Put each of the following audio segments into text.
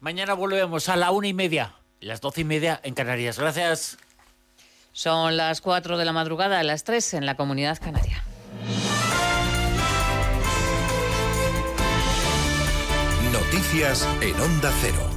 Mañana volvemos a la una y media, las doce y media en Canarias. Gracias. Son las cuatro de la madrugada, a las tres en la comunidad canaria. Noticias en Onda Cero.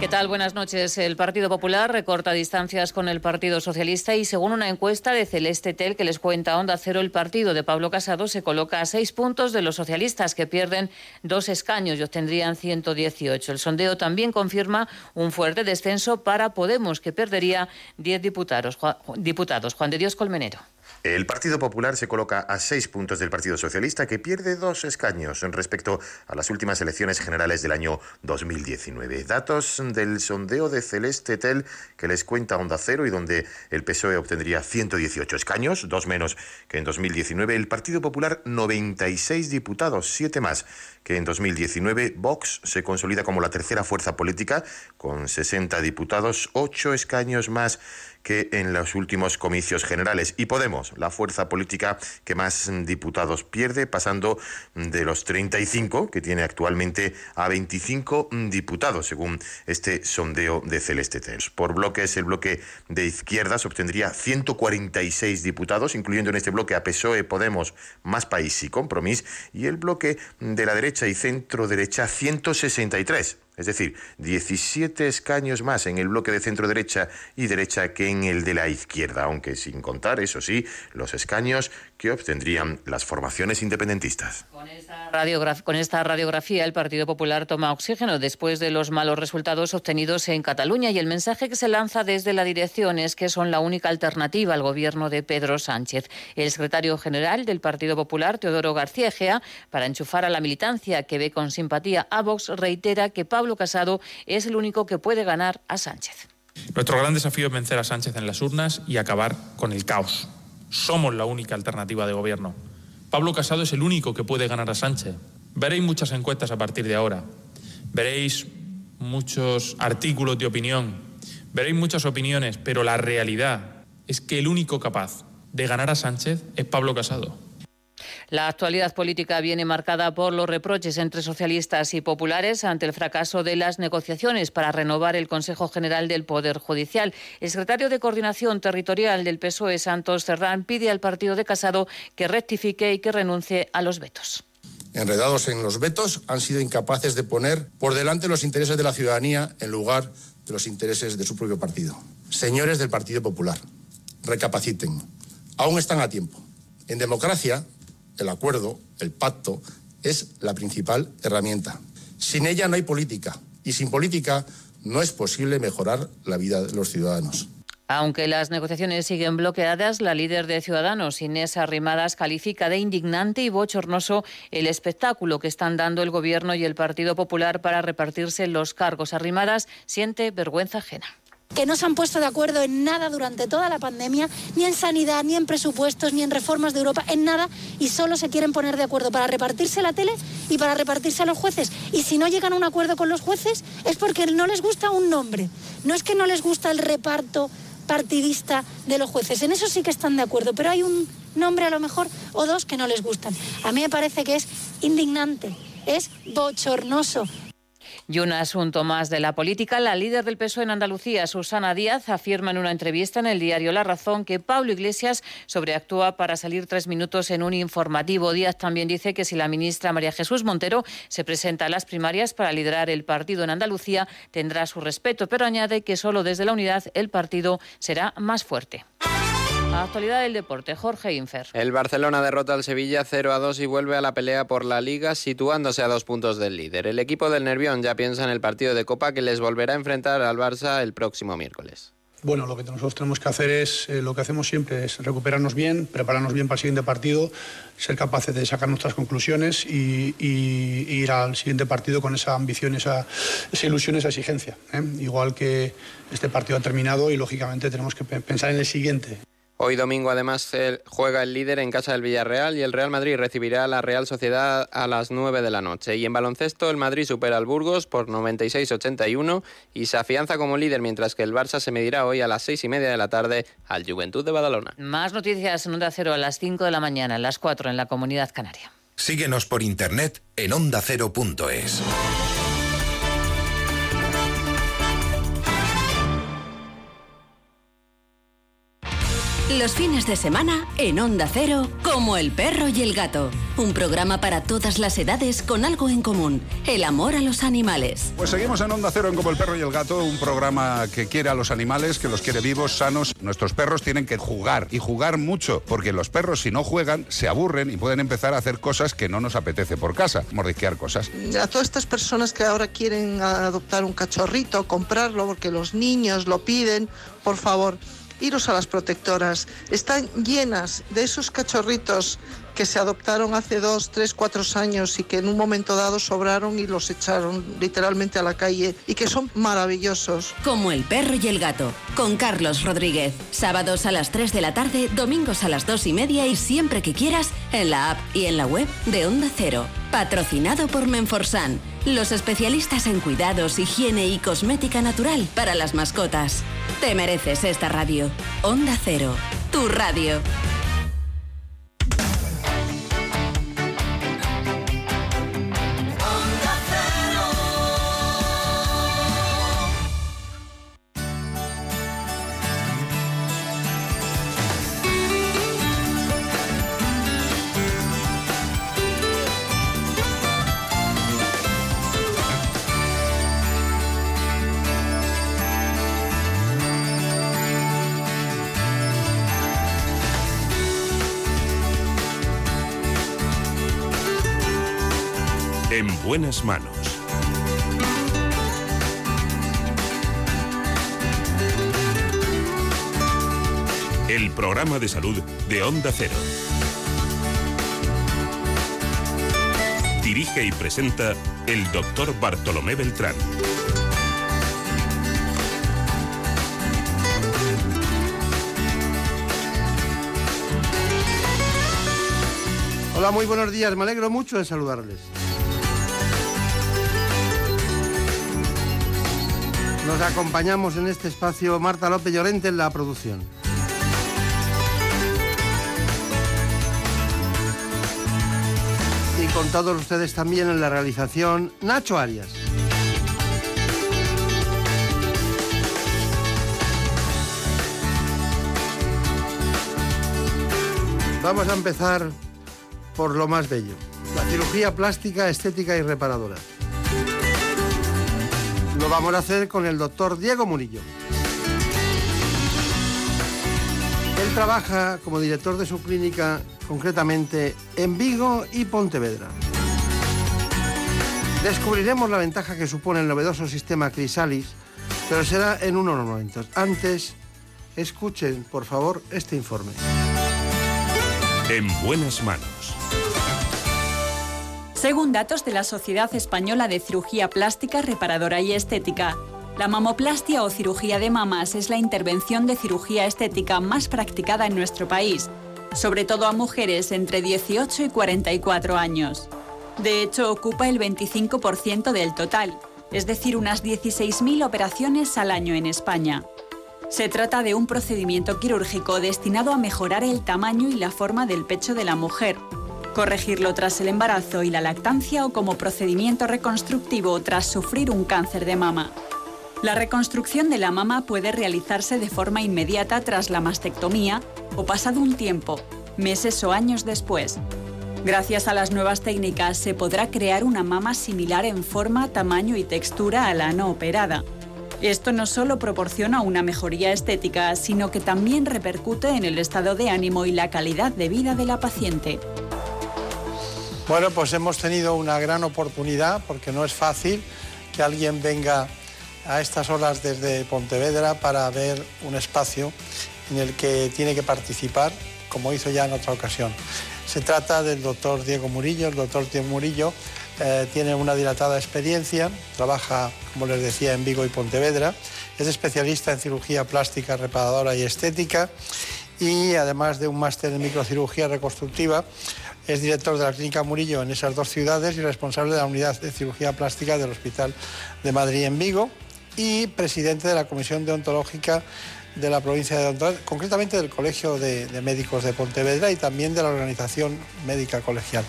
¿Qué tal? Buenas noches. El Partido Popular recorta distancias con el Partido Socialista y según una encuesta de Celeste Tel que les cuenta Onda Cero, el partido de Pablo Casado se coloca a seis puntos de los socialistas que pierden dos escaños y obtendrían 118. El sondeo también confirma un fuerte descenso para Podemos que perdería 10 diputados. diputados. Juan de Dios Colmenero. El Partido Popular se coloca a seis puntos del Partido Socialista, que pierde dos escaños respecto a las últimas elecciones generales del año 2019. Datos del sondeo de Celeste Tel que les cuenta Onda Cero y donde el PSOE obtendría 118 escaños, dos menos que en 2019. El Partido Popular 96 diputados, siete más que en 2019. Vox se consolida como la tercera fuerza política con 60 diputados, ocho escaños más que en los últimos comicios generales. Y Podemos, la fuerza política que más diputados pierde, pasando de los 35 que tiene actualmente a 25 diputados, según este sondeo de Celeste Tens. Por bloques, el bloque de izquierdas obtendría 146 diputados, incluyendo en este bloque a PSOE, Podemos, Más País y Compromís, y el bloque de la derecha y centro derecha 163 es decir, 17 escaños más en el bloque de centro derecha y derecha que en el de la izquierda, aunque sin contar, eso sí, los escaños que obtendrían las formaciones independentistas. Con esta, radiografía, el Partido Popular toma oxígeno después de los malos resultados obtenidos en Cataluña y el mensaje que se lanza desde la dirección es que son la única alternativa al gobierno de Pedro Sánchez. El secretario general del Partido Popular, Teodoro García Egea, para enchufar a la militancia que ve con simpatía a Vox, reitera que Pablo Casado es el único que puede ganar a Sánchez. Nuestro gran desafío es vencer a Sánchez en las urnas y acabar con el caos. Somos la única alternativa de gobierno. Pablo Casado es el único que puede ganar a Sánchez. Veréis muchas encuestas a partir de ahora. Veréis muchos artículos de opinión. Veréis muchas opiniones, pero la realidad es que el único capaz de ganar a Sánchez es Pablo Casado. La actualidad política viene marcada por los reproches entre socialistas y populares ante el fracaso de las negociaciones para renovar el Consejo General del Poder Judicial. El secretario de Coordinación Territorial del PSOE, Santos Cerrán, pide al partido de Casado que rectifique y que renuncie a los vetos enredados en los vetos, han sido incapaces de poner por delante los intereses de la ciudadanía en lugar de los intereses de su propio partido. Señores del Partido Popular, recapaciten. Aún están a tiempo. En democracia, el acuerdo, el pacto, es la principal herramienta. Sin ella no hay política y sin política no es posible mejorar la vida de los ciudadanos. Aunque las negociaciones siguen bloqueadas, la líder de Ciudadanos, Inés Arrimadas, califica de indignante y bochornoso el espectáculo que están dando el Gobierno y el Partido Popular para repartirse los cargos. Arrimadas siente vergüenza ajena que no se han puesto de acuerdo en nada durante toda la pandemia, ni en sanidad, ni en presupuestos, ni en reformas de Europa, en nada, y solo se quieren poner de acuerdo para repartirse la tele y para repartirse a los jueces. Y si no llegan a un acuerdo con los jueces es porque no les gusta un nombre, no es que no les gusta el reparto partidista de los jueces, en eso sí que están de acuerdo, pero hay un nombre a lo mejor o dos que no les gustan. A mí me parece que es indignante, es bochornoso y un asunto más de la política, la líder del PSOE en Andalucía, Susana Díaz, afirma en una entrevista en el diario La Razón que Pablo Iglesias sobreactúa para salir tres minutos en un informativo. Díaz también dice que si la ministra María Jesús Montero se presenta a las primarias para liderar el partido en Andalucía, tendrá su respeto, pero añade que solo desde la unidad el partido será más fuerte. Actualidad del deporte, Jorge Infer. El Barcelona derrota al Sevilla 0 a 2 y vuelve a la pelea por la liga, situándose a dos puntos del líder. El equipo del Nervión ya piensa en el partido de Copa que les volverá a enfrentar al Barça el próximo miércoles. Bueno, lo que nosotros tenemos que hacer es, eh, lo que hacemos siempre, es recuperarnos bien, prepararnos bien para el siguiente partido, ser capaces de sacar nuestras conclusiones y, ir al siguiente partido con esa ambición, esa, esa ilusión, esa exigencia. ¿eh? Igual que este partido ha terminado y lógicamente tenemos que pensar en el siguiente. Hoy domingo además juega el líder en casa del Villarreal y el Real Madrid recibirá a la Real Sociedad a las 9 de la noche. Y en baloncesto el Madrid supera al Burgos por 96-81 y se afianza como líder mientras que el Barça se medirá hoy a las 6 y media de la tarde al Juventud de Badalona. Más noticias en Onda Cero a las 5 de la mañana, a las 4 en la Comunidad Canaria. Síguenos por internet en ondacero.es. Los fines de semana en Onda Cero, como el perro y el gato. Un programa para todas las edades con algo en común, el amor a los animales. Pues seguimos en Onda Cero en Como el perro y el gato, un programa que quiere a los animales, que los quiere vivos, sanos. Nuestros perros tienen que jugar y jugar mucho, porque los perros si no juegan se aburren y pueden empezar a hacer cosas que no nos apetece por casa, mordisquear cosas. A todas estas personas que ahora quieren adoptar un cachorrito, comprarlo porque los niños lo piden, por favor, iros a las protectoras. Están llenas de esos cachorritos que se adoptaron hace dos, tres, cuatro años y que en un momento dado sobraron y los echaron literalmente a la calle y que son maravillosos. Como el perro y el gato, con Carlos Rodríguez. Sábados a las 3 de la tarde, domingos a las 2 y media y siempre que quieras en la app y en la web de Onda Cero. Patrocinado por Menforsan, los especialistas en cuidados, higiene y cosmética natural para las mascotas. Te mereces esta radio. Onda Cero, tu radio. Buenas manos. El programa de salud de Onda Cero. Dirige y presenta el doctor Bartolomé Beltrán. Hola, muy buenos días. Me alegro mucho de saludarles. Nos acompañamos en este espacio Marta López Llorente en la producción. Y con todos ustedes también en la realización Nacho Arias. Vamos a empezar por lo más bello, la cirugía plástica, estética y reparadora. Lo vamos a hacer con el doctor Diego Murillo. Él trabaja como director de su clínica, concretamente en Vigo y Pontevedra. Descubriremos la ventaja que supone el novedoso sistema Crisalis, pero será en unos momentos. Antes, escuchen, por favor, este informe. En buenas manos. Según datos de la Sociedad Española de Cirugía Plástica, Reparadora y Estética, la mamoplastia o cirugía de mamas es la intervención de cirugía estética más practicada en nuestro país, sobre todo a mujeres entre 18 y 44 años. De hecho, ocupa el 25% del total, es decir, unas 16.000 operaciones al año en España. Se trata de un procedimiento quirúrgico destinado a mejorar el tamaño y la forma del pecho de la mujer, corregirlo tras el embarazo y la lactancia o como procedimiento reconstructivo tras sufrir un cáncer de mama. La reconstrucción de la mama puede realizarse de forma inmediata tras la mastectomía o pasado un tiempo, meses o años después. Gracias a las nuevas técnicas se podrá crear una mama similar en forma, tamaño y textura a la no operada. Esto no solo proporciona una mejoría estética, sino que también repercute en el estado de ánimo y la calidad de vida de la paciente. Bueno, pues hemos tenido una gran oportunidad porque no es fácil que alguien venga a estas horas desde Pontevedra para ver un espacio en el que tiene que participar, como hizo ya en otra ocasión. Se trata del doctor Diego Murillo. El doctor Diego Murillo eh, tiene una dilatada experiencia, trabaja, como les decía, en Vigo y Pontevedra, es especialista en cirugía plástica, reparadora y estética y además de un máster en microcirugía reconstructiva, es director de la Clínica Murillo en esas dos ciudades y responsable de la unidad de cirugía plástica del Hospital de Madrid en Vigo y presidente de la Comisión Deontológica de la provincia de Ontario, concretamente del Colegio de, de, Médicos de Pontevedra y también de la Organización Médica Colegial.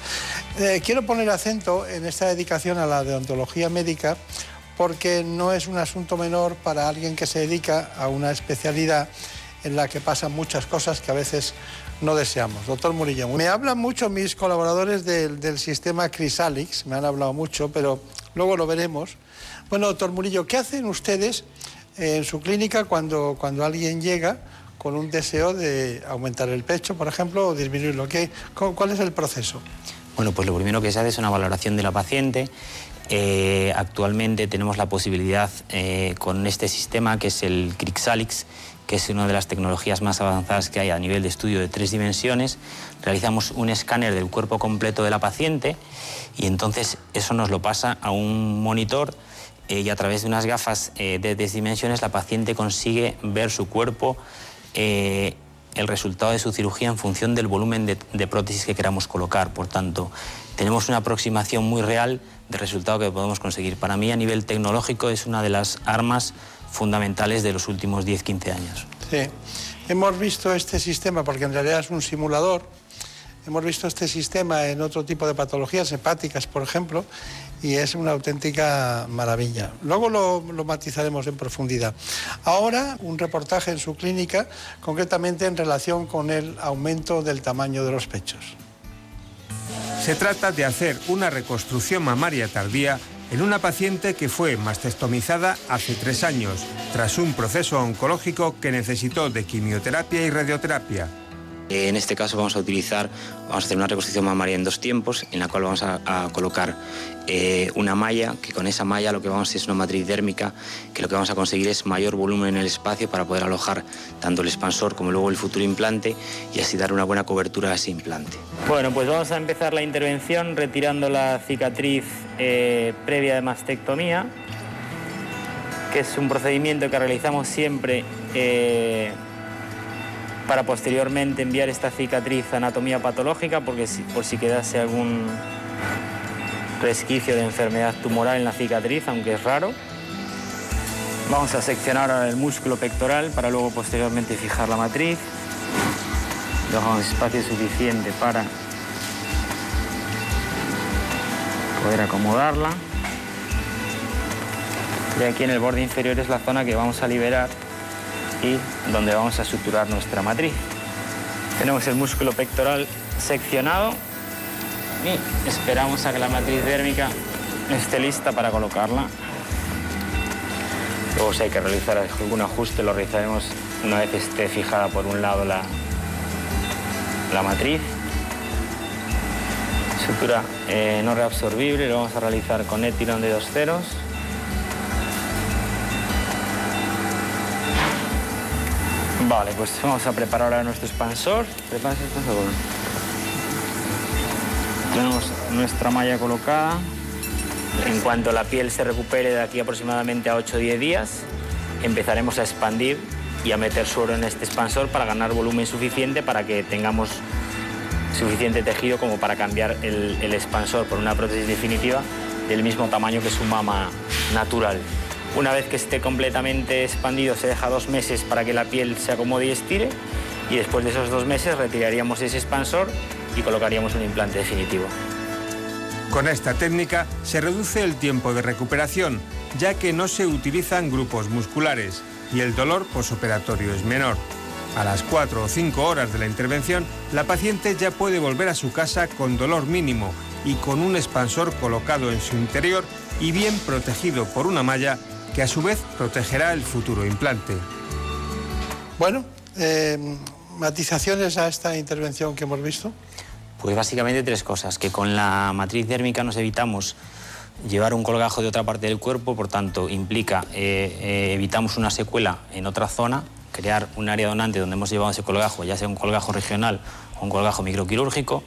Eh, quiero poner acento en esta dedicación a la deontología médica porque no es un asunto menor para alguien que se dedica a una especialidad en la que pasan muchas cosas que a veces no deseamos. Doctor Murillo, me hablan mucho mis colaboradores del, del sistema Crisalix, me han hablado mucho, pero luego lo veremos. Bueno, doctor Murillo, ¿qué hacen ustedes en su clínica cuando, cuando alguien llega con un deseo de aumentar el pecho, por ejemplo, o disminuirlo? ¿Qué, ¿Cuál es el proceso? Bueno, pues lo primero que se hace es una valoración de la paciente. Eh, actualmente tenemos la posibilidad eh, con este sistema, que es el Crixalix, que es una de las tecnologías más avanzadas que hay a nivel de estudio de tres dimensiones. Realizamos un escáner del cuerpo completo de la paciente y entonces eso nos lo pasa a un monitor eh, y a través de unas gafas de tres dimensiones la paciente consigue ver su cuerpo el resultado de su cirugía en función del volumen de, prótesis que queramos colocar. Por tanto, tenemos una aproximación muy real del resultado que podemos conseguir. Para mí, a nivel tecnológico, es una de las armas fundamentales de los últimos 10-15 años. Sí, hemos visto este sistema, porque en realidad es un simulador, hemos visto este sistema en otro tipo de patologías hepáticas, por ejemplo, y es una auténtica maravilla. Luego lo, matizaremos en profundidad. Ahora un reportaje en su clínica, concretamente en relación con el aumento del tamaño de los pechos. Se trata de hacer una reconstrucción mamaria tardía en una paciente que fue mastectomizada hace tres años, tras un proceso oncológico que necesitó de quimioterapia y radioterapia. En este caso vamos a utilizar, vamos a hacer una reconstrucción mamaria en dos tiempos, en la cual vamos a, colocar eh, una malla, que con esa malla lo que vamos a hacer es una matriz dérmica, que lo que vamos a conseguir es mayor volumen en el espacio para poder alojar tanto el expansor como luego el futuro implante y así dar una buena cobertura a ese implante. Bueno, pues vamos a empezar la intervención retirando la cicatriz eh, previa de mastectomía, que es un procedimiento que realizamos siempre. Eh, para posteriormente enviar esta cicatriz a anatomía patológica porque por si quedase algún resquicio de enfermedad tumoral en la cicatriz, aunque es raro. Vamos a seccionar el músculo pectoral para luego posteriormente fijar la matriz. Dejamos espacio suficiente para poder acomodarla. Y aquí en el borde inferior es la zona que vamos a liberar y donde vamos a suturar nuestra matriz. Tenemos el músculo pectoral seccionado y esperamos a que la matriz dérmica esté lista para colocarla. Luego si hay que realizar algún ajuste lo realizaremos una vez esté fijada por un lado la, la matriz. Sutura eh, no reabsorbible, lo vamos a realizar con etilón de dos ceros. Vale, pues vamos a preparar ahora nuestro expansor. Tenemos nuestra malla colocada. En cuanto la piel se recupere de aquí aproximadamente a 8 o 10 días, empezaremos a expandir y a meter suero en este expansor para ganar volumen suficiente para que tengamos suficiente tejido como para cambiar el, el expansor por una prótesis definitiva del mismo tamaño que su mama natural. Una vez que esté completamente expandido se deja dos meses para que la piel se acomode y estire y después de esos dos meses retiraríamos ese expansor y colocaríamos un implante definitivo. Con esta técnica se reduce el tiempo de recuperación, ya que no se utilizan grupos musculares y el dolor posoperatorio es menor. A las 4 o 5 horas de la intervención, la paciente ya puede volver a su casa con dolor mínimo y con un expansor colocado en su interior y bien protegido por una malla que a su vez protegerá el futuro implante. Bueno, eh, matizaciones a esta intervención que hemos visto. Pues básicamente tres cosas, que con la matriz dérmica nos evitamos llevar un colgajo de otra parte del cuerpo, por tanto implica eh, eh, evitamos una secuela en otra zona, crear un área donante donde hemos llevado ese colgajo, ya sea un colgajo regional o un colgajo microquirúrgico,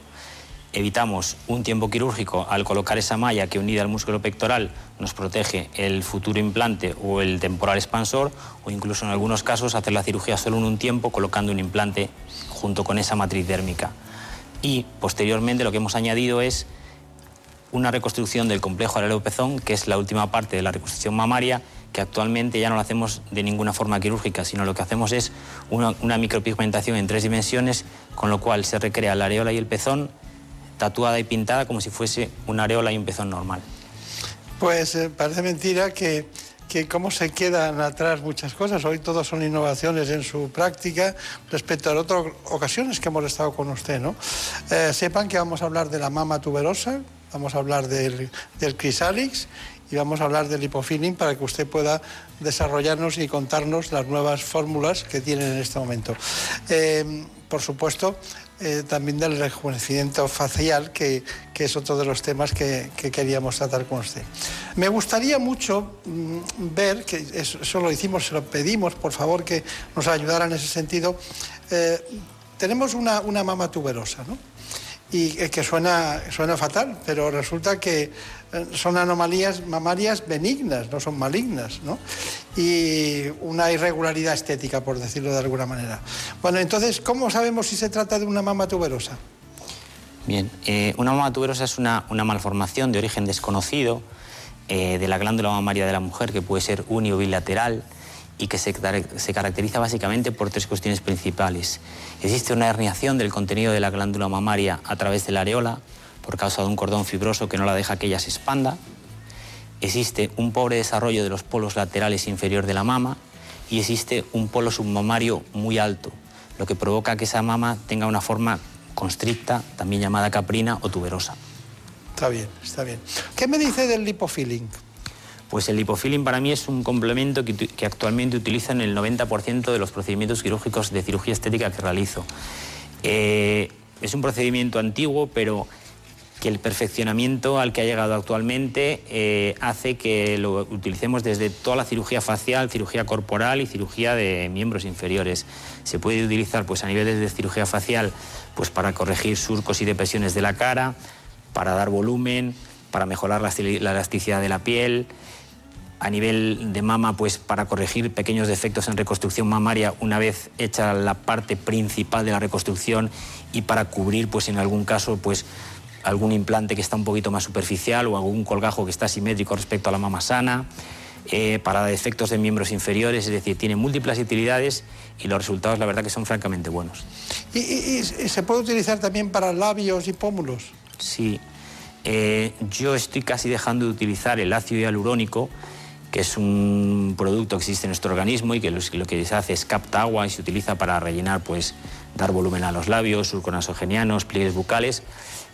evitamos un tiempo quirúrgico al colocar esa malla que unida al músculo pectoral nos protege el futuro implante o el temporal expansor o incluso en algunos casos hacer la cirugía solo en un tiempo colocando un implante junto con esa matriz dérmica. Y posteriormente lo que hemos añadido es una reconstrucción del complejo pezón, que es la última parte de la reconstrucción mamaria, que actualmente ya no lo hacemos de ninguna forma quirúrgica, sino lo que hacemos es una, micropigmentación en tres dimensiones, con lo cual se recrea la areola y el pezón tatuada y pintada como si fuese una areola y un pezón normal. Pues eh, parece mentira que, que cómo se quedan atrás muchas cosas. Hoy todos son innovaciones en su práctica respecto a otras ocasiones que hemos estado con usted. ¿no? Eh, sepan que vamos a hablar de la mama tuberosa, vamos a hablar del, del y vamos a hablar del hipofilling para que usted pueda desarrollarnos y contarnos las nuevas fórmulas que tienen en este momento. Eh, por supuesto, eh, también del rejuvenecimiento facial, que, que, es otro de los temas que, que, queríamos tratar con usted. Me gustaría mucho mm, ver, que eso, eso, lo hicimos, se lo pedimos, por favor, que nos ayudara en ese sentido. Eh, tenemos una, una mama tuberosa, ¿no? Y que suena, suena fatal, pero resulta que eh, son anomalías mamarias benignas, no son malignas, ¿no? Y una irregularidad estética, por decirlo de alguna manera. Bueno, entonces, ¿cómo sabemos si se trata de una mama tuberosa? Bien, eh, una mama tuberosa es una, una, malformación de origen desconocido eh, de la glándula mamaria de la mujer que puede ser uni o bilateral y que se, caracteriza básicamente por tres cuestiones principales. Existe una herniación del contenido de la glándula mamaria a través de la areola por causa de un cordón fibroso que no la deja que ella se expanda. Existe un pobre desarrollo de los polos laterales inferior de la mama y existe un polo submamario muy alto, lo que provoca que esa mama tenga una forma constricta, también llamada caprina o tuberosa. Está bien, está bien. ¿Qué me dice del lipofilling? Pues el lipofilling para mí es un complemento que, actualmente utilizan el 90% de los procedimientos quirúrgicos de cirugía estética que realizo. Eh, es un procedimiento antiguo, pero que el perfeccionamiento al que ha llegado actualmente eh, hace que lo utilicemos desde toda la cirugía facial, cirugía corporal y cirugía de miembros inferiores. Se puede utilizar pues, a niveles de cirugía facial pues, para corregir surcos y depresiones de la cara, para dar volumen, para mejorar la elasticidad de la piel, a nivel de mama, pues para corregir pequeños defectos en reconstrucción mamaria una vez hecha la parte principal de la reconstrucción y para cubrir, pues en algún caso, pues algún implante que está un poquito más superficial o algún colgajo que está simétrico respecto a la mama sana, eh, para defectos de miembros inferiores, es decir, tiene múltiples utilidades y los resultados, la verdad, que son francamente buenos. ¿Y, y, y se puede utilizar también para labios y pómulos? Sí. Eh, yo estoy casi dejando de utilizar el ácido hialurónico que es un producto que existe en nuestro organismo y que lo, que se hace es capta agua y se utiliza para rellenar, pues, dar volumen a los labios, surcos nasogenianos, pliegues bucales,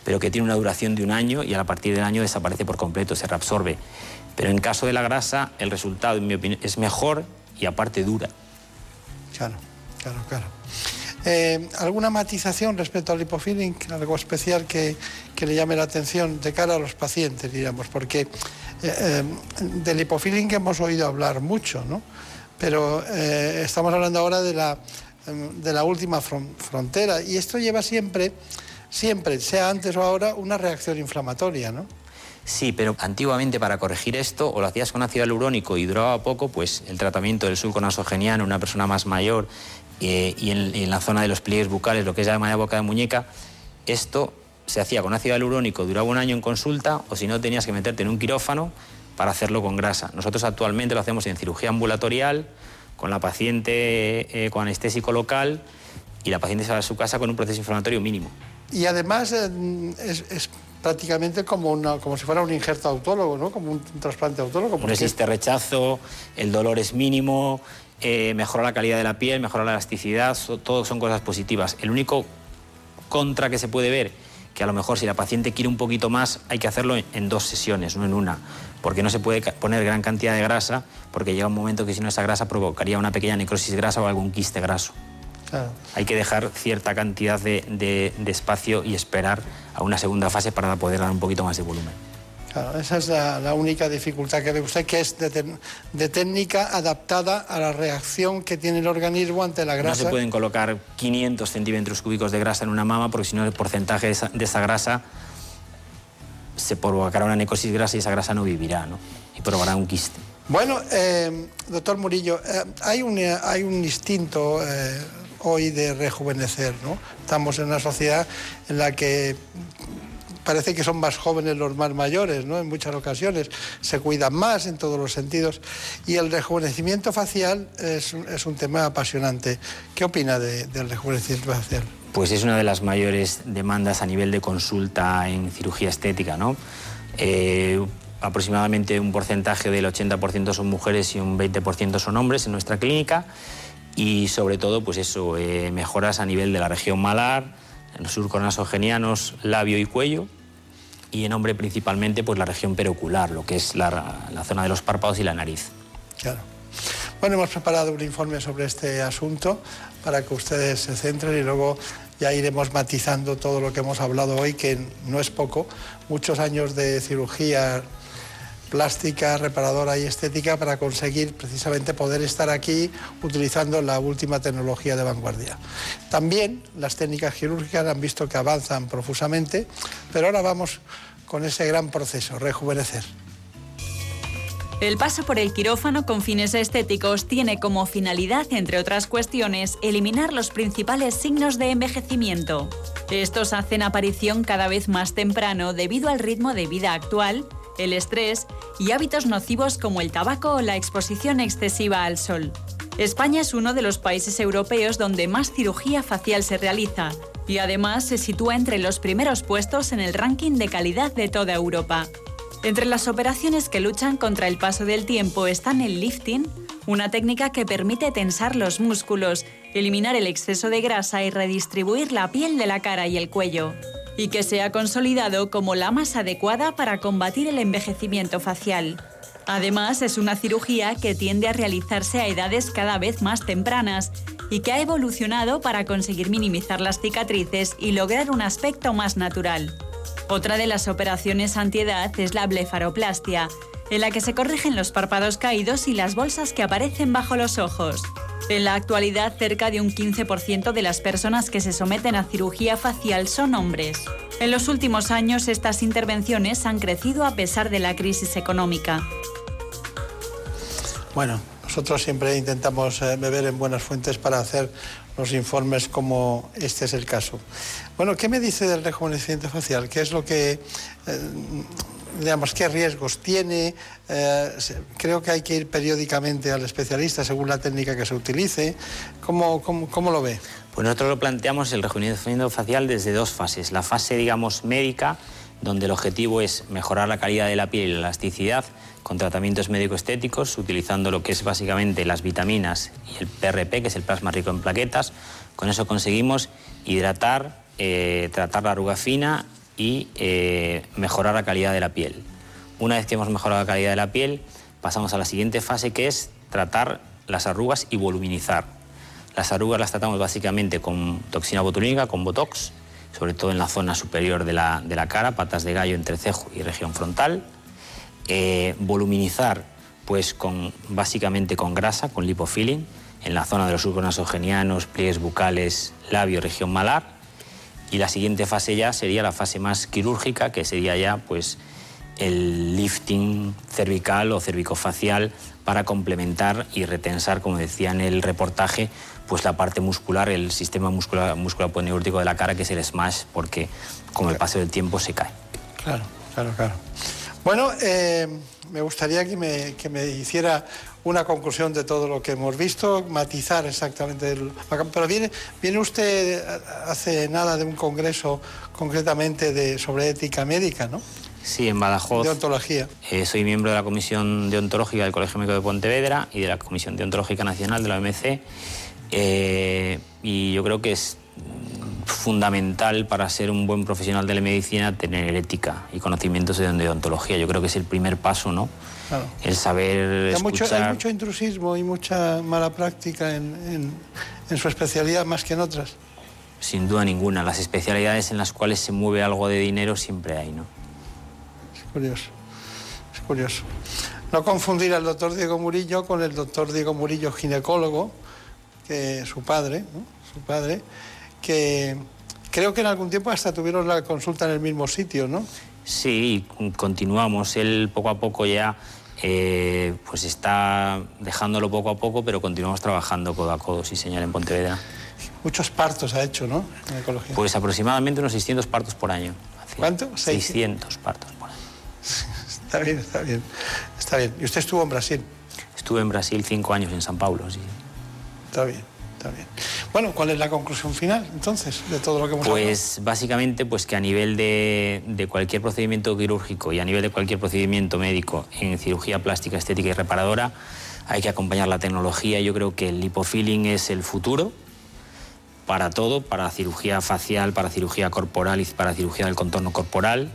pero que tiene una duración de un año y a partir del año desaparece por completo, se reabsorbe. Pero en caso de la grasa, el resultado, en mi opinión, es mejor y aparte dura. Claro, claro, claro. Eh, ¿Alguna matización respecto al lipofilling, algo especial que, que, le llame la atención de cara a los pacientes, digamos? Porque eh, eh, del lipofilling que hemos oído hablar mucho, ¿no? Pero eh, estamos hablando ahora de la, de la última fron frontera y esto lleva siempre, siempre, sea antes o ahora, una reacción inflamatoria, ¿no? Sí, pero antiguamente para corregir esto o lo hacías con ácido hialurónico y duraba poco, pues el tratamiento del surco nasogeniano en una persona más mayor y en, en, la zona de los pliegues bucales, lo que es llamada boca de muñeca, esto se hacía con ácido hialurónico, duraba un año en consulta o si no tenías que meterte en un quirófano para hacerlo con grasa. Nosotros actualmente lo hacemos en cirugía ambulatorial, con la paciente eh, con anestésico local y la paciente se va a su casa con un proceso inflamatorio mínimo. Y además eh, es, es prácticamente como, una, como si fuera un injerto autólogo, ¿no? Como un, un trasplante autólogo. No existe rechazo, el dolor es mínimo, eh, mejora la calidad de la piel, mejora la elasticidad, so, todo son cosas positivas. El único contra que se puede ver, que a lo mejor si la paciente quiere un poquito más, hay que hacerlo en, dos sesiones, no en una, porque no se puede poner gran cantidad de grasa, porque llega un momento que si no esa grasa provocaría una pequeña necrosis grasa o algún quiste graso. Claro. Hay que dejar cierta cantidad de, de, de, espacio y esperar a una segunda fase para poder dar un poquito más de volumen. Claro, esa es la, la única dificultad que ve usted, que es de, de, técnica adaptada a la reacción que tiene el organismo ante la grasa. No se pueden colocar 500 centímetros cúbicos de grasa en una mama porque si no el porcentaje de esa, de esa grasa se provocará una necrosis grasa y esa grasa no vivirá ¿no? y provocará un quiste. Bueno, eh, doctor Murillo, eh, hay, un, hay un instinto eh, hoy de rejuvenecer, ¿no? Estamos en una sociedad en la que parece que son más jóvenes los más mayores, ¿no? En muchas ocasiones se cuidan más en todos los sentidos y el rejuvenecimiento facial es, un tema apasionante. ¿Qué opina de, del rejuvenecimiento facial? Pues es una de las mayores demandas a nivel de consulta en cirugía estética, ¿no? Eh, aproximadamente un porcentaje del 80% son mujeres y un 20% son hombres en nuestra clínica y sobre todo pues eso, eh, mejoras a nivel de la región malar, en los surconasogenianos, labio y cuello y en hombre principalmente pues la región perocular, lo que es la, la zona de los párpados y la nariz. Claro. Bueno, hemos preparado un informe sobre este asunto para que ustedes se centren y luego ya iremos matizando todo lo que hemos hablado hoy, que no es poco, muchos años de cirugía plástica, reparadora y estética para conseguir precisamente poder estar aquí utilizando la última tecnología de vanguardia. También las técnicas quirúrgicas han visto que avanzan profusamente, pero ahora vamos con ese gran proceso, rejuvenecer. El paso por el quirófano con fines estéticos tiene como finalidad, entre otras cuestiones, eliminar los principales signos de envejecimiento. Estos hacen aparición cada vez más temprano debido al ritmo de vida actual, el estrés y hábitos nocivos como el tabaco o la exposición excesiva al sol. España es uno de los países europeos donde más cirugía facial se realiza y además se sitúa entre los primeros puestos en el ranking de calidad de toda Europa. Entre las operaciones que luchan contra el paso del tiempo están el lifting, una técnica que permite tensar los músculos, eliminar el exceso de grasa y redistribuir la piel de la cara y el cuello y que se ha consolidado como la más adecuada para combatir el envejecimiento facial. Además, es una cirugía que tiende a realizarse a edades cada vez más tempranas y que ha evolucionado para conseguir minimizar las cicatrices y lograr un aspecto más natural. Otra de las operaciones antiedad es la blefaroplastia, en la que se corrigen los párpados caídos y las bolsas que aparecen bajo los ojos. En la actualidad, cerca de un 15% de las personas que se someten a cirugía facial son hombres. En los últimos años, estas intervenciones han crecido a pesar de la crisis económica. Bueno, nosotros siempre intentamos eh, beber en buenas fuentes para hacer los informes como este es el caso. Bueno, ¿qué me dice del rejuvenecimiento facial? ¿Qué es lo que eh, digamos, qué riesgos tiene. Eh, creo que hay que ir periódicamente al especialista según la técnica que se utilice. ¿Cómo, cómo, lo ve? Pues nosotros lo planteamos el rejuvenecimiento facial desde dos fases. La fase, digamos, médica, donde el objetivo es mejorar la calidad de la piel y la elasticidad con tratamientos médico-estéticos, utilizando lo que es básicamente las vitaminas y el PRP, que es el plasma rico en plaquetas. Con eso conseguimos hidratar, eh, tratar la arruga fina y eh, mejorar la calidad de la piel. Una vez que hemos mejorado la calidad de la piel, pasamos a la siguiente fase que es tratar las arrugas y voluminizar. Las arrugas las tratamos básicamente con toxina botulínica, con Botox, sobre todo en la zona superior de la, cara, patas de gallo, entrecejo y región frontal. Eh, voluminizar, pues con, básicamente con grasa, con lipofilling, en la zona de los surcos nasogenianos, pliegues bucales, labio, región malar y la siguiente fase ya sería la fase más quirúrgica, que sería ya pues el lifting cervical o cervicofacial para complementar y retensar, como decía en el reportaje, pues la parte muscular, el sistema muscular, muscular de la cara, que es el smash, porque con el paso del tiempo se cae. Claro, claro, claro. Bueno, eh, me gustaría que me, que me hiciera una conclusión de todo lo que hemos visto, matizar exactamente. El... Pero viene, viene usted hace nada de un congreso concretamente de, sobre ética médica, ¿no? Sí, en Badajoz. De ontología. Eh, soy miembro de la Comisión Deontológica del Colegio Médico de Pontevedra y de la Comisión Deontológica Nacional de la OMC. Eh, y yo creo que es fundamental para ser un buen profesional de la medicina tener ética y conocimientos de deontología. Yo creo que es el primer paso, ¿no? El saber hay Mucho, hay mucho intrusismo y mucha mala práctica en, su especialidad más que en otras. Sin duda ninguna. Las especialidades en las cuales se mueve algo de dinero siempre hay, ¿no? Es curioso. Es curioso. No confundir al doctor Diego Murillo con el doctor Diego Murillo, ginecólogo, que su padre, su padre, que creo que en algún tiempo hasta tuvieron la consulta en el mismo sitio, ¿no? Sí, continuamos. Él poco a poco ya eh, pues está dejándolo poco a poco, pero continuamos trabajando codo a codo, sí señor, en Pontevedra. Muchos partos ha hecho, ¿no? En ecología. Pues aproximadamente unos 600 partos por año. ¿Cuánto? 600 partos por año. está bien, está bien. Está bien. ¿Y usted estuvo en Brasil? Estuve en Brasil cinco años, en San Paulo, sí. Está bien, está bien. Bueno, ¿cuál es la conclusión final entonces de todo lo que hemos Pues básicamente pues que a nivel de, de, cualquier procedimiento quirúrgico y a nivel de cualquier procedimiento médico en cirugía plástica, estética y reparadora hay que acompañar la tecnología. Yo creo que el lipofilling es el futuro para todo, para cirugía facial, para cirugía corporal y para cirugía del contorno corporal.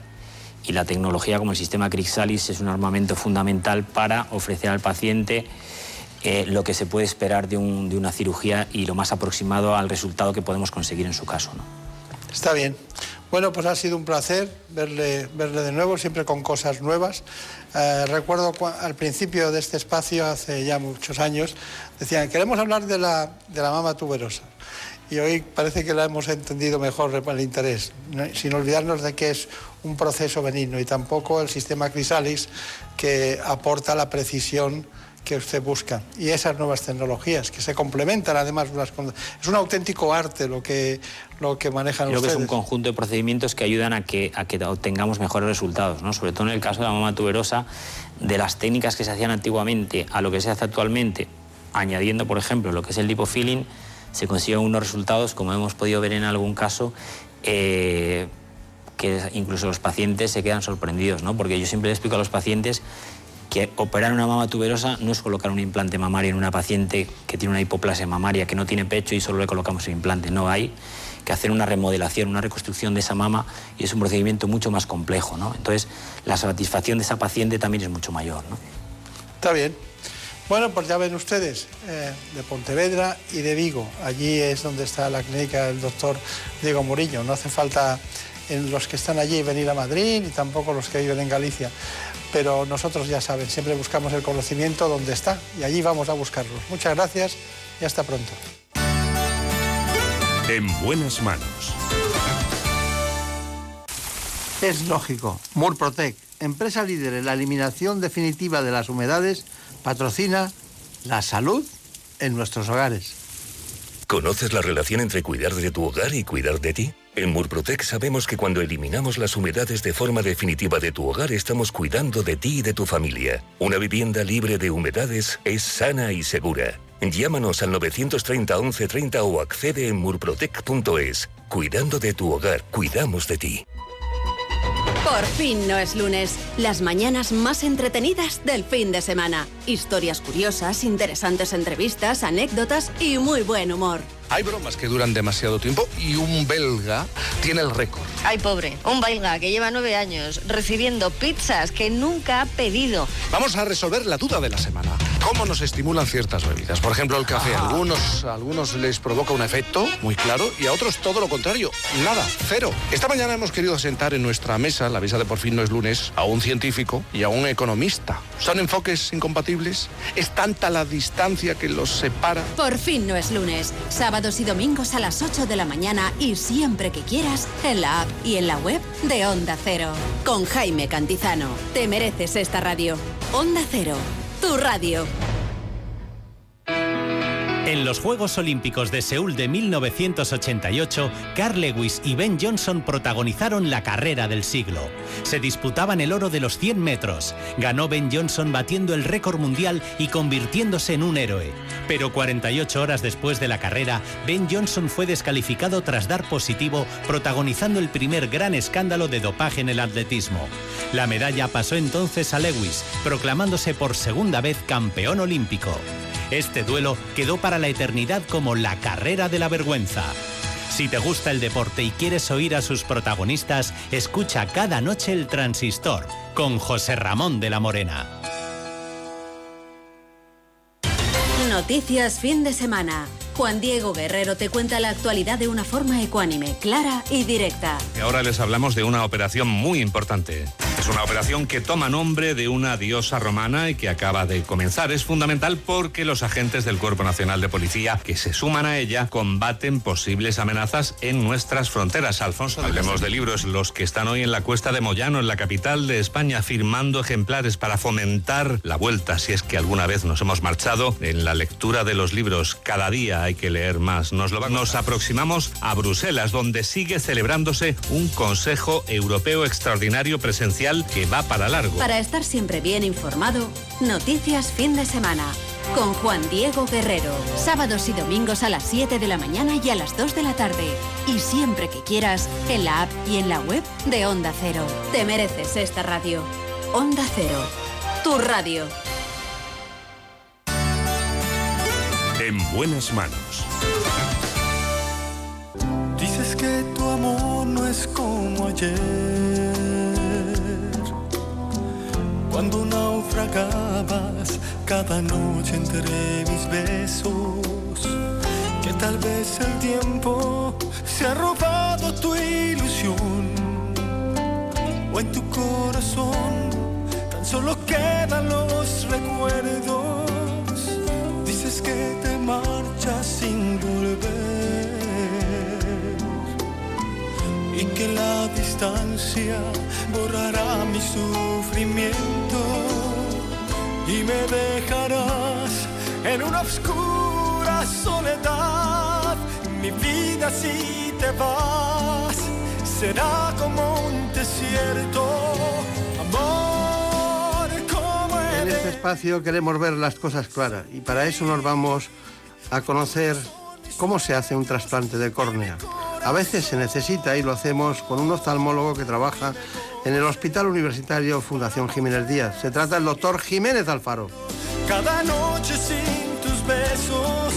Y la tecnología como el sistema Crixalis es un armamento fundamental para ofrecer al paciente eh, lo que se puede esperar de, una cirugía y lo más aproximado al resultado que podemos conseguir en su caso. ¿no? Está bien. Bueno, pues ha sido un placer verle, verle de nuevo, siempre con cosas nuevas. Eh, recuerdo al principio de este espacio, hace ya muchos años, decían, queremos hablar de la, de la mama tuberosa. Y hoy parece que la hemos entendido mejor el interés, sin olvidarnos de que es un proceso benigno y tampoco el sistema Crisalis que aporta la precisión que usted busca y esas nuevas tecnologías que se complementan además es un auténtico arte lo que lo que manejan Creo ustedes. que es un conjunto de procedimientos que ayudan a que a que obtengamos mejores resultados, ¿no? Sobre todo en el caso de la mama tuberosa, de las técnicas que se hacían antiguamente a lo que se hace actualmente, añadiendo por ejemplo lo que es el lipofilling, se consiguen unos resultados como hemos podido ver en algún caso eh, que incluso los pacientes se quedan sorprendidos, ¿no? Porque yo siempre les explico a los pacientes que operar una mama tuberosa no es colocar un implante mamario en una paciente que tiene una hipoplasia mamaria, que no tiene pecho y solo le colocamos el implante. No, hay que hacer una remodelación, una reconstrucción de esa mama y es un procedimiento mucho más complejo. ¿no? Entonces, la satisfacción de esa paciente también es mucho mayor. Está bien. Bueno, pues ya ven ustedes, eh, de Pontevedra y de Vigo. Allí es donde está la clínica del doctor Diego Murillo. No hace falta en los que están allí venir a Madrid y tampoco los que viven en Galicia pero nosotros ya saben, siempre buscamos el conocimiento donde está y allí vamos a buscarlo. Muchas gracias y hasta pronto. En buenas manos. Es lógico. Murprotec, empresa líder en la eliminación definitiva de las humedades, patrocina la salud en nuestros hogares. ¿Conoces la relación entre cuidar de tu hogar y cuidar de ti? En Murprotec sabemos que cuando eliminamos las humedades de forma definitiva de tu hogar estamos cuidando de ti y de tu familia. Una vivienda libre de humedades es sana y segura. Llámanos al 930 1130 o accede en murprotec.es. Cuidando de tu hogar, cuidamos de ti. Por fin no es lunes. Las mañanas más entretenidas del fin de semana. Historias curiosas, interesantes entrevistas, anécdotas y muy buen humor. Hay bromas que duran demasiado tiempo y un belga tiene el récord. Ay, pobre, un belga que lleva nueve años recibiendo pizzas que nunca ha pedido. Vamos a resolver la duda de la semana. ¿Cómo nos estimulan ciertas bebidas? Por ejemplo, el café. A algunos, a algunos les provoca un efecto muy claro y a otros todo lo contrario. Nada, cero. Esta mañana hemos querido sentar en nuestra mesa, la mesa de por fin no es lunes, a un científico y a un economista. ¿Son enfoques incompatibles? ¿Es tanta la distancia que los separa? Por fin no es lunes. Sábados y domingos a las 8 de la mañana y siempre que quieras en la app y en la web de Onda Cero. Con Jaime Cantizano. Te mereces esta radio. Onda Cero. Tu radio. En los Juegos Olímpicos de Seúl de 1988, Carl Lewis y Ben Johnson protagonizaron la carrera del siglo. Se disputaban el oro de los 100 metros. Ganó Ben Johnson batiendo el récord mundial y convirtiéndose en un héroe. Pero 48 horas después de la carrera, Ben Johnson fue descalificado tras dar positivo, protagonizando el primer gran escándalo de dopaje en el atletismo. La medalla pasó entonces a Lewis, proclamándose por segunda vez campeón olímpico. Este duelo quedó para la eternidad como la carrera de la vergüenza. Si te gusta el deporte y quieres oír a sus protagonistas, escucha cada noche el transistor con José Ramón de la Morena. Noticias fin de semana. Juan Diego Guerrero te cuenta la actualidad de una forma ecuánime, clara y directa. Y ahora les hablamos de una operación muy importante. Es una operación que toma nombre de una diosa romana y que acaba de comenzar. Es fundamental porque los agentes del Cuerpo Nacional de Policía que se suman a ella combaten posibles amenazas en nuestras fronteras. Alfonso, hablemos de libros. Los que están hoy en la cuesta de Moyano, en la capital de España, firmando ejemplares para fomentar la vuelta, si es que alguna vez nos hemos marchado, en la lectura de los libros. Cada día hay que leer más. Nos, aproximamos a Bruselas, donde sigue celebrándose un Consejo Europeo Extraordinario Presencial que va para largo. Para estar siempre bien informado, noticias fin de semana. con Juan Diego Guerrero. Sábados y domingos a las 7 de la mañana y a las 2 de la tarde. Y siempre que quieras, en la app y en la web de Onda Cero. Te mereces esta radio. Onda Cero, tu radio. En buenas manos. Dices que tu amor no es como ayer. Naufragabas cada noche entre mis besos. Que tal vez el tiempo se ha robado tu ilusión. O en tu corazón tan solo quedan los recuerdos. Dices que te marchas sin volver y que la distancia borrará mi sufrimiento y me dejarás en una oscura soledad. Mi vida si te vas será como un desierto. Amor, como En este espacio queremos ver las cosas claras y para eso nos vamos a conocer cómo se hace un trasplante de córnea. A veces se necesita y lo hacemos con un oftalmólogo que trabaja en el Hospital Universitario Fundación Jiménez Díaz. Se trata del doctor Jiménez Alfaro. Cada noche sin tus besos,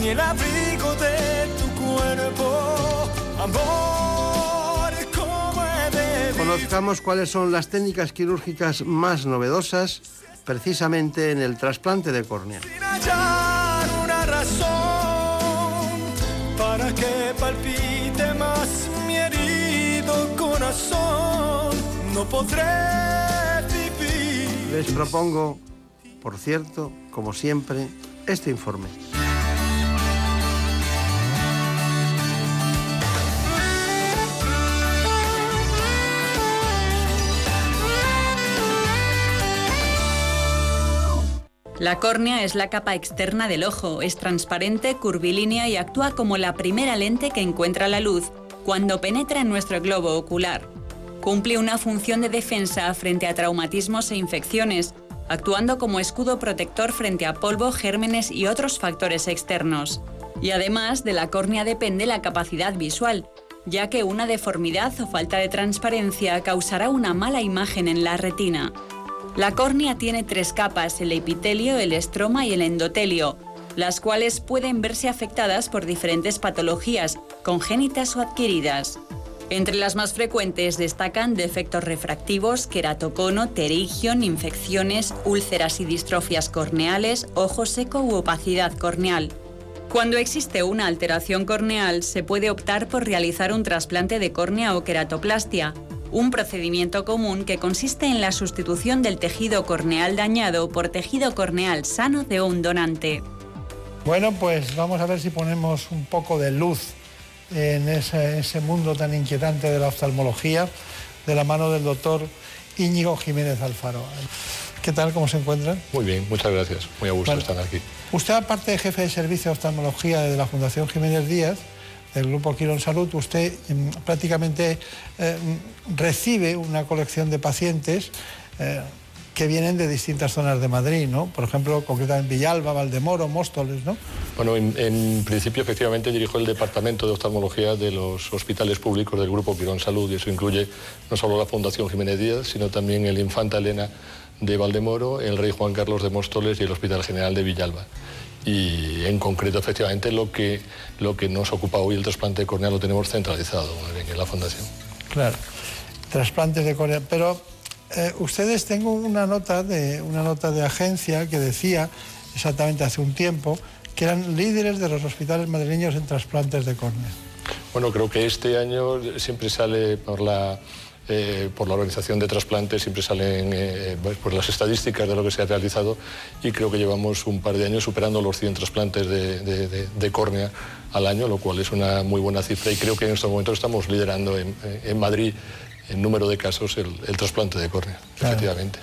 ni el abrigo de tu cuerpo. Amor, como he de Conozcamos cuáles son las técnicas quirúrgicas más novedosas precisamente en el trasplante de córnea. hallar una razón para que palpite más mi herido corazón. No podré vivir. Les propongo, por cierto, como siempre, este informe. La córnea es la capa externa del ojo, es transparente, curvilínea y actúa como la primera lente que encuentra la luz cuando penetra en nuestro globo ocular. Cumple una función de defensa frente a traumatismos e infecciones, actuando como escudo protector frente a polvo, gérmenes y otros factores externos. Y además de la córnea depende la capacidad visual, ya que una deformidad o falta de transparencia causará una mala imagen en la retina. La córnea tiene tres capas, el epitelio, el estroma y el endotelio, las cuales pueden verse afectadas por diferentes patologías, congénitas o adquiridas. Entre las más frecuentes destacan defectos refractivos, queratocono, terigion, infecciones, úlceras y distrofias corneales, ojo seco u opacidad corneal. Cuando existe una alteración corneal, se puede optar por realizar un trasplante de córnea o queratoplastia, un procedimiento común que consiste en la sustitución del tejido corneal dañado por tejido corneal sano de un donante. Bueno, pues vamos a ver si ponemos un poco de luz en ese, ese mundo tan inquietante de la oftalmología de la mano del doctor Íñigo Jiménez Alfaro. ¿Qué tal? ¿Cómo se encuentran? Muy bien, muchas gracias. Muy a gusto Bueno. estar aquí. Usted, aparte de jefe de servicio de oftalmología de la Fundación Jiménez Díaz, del Grupo Quirón Salud, usted mm, prácticamente eh, mm, recibe una colección de pacientes eh, que vienen de distintas zonas de Madrid, ¿no? Por ejemplo, concretamente Villalba, Valdemoro, Móstoles, ¿no? Bueno, en, en principio, efectivamente, dirijo el departamento de oftalmología de los hospitales públicos del Grupo Quirón Salud y eso incluye no solo la Fundación Jiménez Díaz, sino también el Infanta Elena de Valdemoro, el Rey Juan Carlos de Móstoles y el Hospital General de Villalba. Y en concreto, efectivamente, lo que, lo que nos ocupa hoy el trasplante corneal lo tenemos centralizado en la Fundación. Claro, trasplantes de córnea. Pero eh, ustedes tengo una nota de una nota de agencia que decía exactamente hace un tiempo que eran líderes de los hospitales madrileños en trasplantes de córnea. Bueno, creo que este año siempre sale por la, eh, por la organización de trasplantes, siempre salen eh, pues las estadísticas de lo que se ha realizado y creo que llevamos un par de años superando los 100 trasplantes de, córnea al año, lo cual es una muy buena cifra y creo que en estos momentos estamos liderando en Madrid en número de casos el, el trasplante de córnea, Claro. efectivamente.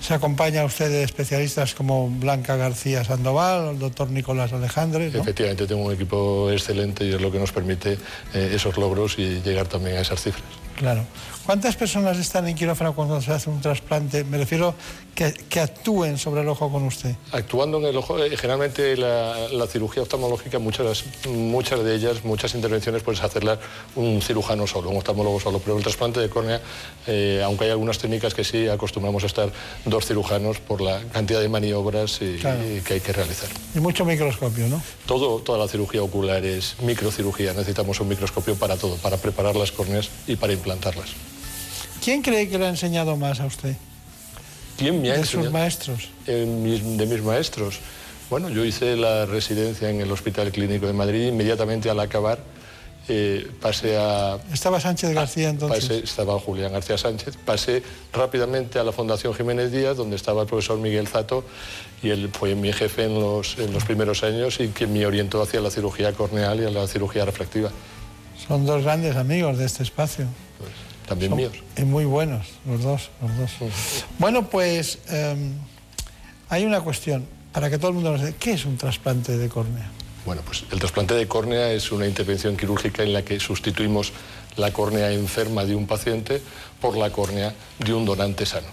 Se acompaña usted de especialistas como Blanca García Sandoval, el doctor Nicolás Alejandre, ¿no? Efectivamente, tengo un equipo excelente y es lo que nos permite eh, esos logros y llegar también a esas cifras. Claro. ¿Cuántas personas están en quirófano cuando se hace un trasplante? Me refiero que, que actúen sobre el ojo con usted. Actuando en el ojo, eh, generalmente la, la cirugía oftalmológica, muchas, muchas de ellas, muchas intervenciones puedes hacerlas un cirujano solo, un oftalmólogo solo, pero el trasplante de córnea, eh, aunque hay algunas técnicas que sí acostumbramos a estar dos cirujanos por la cantidad de maniobras y- Claro. y que hay que realizar. Y mucho microscopio, ¿no? Todo, toda la cirugía ocular es microcirugía, necesitamos un microscopio para todo, para preparar las córneas y para implantarlas. ¿Quién cree que le ha enseñado más a usted? ¿Quién me ha De sus enseñado? maestros. Eh, mis- de mis maestros. Bueno, yo hice la residencia en el Hospital Clínico de Madrid, inmediatamente al acabar eh, pasé a... Estaba Sánchez García entonces. Pasé- estaba Julián García Sánchez, pasé rápidamente a la Fundación Jiménez Díaz, donde estaba el profesor Miguel Zato, y él fue mi jefe en los, en los primeros años y quien me orientó hacia la cirugía corneal y a la cirugía refractiva. Son dos grandes amigos de este espacio. También Son- míos. Y muy buenos, los dos, los dos. Bueno, pues em, hay una cuestión, para que todo el mundo nos diga, ¿qué es un trasplante de córnea? Bueno, pues el trasplante de córnea es una intervención quirúrgica en la que sustituimos la córnea enferma de un paciente por la córnea de un donante sano.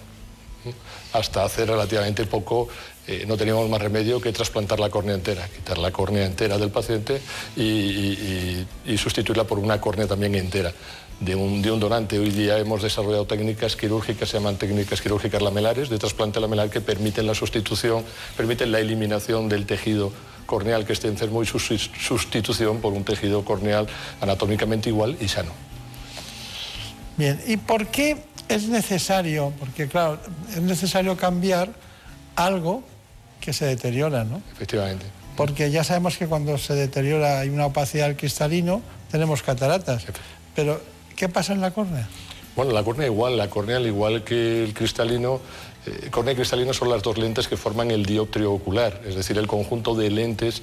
Hasta hace relativamente poco eh, no teníamos más remedio que trasplantar la córnea entera, quitar la córnea entera del paciente y, y- y- y sustituirla por una córnea también entera de un, de un donante. Hoy día hemos desarrollado técnicas quirúrgicas, se llaman técnicas quirúrgicas lamelares, de trasplante lamelar, que permiten la sustitución, permiten la eliminación del tejido corneal que esté enfermo y su sus- sustitución por un tejido corneal anatómicamente igual y sano. Bien, ¿y por qué es necesario? Porque claro, es necesario cambiar algo que se deteriora, ¿no? Efectivamente. Porque ya sabemos que cuando se deteriora hay una opacidad del cristalino, tenemos cataratas. Pero, ¿qué pasa en la córnea? Bueno, la córnea igual, la córnea al igual que el cristalino, eh, córnea y cristalino son las dos lentes que forman el dioptrio ocular, es decir, el conjunto de lentes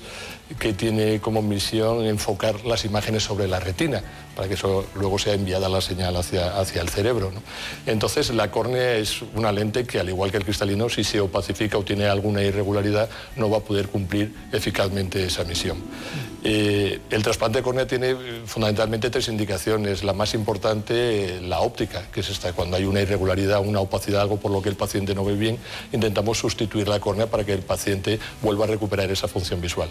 que tiene como misión enfocar las imágenes sobre la retina, para que eso luego sea enviada la señal hacia, hacia el cerebro. Entonces, la córnea es una lente que, al igual que el cristalino, si se opacifica o tiene alguna irregularidad, no va a poder cumplir eficazmente esa misión. Eh, el trasplante de córnea tiene eh, fundamentalmente tres indicaciones. La más importante, eh, la óptica, que es esta, cuando hay una irregularidad, una opacidad, algo por lo que el paciente no ve bien, intentamos sustituir la córnea para que el paciente vuelva a recuperar esa función visual.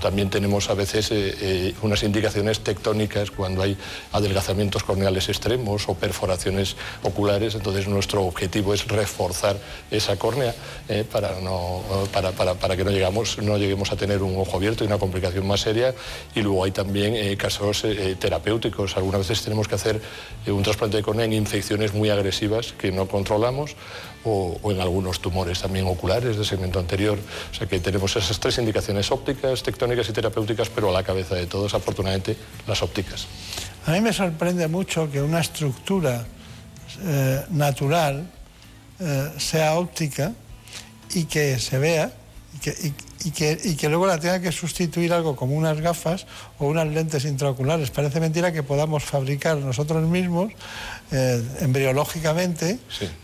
También tenemos a veces eh, eh, unas indicaciones tectónicas cuando hay adelgazamientos corneales extremos o perforaciones oculares, entonces nuestro objetivo es reforzar esa córnea eh, para, no, para, para- para que no, llegamos, no lleguemos a tener un ojo abierto y una complicación más seria. Y luego hay también casos terapéuticos. Algunas veces tenemos que hacer un trasplante de córnea en infecciones muy agresivas que no controlamos o, en algunos tumores también oculares de segmento anterior. O sea que tenemos esas tres indicaciones ópticas, tectónicas y terapéuticas, pero a la cabeza de todos, afortunadamente, las ópticas. A mí me sorprende mucho que una estructura eh, natural eh, sea óptica y que se vea y que- y que luego la tenga que sustituir algo como unas gafas o unas lentes intraoculares. Parece mentira que podamos fabricar nosotros mismos, eh, embriológicamente,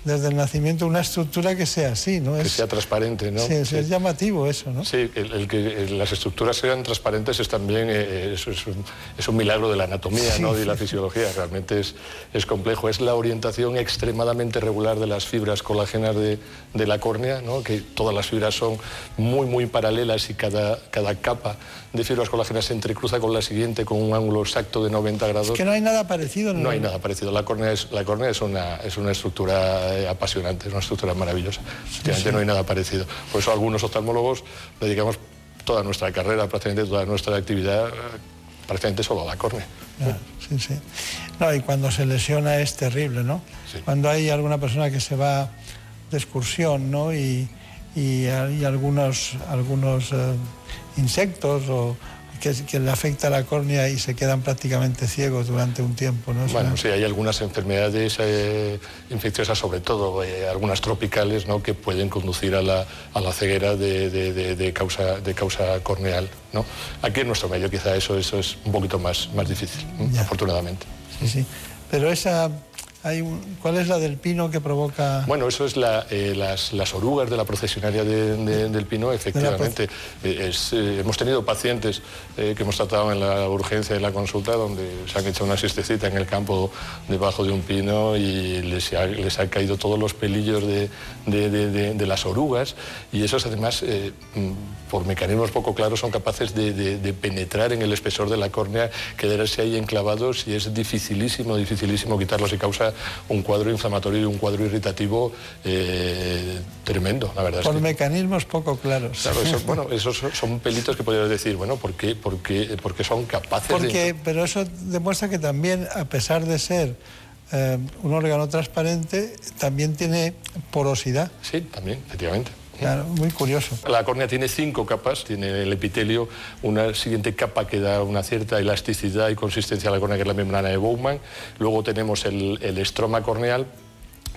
desde el nacimiento, una estructura que sea así, ¿no? Que Es, sea transparente, ¿no? sí, es- es llamativo eso, ¿no? Sí, el, el que las estructuras sean transparentes es también eh, es, es un, es un milagro de la anatomía ¿no? y sí, la fisiología. Realmente es, es complejo. Es la orientación extremadamente regular de las fibras colágenas de, de la córnea, ¿no? que todas las fibras son muy, muy paralelas y cada, cada capa de fibras colágenas se entrecruza con la siguiente con un ángulo exacto de 90 grados. Es que no hay nada parecido. No hay nada parecido. La córnea es, la córnea es, una, es una estructura eh, apasionante, es una estructura maravillosa. Efectivamente sí. no hay nada parecido. Por eso algunos oftalmólogos dedicamos toda nuestra carrera, prácticamente toda nuestra actividad, eh, prácticamente solo a la córnea. Claro, sí, sí. No, y cuando se lesiona es terrible, ¿no? Cuando hay alguna persona que se va de excursión, ¿no? Y, y hay algunos, algunos eh, insectos o que, que le afecta la córnea y se quedan prácticamente ciegos durante un tiempo, ¿no? Bueno, sí, hay algunas enfermedades eh, infecciosas, sobre todo eh, algunas tropicales, ¿no? que pueden conducir a la, a la ceguera de, de- de- de causa, de causa corneal. ¿no? Aquí en nuestro medio quizá eso, eso es un poquito más, más difícil, afortunadamente. Sí, sí. Pero esa, hay un- ¿Cuál es la del pino que provoca...? Bueno, eso es la, eh, las, las orugas de la procesionaria de- de- del pino, efectivamente. Eh, es, eh, hemos tenido pacientes eh, que hemos tratado en la urgencia en la consulta donde se han hecho una siestecita en el campo debajo de un pino y les ha, les han caído todos los pelillos de, de- de- de- de las orugas y esos además, eh, mm, por mecanismos poco claros, son capaces de, de- de penetrar en el espesor de la córnea, quedarse ahí enclavados y es dificilísimo, dificilísimo quitarlos y causa un cuadro inflamatorio y un cuadro irritativo eh, tremendo, la verdad. es Por que- mecanismos poco claros. Claro, eso- bueno, esos son- pelitos que podrías decir, bueno, ¿por qué, por qué- por qué son capaces de... Porque, pero eso demuestra que también, a pesar de ser eh, un órgano transparente, también tiene porosidad. Sí, también, efectivamente. Claro, muy curioso. La córnea tiene cinco capas, tiene el epitelio, una siguiente capa que da una cierta elasticidad y consistencia a la córnea, que es la membrana de Bowman. Luego tenemos el, el estroma corneal.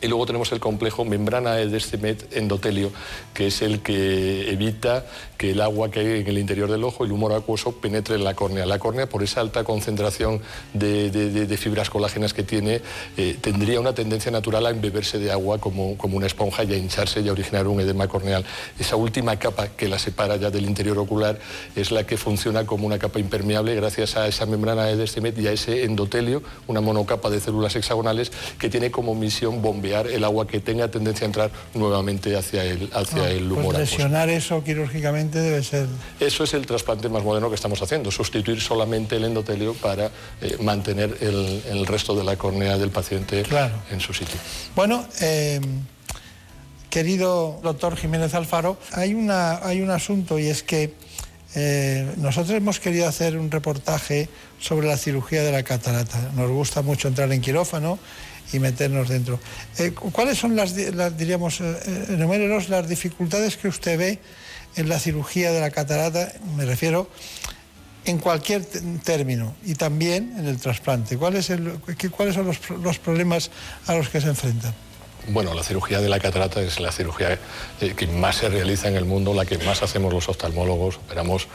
Y luego tenemos el complejo membrana de Descemet endotelio, que es el que evita que el agua que hay en el interior del ojo, el humor acuoso, penetre en la córnea. La córnea, por esa alta concentración de, de- de- de fibras colágenas que tiene, eh, tendría una tendencia natural a embeberse de agua como, como una esponja y a hincharse y a originar un edema corneal. Esa última capa que la separa ya del interior ocular es la que funciona como una capa impermeable gracias a esa membrana de Descemet y a ese endotelio, una monocapa de células hexagonales que tiene como misión bombear el agua que tenga tendencia a entrar nuevamente hacia el, hacia Ah, el pues humor acuoso. lesionar eso quirúrgicamente debe ser... Eso es el trasplante más moderno que estamos haciendo, sustituir solamente el endotelio para eh, mantener el, el resto de la córnea del paciente en su sitio. Bueno, eh, querido doctor Jiménez Alfaro, hay, una, hay un asunto y es que eh, nosotros hemos querido hacer un reportaje sobre la cirugía de la catarata. Nos gusta mucho entrar en quirófano y meternos dentro. Eh, ¿Cuáles son las, di- las, diríamos, eh, enumérenos las dificultades que usted ve en la cirugía de la catarata? Me refiero en cualquier término y también en el trasplante. ¿Cuál es el- qué- ¿Cuáles son los, los problemas a los que se enfrentan? Bueno, la cirugía de la catarata es la cirugía eh, que más se realiza en el mundo, la que más hacemos los oftalmólogos. Operamos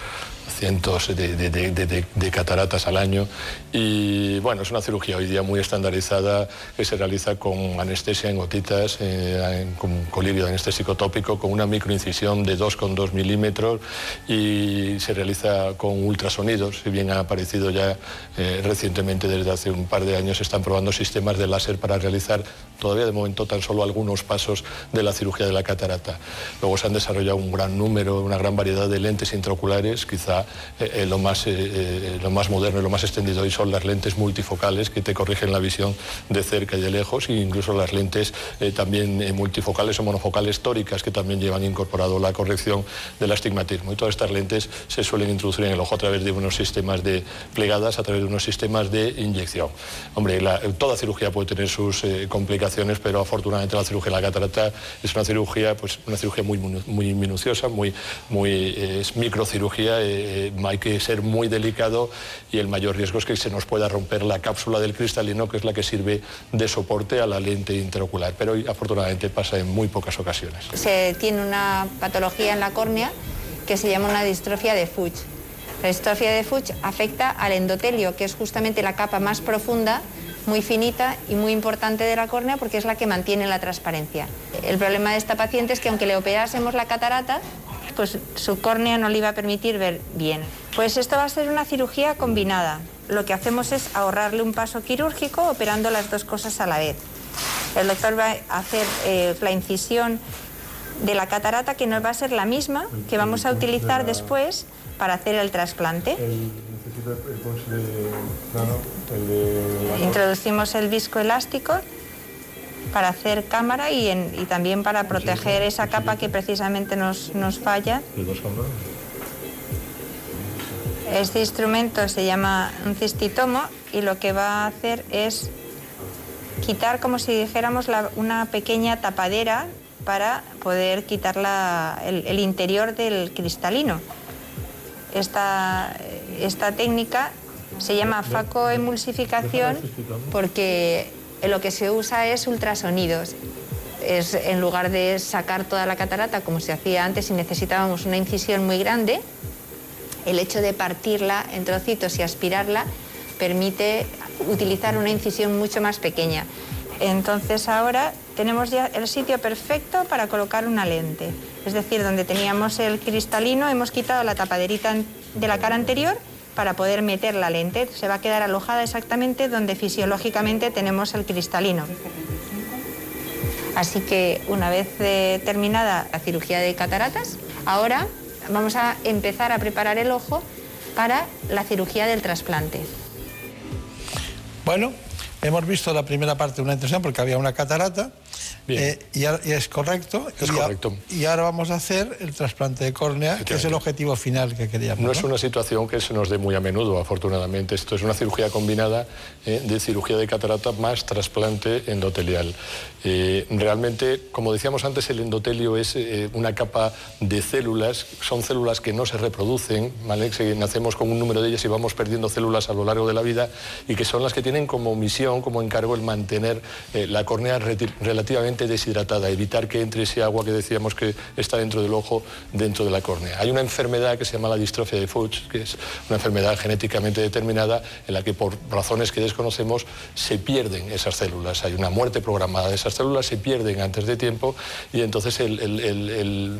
cientos de, cataratas al año. Y bueno, es una cirugía hoy día muy estandarizada que se realiza con anestesia en gotitas, eh, con colirio anestésico tópico, con una microincisión de 2,2 milímetros y se realiza con ultrasonidos, si bien ha aparecido ya eh, recientemente desde hace un par de años, están probando sistemas de láser para realizar todavía de momento tan solo algunos pasos de la cirugía de la catarata. Luego se han desarrollado un gran número, una gran variedad de lentes intraoculares, quizá eh, eh, lo, más, eh, lo más moderno y lo más extendido hoy son las lentes multifocales que te corrigen la visión de cerca y de lejos, e incluso las lentes también multifocales o monofocales tóricas que también llevan incorporado la corrección del astigmatismo. Y todas estas lentes se suelen introducir en el ojo a través de unos sistemas de plegadas, a través de unos sistemas de inyección. Hombre, toda cirugía puede tener sus eh, pero afortunadamente la cirugía de la catarata es una cirugía, pues, una cirugía muy, muy minuciosa, muy, muy, eh, es microcirugía, eh, eh, hay que ser muy delicado y el mayor riesgo es que se nos pueda romper la cápsula del cristalino, que es la que sirve de soporte a la lente intraocular, pero afortunadamente pasa en muy pocas ocasiones. se tiene una patología en la córnea que se llama una distrofia de Fuchs. La distrofia de Fuchs afecta al endotelio, que es justamente la capa más profunda, muy finita y muy importante de la córnea porque es la que mantiene la transparencia. El problema de esta paciente es que aunque le operásemos la catarata, pues su córnea no le iba a permitir ver bien. Pues esto va a ser una cirugía combinada. Lo que hacemos es ahorrarle un paso quirúrgico operando las dos cosas a la vez. El doctor va a hacer eh, la incisión de la catarata que nos va a ser la misma que vamos a utilizar después para hacer el trasplante. Introducimos el visco elástico para hacer cámara y, en- y también para proteger esa capa que precisamente nos, nos falla. Este instrumento se llama un cistitomo y lo que va a hacer es quitar como si dijéramos la- una pequeña tapadera para poder quitar la- el, el interior del cristalino. Esta, esta técnica se llama facoemulsificación porque lo que se usa es ultrasonidos. En lugar de sacar toda la catarata como se hacía antes y necesitábamos una incisión muy grande, el hecho de partirla en trocitos y aspirarla permite utilizar una incisión mucho más pequeña. Entonces ahora tenemos ya el sitio perfecto para colocar una lente. Es decir, donde teníamos el cristalino hemos quitado la tapaderita de la cara anterior para poder meter la lente. Se va a quedar alojada exactamente donde fisiológicamente tenemos el cristalino. Así que una vez eh, terminada la cirugía de cataratas, ahora vamos a empezar a preparar el ojo para la cirugía del trasplante. Bueno, hemos visto la primera parte de una intención porque había una catarata eh, y, es correcto. Es correcto. y ahora vamos a hacer el trasplante de córnea, que es el objetivo final que queríamos. No, es una situación que se nos dé muy a menudo, afortunadamente. Esto es una cirugía combinada eh, de cirugía de catarata más trasplante endotelial. Eh, realmente, como decíamos antes, el endotelio es una capa de células, son células que no se reproducen, ¿vale? nacemos con un número de ellas y vamos perdiendo células a lo largo de la vida y que son las que tienen como misión, como encargo el mantener la córnea relativamente deshidratada, evitar que entre ese agua que decíamos que está dentro del ojo, dentro de la córnea. Hay una enfermedad que se llama la distrofia de Fuchs, que es una enfermedad genéticamente determinada en la que por razones que desconocemos se pierden esas células. Hay una muerte programada de esas células, se pierden antes de tiempo y entonces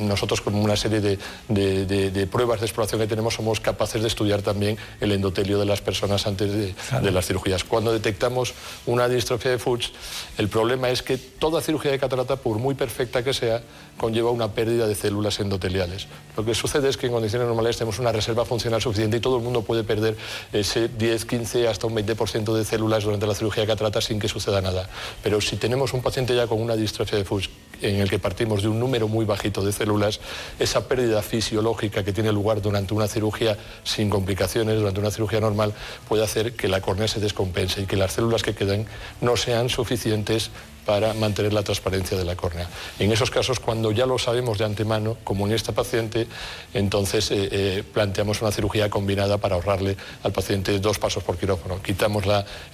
nosotros con una serie de, pruebas de exploración que tenemos somos capaces de estudiar también el endotelio de las personas antes de, de las cirugías. Cuando detectamos una distrofia de Fuchs, el problema es que toda cirugía de catarata, por muy perfecta que sea, conlleva una pérdida de células endoteliales. Lo que sucede es que en condiciones normales tenemos una reserva funcional suficiente y todo el mundo puede perder ese 10, 15, hasta un 20% de células durante la cirugía de catarata sin que suceda nada. Pero si tenemos un paciente ya con una distrofia de Fuchs en el que partimos de un número muy bajito de células, esa pérdida fisiológica que tiene lugar durante una cirugía sin complicaciones, durante una cirugía normal, puede hacer que la córnea se descompense y que las células que queden no sean suficientes para mantener la transparencia de la córnea. En esos casos, cuando ya lo sabemos de antemano, como en esta paciente, entonces eh, eh, planteamos una cirugía combinada para ahorrarle al paciente dos pasos por quirófano. Quitamos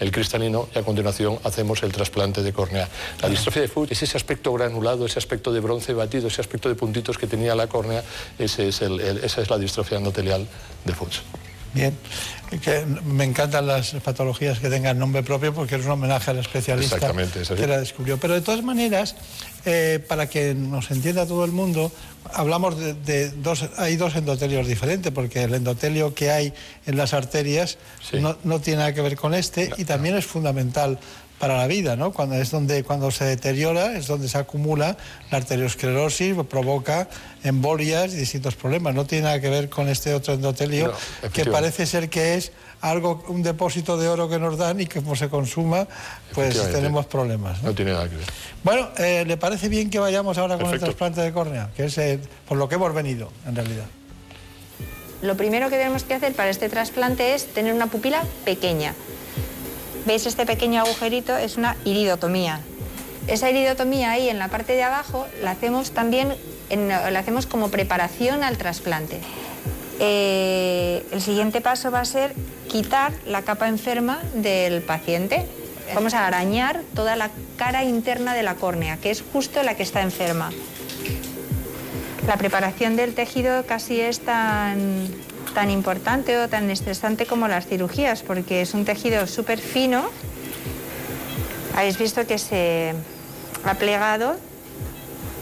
el cristalino y a continuación hacemos el trasplante de córnea. La distrofia de Fuchs es ese aspecto granulado, ese aspecto de bronce batido, ese aspecto de puntitos que tenía la córnea, esa es la distrofia endotelial de Fuchs. Bien, que me encantan las patologías que tengan nombre propio porque es un homenaje al especialista que la descubrió. Pero de todas maneras, eh, para que nos entienda todo el mundo, hablamos de, dos, hay dos endotelios diferentes, porque el endotelio que hay en las arterias no, tiene nada que ver con este y también es fundamental para la vida, ¿no? Cuando es donde cuando se deteriora es donde se acumula la arteriosclerosis, provoca embolias y distintos problemas. No tiene nada que ver con este otro endotelio que parece ser que es algo un depósito de oro que nos dan y que como se consuma, pues tenemos problemas. ¿no? tiene nada que ver. Bueno, eh, ¿le parece bien que vayamos ahora con el trasplante de córnea? Que es eh, por lo que hemos venido, en realidad. Lo primero que tenemos que hacer para este trasplante es tener una pupila pequeña. ¿Veis este pequeño agujerito? Es una iridotomía. Esa iridotomía ahí en la parte de abajo la hacemos también la hacemos como preparación al trasplante. Eh, el siguiente paso va a ser quitar la capa enferma del paciente. Vamos a arañar toda la cara interna de la córnea, que es justo la que está enferma. La preparación del tejido casi es tan tan importante o tan estresante como las cirugías, porque es un tejido súper fino. Habéis visto que se ha plegado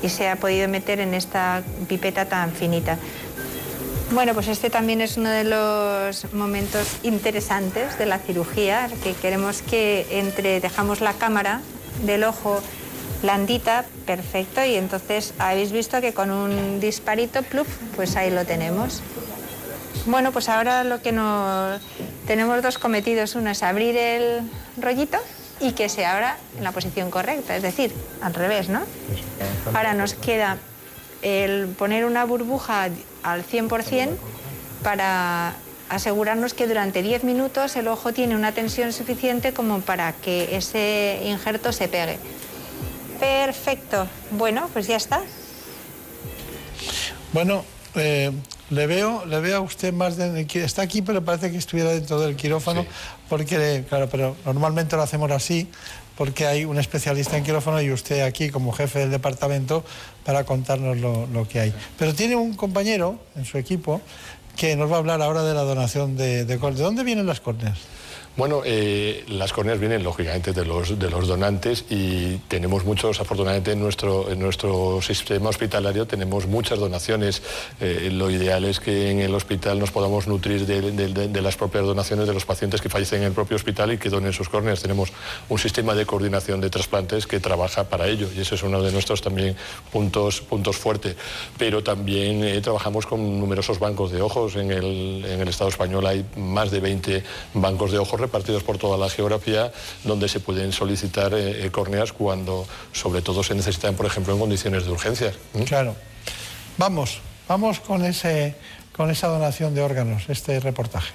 y se ha podido meter en esta pipeta tan finita. Bueno, pues este también es uno de los momentos interesantes de la cirugía, que queremos que entre, dejamos la cámara del ojo blandita, perfecto, y entonces habéis visto que con un disparito, pluf, pues ahí lo tenemos. Bueno, pues ahora lo que nos tenemos dos cometidos. Uno es abrir el rollito y que se abra en la posición correcta, es decir, al revés, ¿no? Ahora nos queda el poner una burbuja al 100% para asegurarnos que durante 10 minutos el ojo tiene una tensión suficiente como para que ese injerto se pegue. Perfecto. Bueno, pues ya está. Bueno, eh, le veo, le veo a usted más de, está aquí, pero parece que estuviera dentro del quirófano, porque claro, pero normalmente lo hacemos así, porque hay un especialista en quirófano y usted aquí como jefe del departamento para contarnos lo, que hay. Pero tiene un compañero en su equipo que nos va a hablar ahora de la donación de, de ¿De dónde vienen las córneas? Bueno, eh, las córneas vienen lógicamente de los, de los donantes y tenemos muchos, afortunadamente en nuestro, nuestro sistema hospitalario tenemos muchas donaciones. Eh, lo ideal es que en el hospital nos podamos nutrir de, las propias donaciones de los pacientes que fallecen en el propio hospital y que donen sus córneas. Tenemos un sistema de coordinación de trasplantes que trabaja para ello y ese es uno de nuestros también puntos, puntos fuertes. Pero también eh, trabajamos con numerosos bancos de ojos. En el, en el Estado español hay más de 20 bancos de ojos repartidos por toda la geografía donde se pueden solicitar eh, eh, córneas cuando sobre todo se necesitan, por ejemplo, en condiciones de urgencia. Claro. Vamos, vamos con, ese, con esa donación de órganos, este reportaje.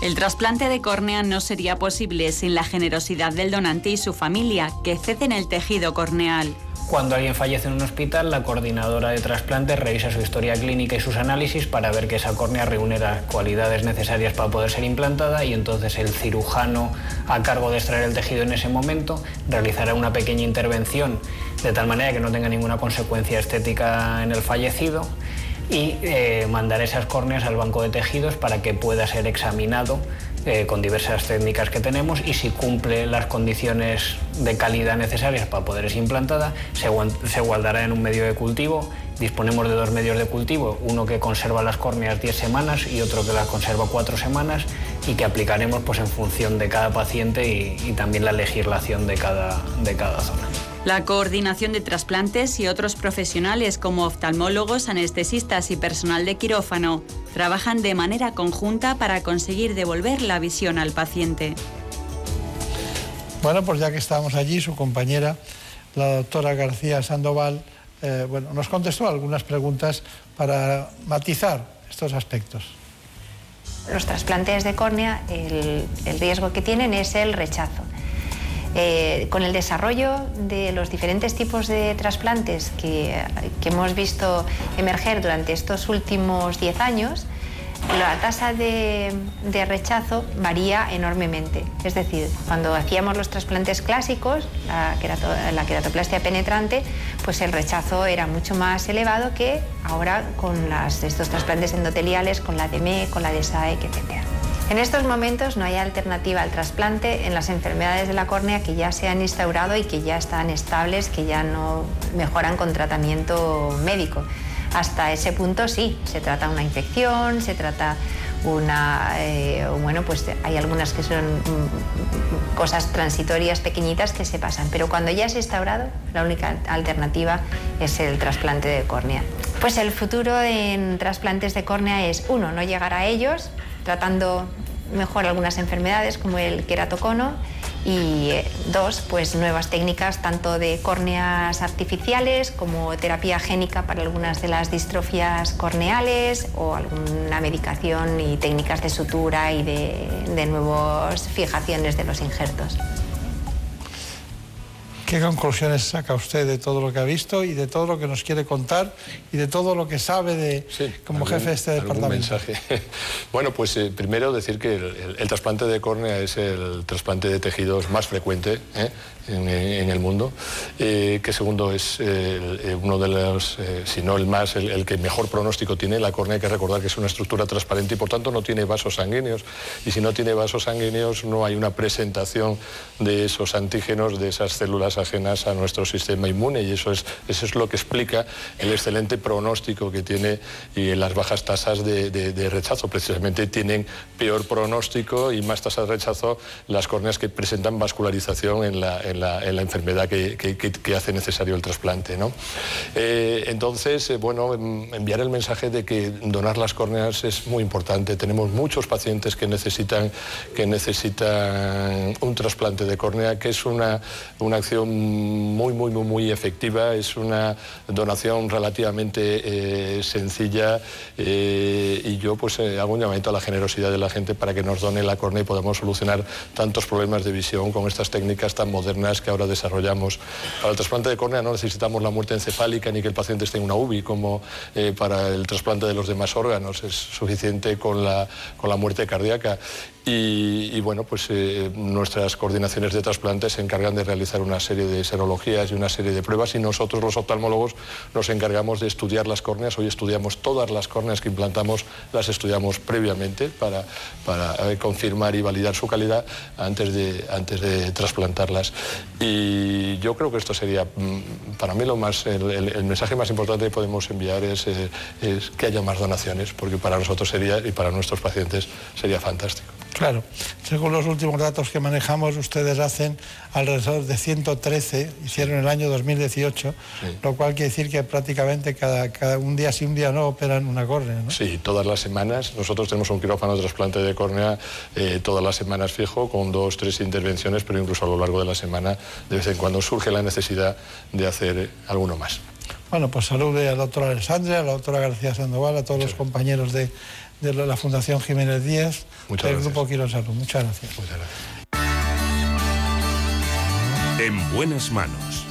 El trasplante de córnea no sería posible sin la generosidad del donante y su familia, que ceden el tejido corneal. Cuando alguien fallece en un hospital, la coordinadora de trasplantes revisa su historia clínica y sus análisis para ver que esa córnea reúne las cualidades necesarias para poder ser implantada y entonces el cirujano a cargo de extraer el tejido en ese momento realizará una pequeña intervención de tal manera que no tenga ninguna consecuencia estética en el fallecido y eh, mandar esas córneas al banco de tejidos para que pueda ser examinado eh, con diversas técnicas que tenemos y si cumple las condiciones de calidad necesarias para poder ser implantada, se, guardará en un medio de cultivo. Disponemos de dos medios de cultivo, uno que conserva las córneas 10 semanas y otro que las conserva 4 semanas y que aplicaremos pues, en función de cada paciente y, y también la legislación de cada, de cada zona. La coordinación de trasplantes y otros profesionales como oftalmólogos, anestesistas y personal de quirófano trabajan de manera conjunta para conseguir devolver la visión al paciente. Bueno, pues ya que estábamos allí, su compañera, la doctora García Sandoval, eh, bueno, nos contestó algunas preguntas para matizar estos aspectos. Los trasplantes de córnea, el riesgo que tienen es el rechazo. Eh, con el desarrollo de los diferentes tipos de trasplantes que, hemos visto emerger durante estos últimos 10 años, la tasa de, rechazo varía enormemente. Es decir, cuando hacíamos los trasplantes clásicos, la, la, queratoplastia penetrante, pues el rechazo era mucho más elevado que ahora con estos trasplantes endoteliales, con la DME, con la DSAEC, etc. En estos momentos no hay alternativa al trasplante en las enfermedades de la córnea que ya se han instaurado y que ya están estables, que ya no mejoran con tratamiento médico. Hasta ese punto sí, se trata una infección, se trata una, eh, bueno, pues hay algunas que son mm, cosas transitorias pequeñitas que se pasan, pero cuando ya se ha instaurado, la única alternativa es el trasplante de córnea. Pues el futuro en trasplantes de córnea es, uno, no llegar a ellos, tratando mejor algunas enfermedades como el queratocono y eh, dos, pues nuevas técnicas tanto de córneas artificiales como terapia génica para algunas de las distrofias corneales o alguna medicación y técnicas de sutura y de, de nuevas fijaciones de los injertos. ¿Qué conclusiones saca usted de todo lo que ha visto y de todo lo que nos quiere contar y de todo lo que sabe de, como jefe de este departamento? mensaje. bueno, pues eh, primero decir que el, trasplante de córnea es el trasplante de tejidos más frecuente ¿eh? En, el mundo, eh, que segundo es uno de los, si no el más, el, que mejor pronóstico tiene. La córnea hay que recordar que es una estructura transparente y por tanto no tiene vasos sanguíneos. Y si no tiene vasos sanguíneos no hay una presentación de esos antígenos, de esas células ajenas a nuestro sistema inmune y eso es, eso es lo que explica el excelente pronóstico que tiene y las bajas tasas de, rechazo. Precisamente tienen peor pronóstico y más tasas de rechazo las córneas que presentan vascularización en la, en la enfermedad que, hace necesario el trasplante. ¿no? Eh, entonces, eh, bueno, em, enviar el mensaje de que donar las córneas es muy importante. Tenemos muchos pacientes que necesitan, que necesitan un trasplante de córnea, que es una, una acción muy, muy, muy, muy efectiva. Es una donación relativamente eh, sencilla y yo pues hago un llamamiento a la generosidad de la gente para que nos done la córnea y podamos solucionar tantos problemas de visión con estas técnicas tan modernas que ahora desarrollamos. Para el trasplante de córnea no necesitamos la muerte encefálica ni que el paciente esté en una UBI como para el trasplante de los demás órganos. Es suficiente con la, con la muerte cardíaca Y, bueno, pues eh, nuestras coordinaciones de trasplantes se encargan de realizar una serie de serologías y una serie de pruebas y nosotros los oftalmólogos nos encargamos de estudiar las córneas. Hoy estudiamos todas las córneas que implantamos, las estudiamos previamente para, eh, confirmar y validar su calidad antes de, trasplantarlas. Y yo creo que esto sería, mm, para mí, lo más, el, mensaje más importante que podemos enviar eh, es que haya más donaciones, porque para nosotros sería y para nuestros pacientes sería fantástico. Claro, según los últimos datos que manejamos, ustedes hacen alrededor de 113, hicieron el año 2018, lo cual quiere decir que prácticamente cada, cada, un día sí, un día no operan una córnea. ¿no? Sí, todas las semanas. Nosotros tenemos un quirófano de trasplante de córnea eh, todas las semanas fijo, con dos, tres intervenciones, pero incluso a lo largo de la semana, de vez en cuando surge la necesidad de hacer alguno más. Bueno, pues salude al doctor Alessandra, a la doctora García Sandoval, a todos los compañeros de de la Fundación Jiménez Díaz, Muchas del Grupo Quiero Salud. Muchas gracias. Muchas gracias. En buenas manos.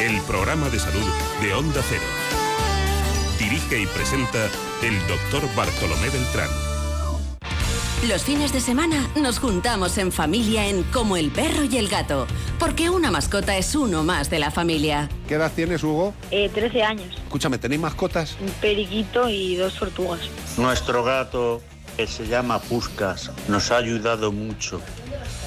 El programa de salud de Onda Cero. Dirige y presenta el doctor Bartolomé Beltrán. Los fines de semana nos juntamos en familia en Como el perro y el gato, porque una mascota es uno más de la familia. ¿Qué edad tienes, Hugo? Eh, 13 años. Escúchame, ¿tenéis mascotas? Un periquito y dos tortugas. Nuestro gato, que se llama Puscas, nos ha ayudado mucho,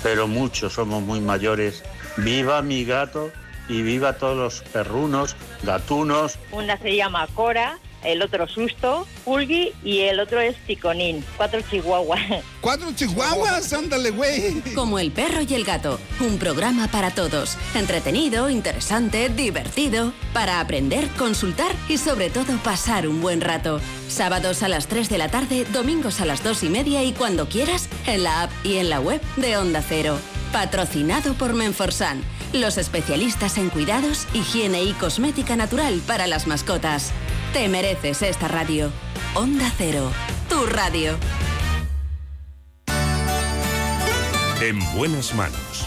pero mucho, somos muy mayores. Viva mi gato y viva todos los perrunos, gatunos. Una se llama Cora, el otro Susto, Pulgui y el otro es Ticonín. Cuatro chihuahuas. ¿Cuatro chihuahuas? Ándale, güey. Como el perro y el gato, un programa para todos. Entretenido, interesante, divertido, para aprender, consultar y sobre todo pasar un buen rato. Sábados a las 3 de la tarde, domingos a las 2 y media y cuando quieras, en la app y en la web de Onda Cero. Patrocinado por Menforsan, los especialistas en cuidados, higiene y cosmética natural para las mascotas. Te mereces esta radio. Onda Cero, tu radio. En buenas manos.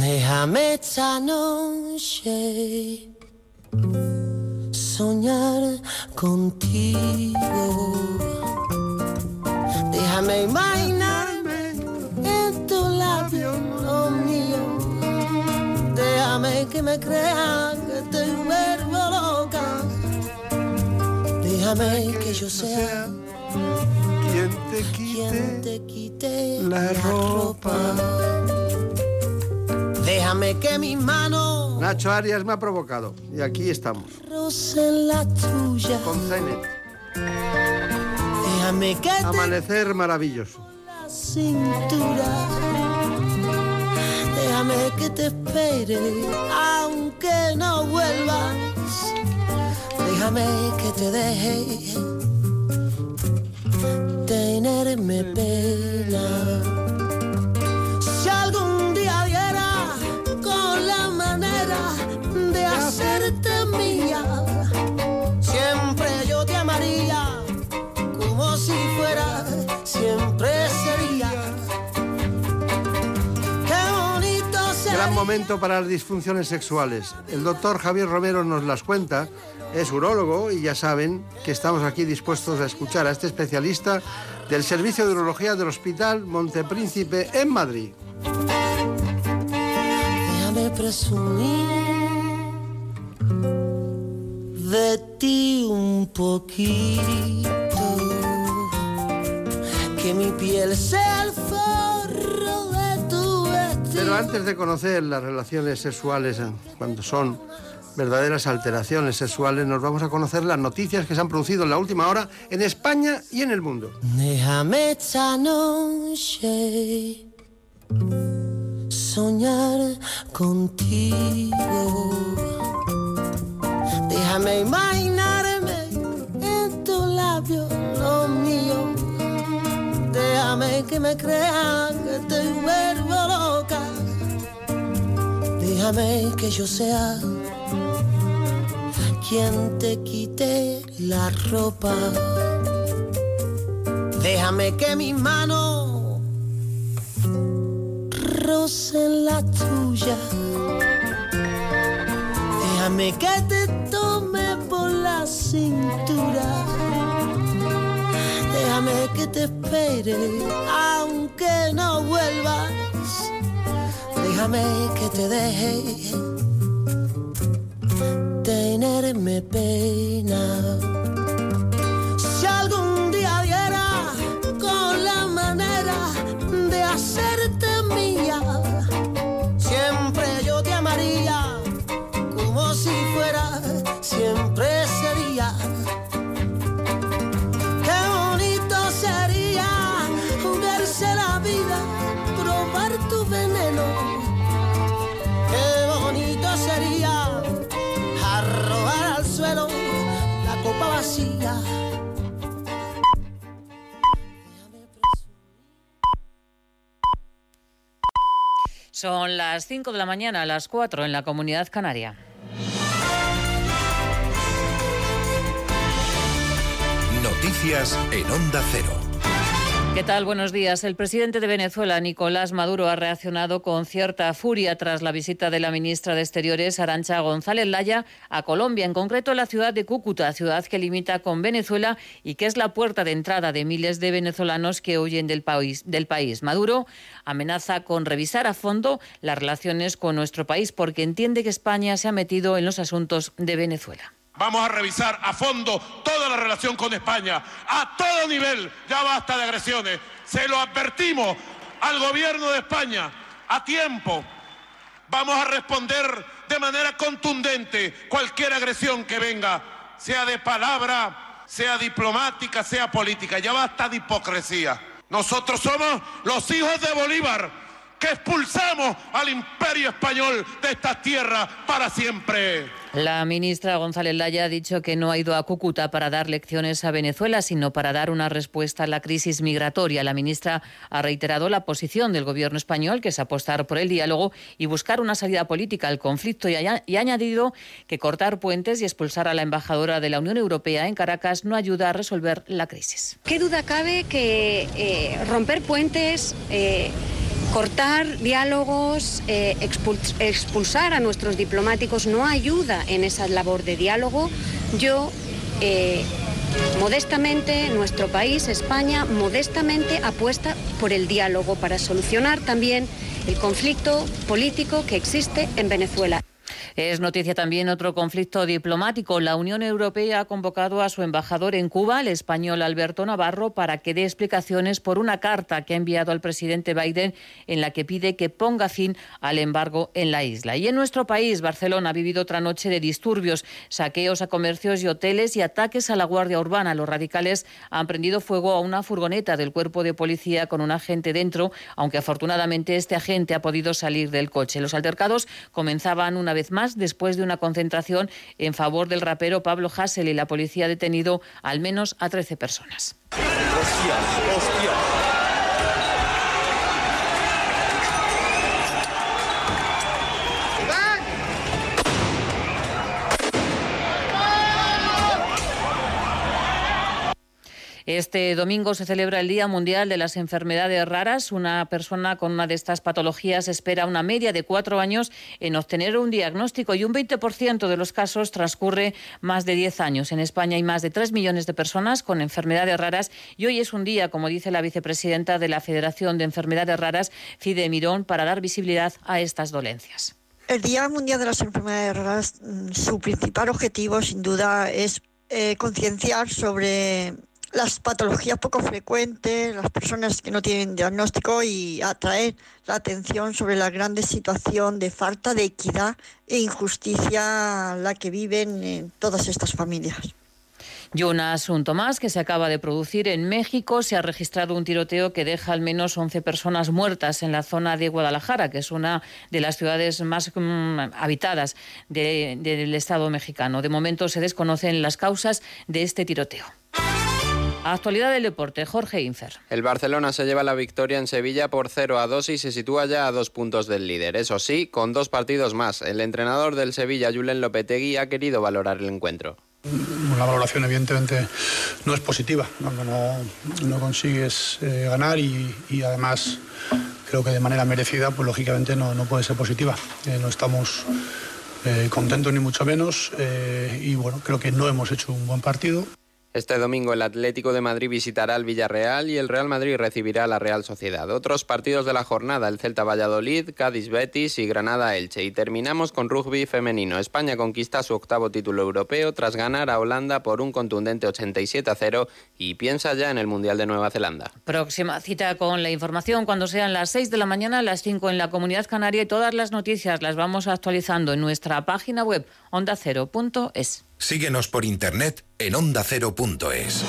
Déjame esta noche contigo. Déjame imaginarme en tu labio, oh mío. Déjame que me crean que te vuelvo loca. Déjame que yo sea quien te quien quite te quite la ropa. Déjame que mis manos Nacho Arias me ha provocado y aquí estamos. rocen la tuya. Con Zenet. Déjame que te Amanecer maravilloso. la cintura. Déjame que te espere, aunque no vuelvas. Déjame que te deje tenerme pena. De hacerte mía, siempre yo te amaría como si fuera, siempre sería. Qué bonito sería. Gran momento para las disfunciones sexuales. El doctor Javier Romero nos las cuenta. Es urólogo y ya saben que estamos aquí dispuestos a escuchar a este especialista del Servicio de Urología del Hospital Montepríncipe en Madrid. Déjame presumir de ti un poquito. Que mi piel sea el forro de tu vestido. Pero antes de conocer las relaciones sexuales eh, cuando son verdaderas alteraciones sexuales, nos vamos a conocer las noticias que se han producido en la última hora en España y en el mundo. Déjame esta noche soñar contigo. Déjame imaginarme en tu labio, lo mío. Déjame que me crean que te vuelvo loca. Déjame que yo sea quien te quite la ropa. Déjame que mis manos rocen la tuya. Déjame que te tome por la cintura. Déjame que te espere, aunque no vuelvas. Déjame que te deje tenerme pena. Si algún día viera con la manera de hacerte si fuera siempre sería. Qué bonito sería verse la vida, probar tu veneno. Qué bonito sería arrojar al suelo la copa vacía. Son las 5 de la mañana, las 4 en la comunidad canaria. Noticias en Onda Cero. ¿Qué tal? Buenos días. El presidente de Venezuela, Nicolás Maduro, ha reaccionado con cierta furia tras la visita de la ministra de Exteriores, Arancha González Laya, a Colombia, en concreto a la ciudad de Cúcuta, ciudad que limita con Venezuela y que es la puerta de entrada de miles de venezolanos que huyen del país. Del país. Maduro amenaza con revisar a fondo las relaciones con nuestro país porque entiende que España se ha metido en los asuntos de Venezuela. Vamos a revisar a fondo toda la relación con España, a todo nivel. Ya basta de agresiones. Se lo advertimos al gobierno de España a tiempo. Vamos a responder de manera contundente cualquier agresión que venga, sea de palabra, sea diplomática, sea política. Ya basta de hipocresía. Nosotros somos los hijos de Bolívar que expulsamos al imperio español de estas tierras para siempre. La ministra González Laya ha dicho que no ha ido a Cúcuta para dar lecciones a Venezuela, sino para dar una respuesta a la crisis migratoria. La ministra ha reiterado la posición del gobierno español, que es apostar por el diálogo y buscar una salida política al conflicto, y ha, y ha añadido que cortar puentes y expulsar a la embajadora de la Unión Europea en Caracas no ayuda a resolver la crisis. ¿Qué duda cabe que eh, romper puentes... Eh, Cortar diálogos, eh, expulsar a nuestros diplomáticos no ayuda en esa labor de diálogo. Yo, eh, modestamente, nuestro país, España, modestamente apuesta por el diálogo para solucionar también el conflicto político que existe en Venezuela. Es noticia también otro conflicto diplomático. La Unión Europea ha convocado a su embajador en Cuba, el español Alberto Navarro, para que dé explicaciones por una carta que ha enviado al presidente Biden en la que pide que ponga fin al embargo en la isla. Y en nuestro país, Barcelona ha vivido otra noche de disturbios, saqueos a comercios y hoteles y ataques a la Guardia Urbana. Los radicales han prendido fuego a una furgoneta del cuerpo de policía con un agente dentro, aunque afortunadamente este agente ha podido salir del coche. Los altercados comenzaban una vez más después de una concentración en favor del rapero Pablo Hassel y la policía ha detenido al menos a 13 personas. Este domingo se celebra el Día Mundial de las Enfermedades Raras. Una persona con una de estas patologías espera una media de cuatro años en obtener un diagnóstico y un 20% de los casos transcurre más de 10 años. En España hay más de 3 millones de personas con enfermedades raras y hoy es un día, como dice la vicepresidenta de la Federación de Enfermedades Raras, Fide Mirón, para dar visibilidad a estas dolencias. El Día Mundial de las Enfermedades Raras, mm, su principal objetivo, sin duda, es eh, concienciar sobre las patologías poco frecuentes, las personas que no tienen diagnóstico y atraer la atención sobre la grande situación de falta de equidad e injusticia la que viven en todas estas familias. Y un asunto más que se acaba de producir en México. Se ha registrado un tiroteo que deja al menos 11 personas muertas en la zona de Guadalajara, que es una de las ciudades más mm, habitadas de, del Estado mexicano. De momento se desconocen las causas de este tiroteo. Actualidad del deporte, Jorge Infer. El Barcelona se lleva la victoria en Sevilla por 0 a 2 y se sitúa ya a dos puntos del líder. Eso sí, con dos partidos más. El entrenador del Sevilla, Julen Lopetegui, ha querido valorar el encuentro. La valoración evidentemente no es positiva, cuando no, no consigues eh, ganar y, y, además creo que de manera merecida, pues lógicamente no, no puede ser positiva. Eh, no estamos eh, contento ni mucho menos y bueno, creo que no hemos hecho un buen partido. Este domingo el Atlético de Madrid visitará al Villarreal y el Real Madrid recibirá a la Real Sociedad. Otros partidos de la jornada, el Celta Valladolid, Cádiz Betis y Granada Elche. Y terminamos con rugby femenino. España conquista su octavo título europeo tras ganar a Holanda por un contundente 87 a 0 y piensa ya en el Mundial de Nueva Zelanda. Próxima cita con la información cuando sean las 6 de la mañana, las 5 en la Comunidad Canaria y todas las noticias las vamos actualizando en nuestra página web ondacero.es. Síguenos por internet en ondacero.es.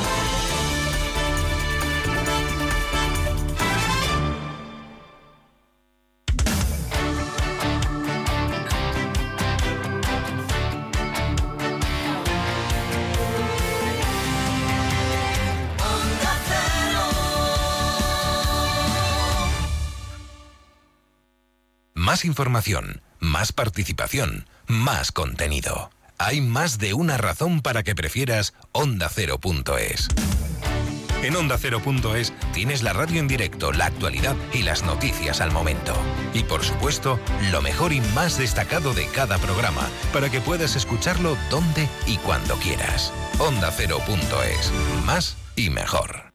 Más información, más participación, más contenido hay más de una razón para que prefieras Onda Cero.es. En Onda Cero.es tienes la radio en directo, la actualidad y las noticias al momento. Y por supuesto, lo mejor y más destacado de cada programa, para que puedas escucharlo donde y cuando quieras. Onda Cero.es. Más y mejor.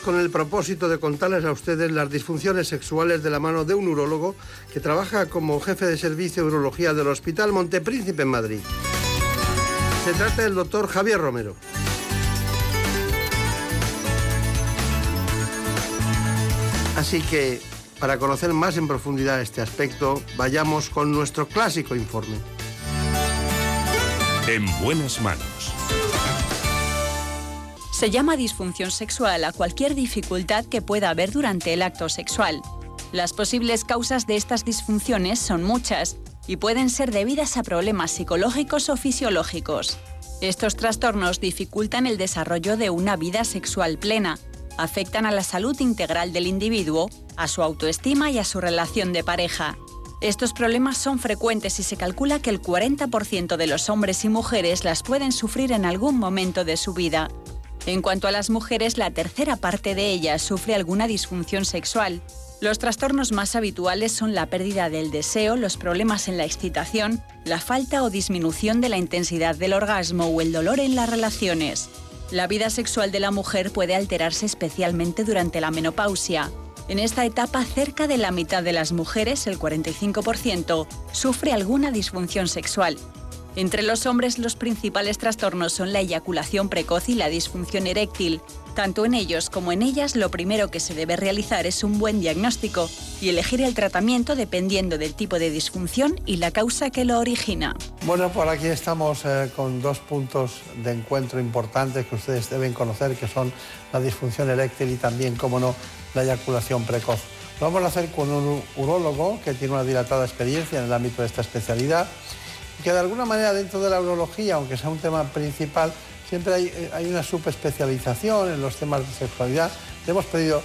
Con el propósito de contarles a ustedes las disfunciones sexuales de la mano de un urólogo que trabaja como jefe de servicio de urología del Hospital Montepríncipe en Madrid. Se trata del doctor Javier Romero. Así que, para conocer más en profundidad este aspecto, vayamos con nuestro clásico informe. En buenas manos. Se llama disfunción sexual a cualquier dificultad que pueda haber durante el acto sexual. Las posibles causas de estas disfunciones son muchas y pueden ser debidas a problemas psicológicos o fisiológicos. Estos trastornos dificultan el desarrollo de una vida sexual plena, afectan a la salud integral del individuo, a su autoestima y a su relación de pareja. Estos problemas son frecuentes y se calcula que el 40% de los hombres y mujeres las pueden sufrir en algún momento de su vida. En cuanto a las mujeres, la tercera parte de ellas sufre alguna disfunción sexual. Los trastornos más habituales son la pérdida del deseo, los problemas en la excitación, la falta o disminución de la intensidad del orgasmo o el dolor en las relaciones. La vida sexual de la mujer puede alterarse especialmente durante la menopausia. En esta etapa, cerca de la mitad de las mujeres, el 45%, sufre alguna disfunción sexual, entre los hombres los principales trastornos son la eyaculación precoz y la disfunción eréctil. Tanto en ellos como en ellas lo primero que se debe realizar es un buen diagnóstico y elegir el tratamiento dependiendo del tipo de disfunción y la causa que lo origina. Bueno, por aquí estamos eh, con dos puntos de encuentro importantes que ustedes deben conocer, que son la disfunción eréctil y también, como no, la eyaculación precoz. Lo vamos a hacer con un urólogo que tiene una dilatada experiencia en el ámbito de esta especialidad que de alguna manera dentro de la urología, aunque sea un tema principal, siempre hay, eh, una subespecialización en los temas de sexualidad. Le hemos pedido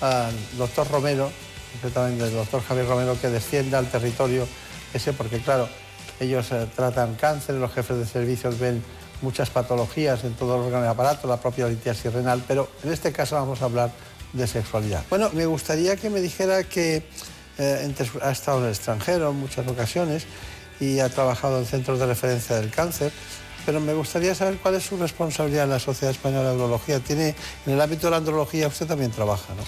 al doctor Romero, concretamente al doctor Javier Romero, que descienda al territorio ese, porque claro, ellos eh, tratan cáncer, los jefes de servicios ven muchas patologías en todo el órgano y aparato, la propia litiasis renal, pero en este caso vamos a hablar de sexualidad. Bueno, me gustaría que me dijera que eh, ha estado en el extranjero en muchas ocasiones y ha trabajado en centros de referencia del cáncer. Pero me gustaría saber cuál es su responsabilidad en la Sociedad Española de Urología. Tiene, en el ámbito de la andrología usted también trabaja, ¿no?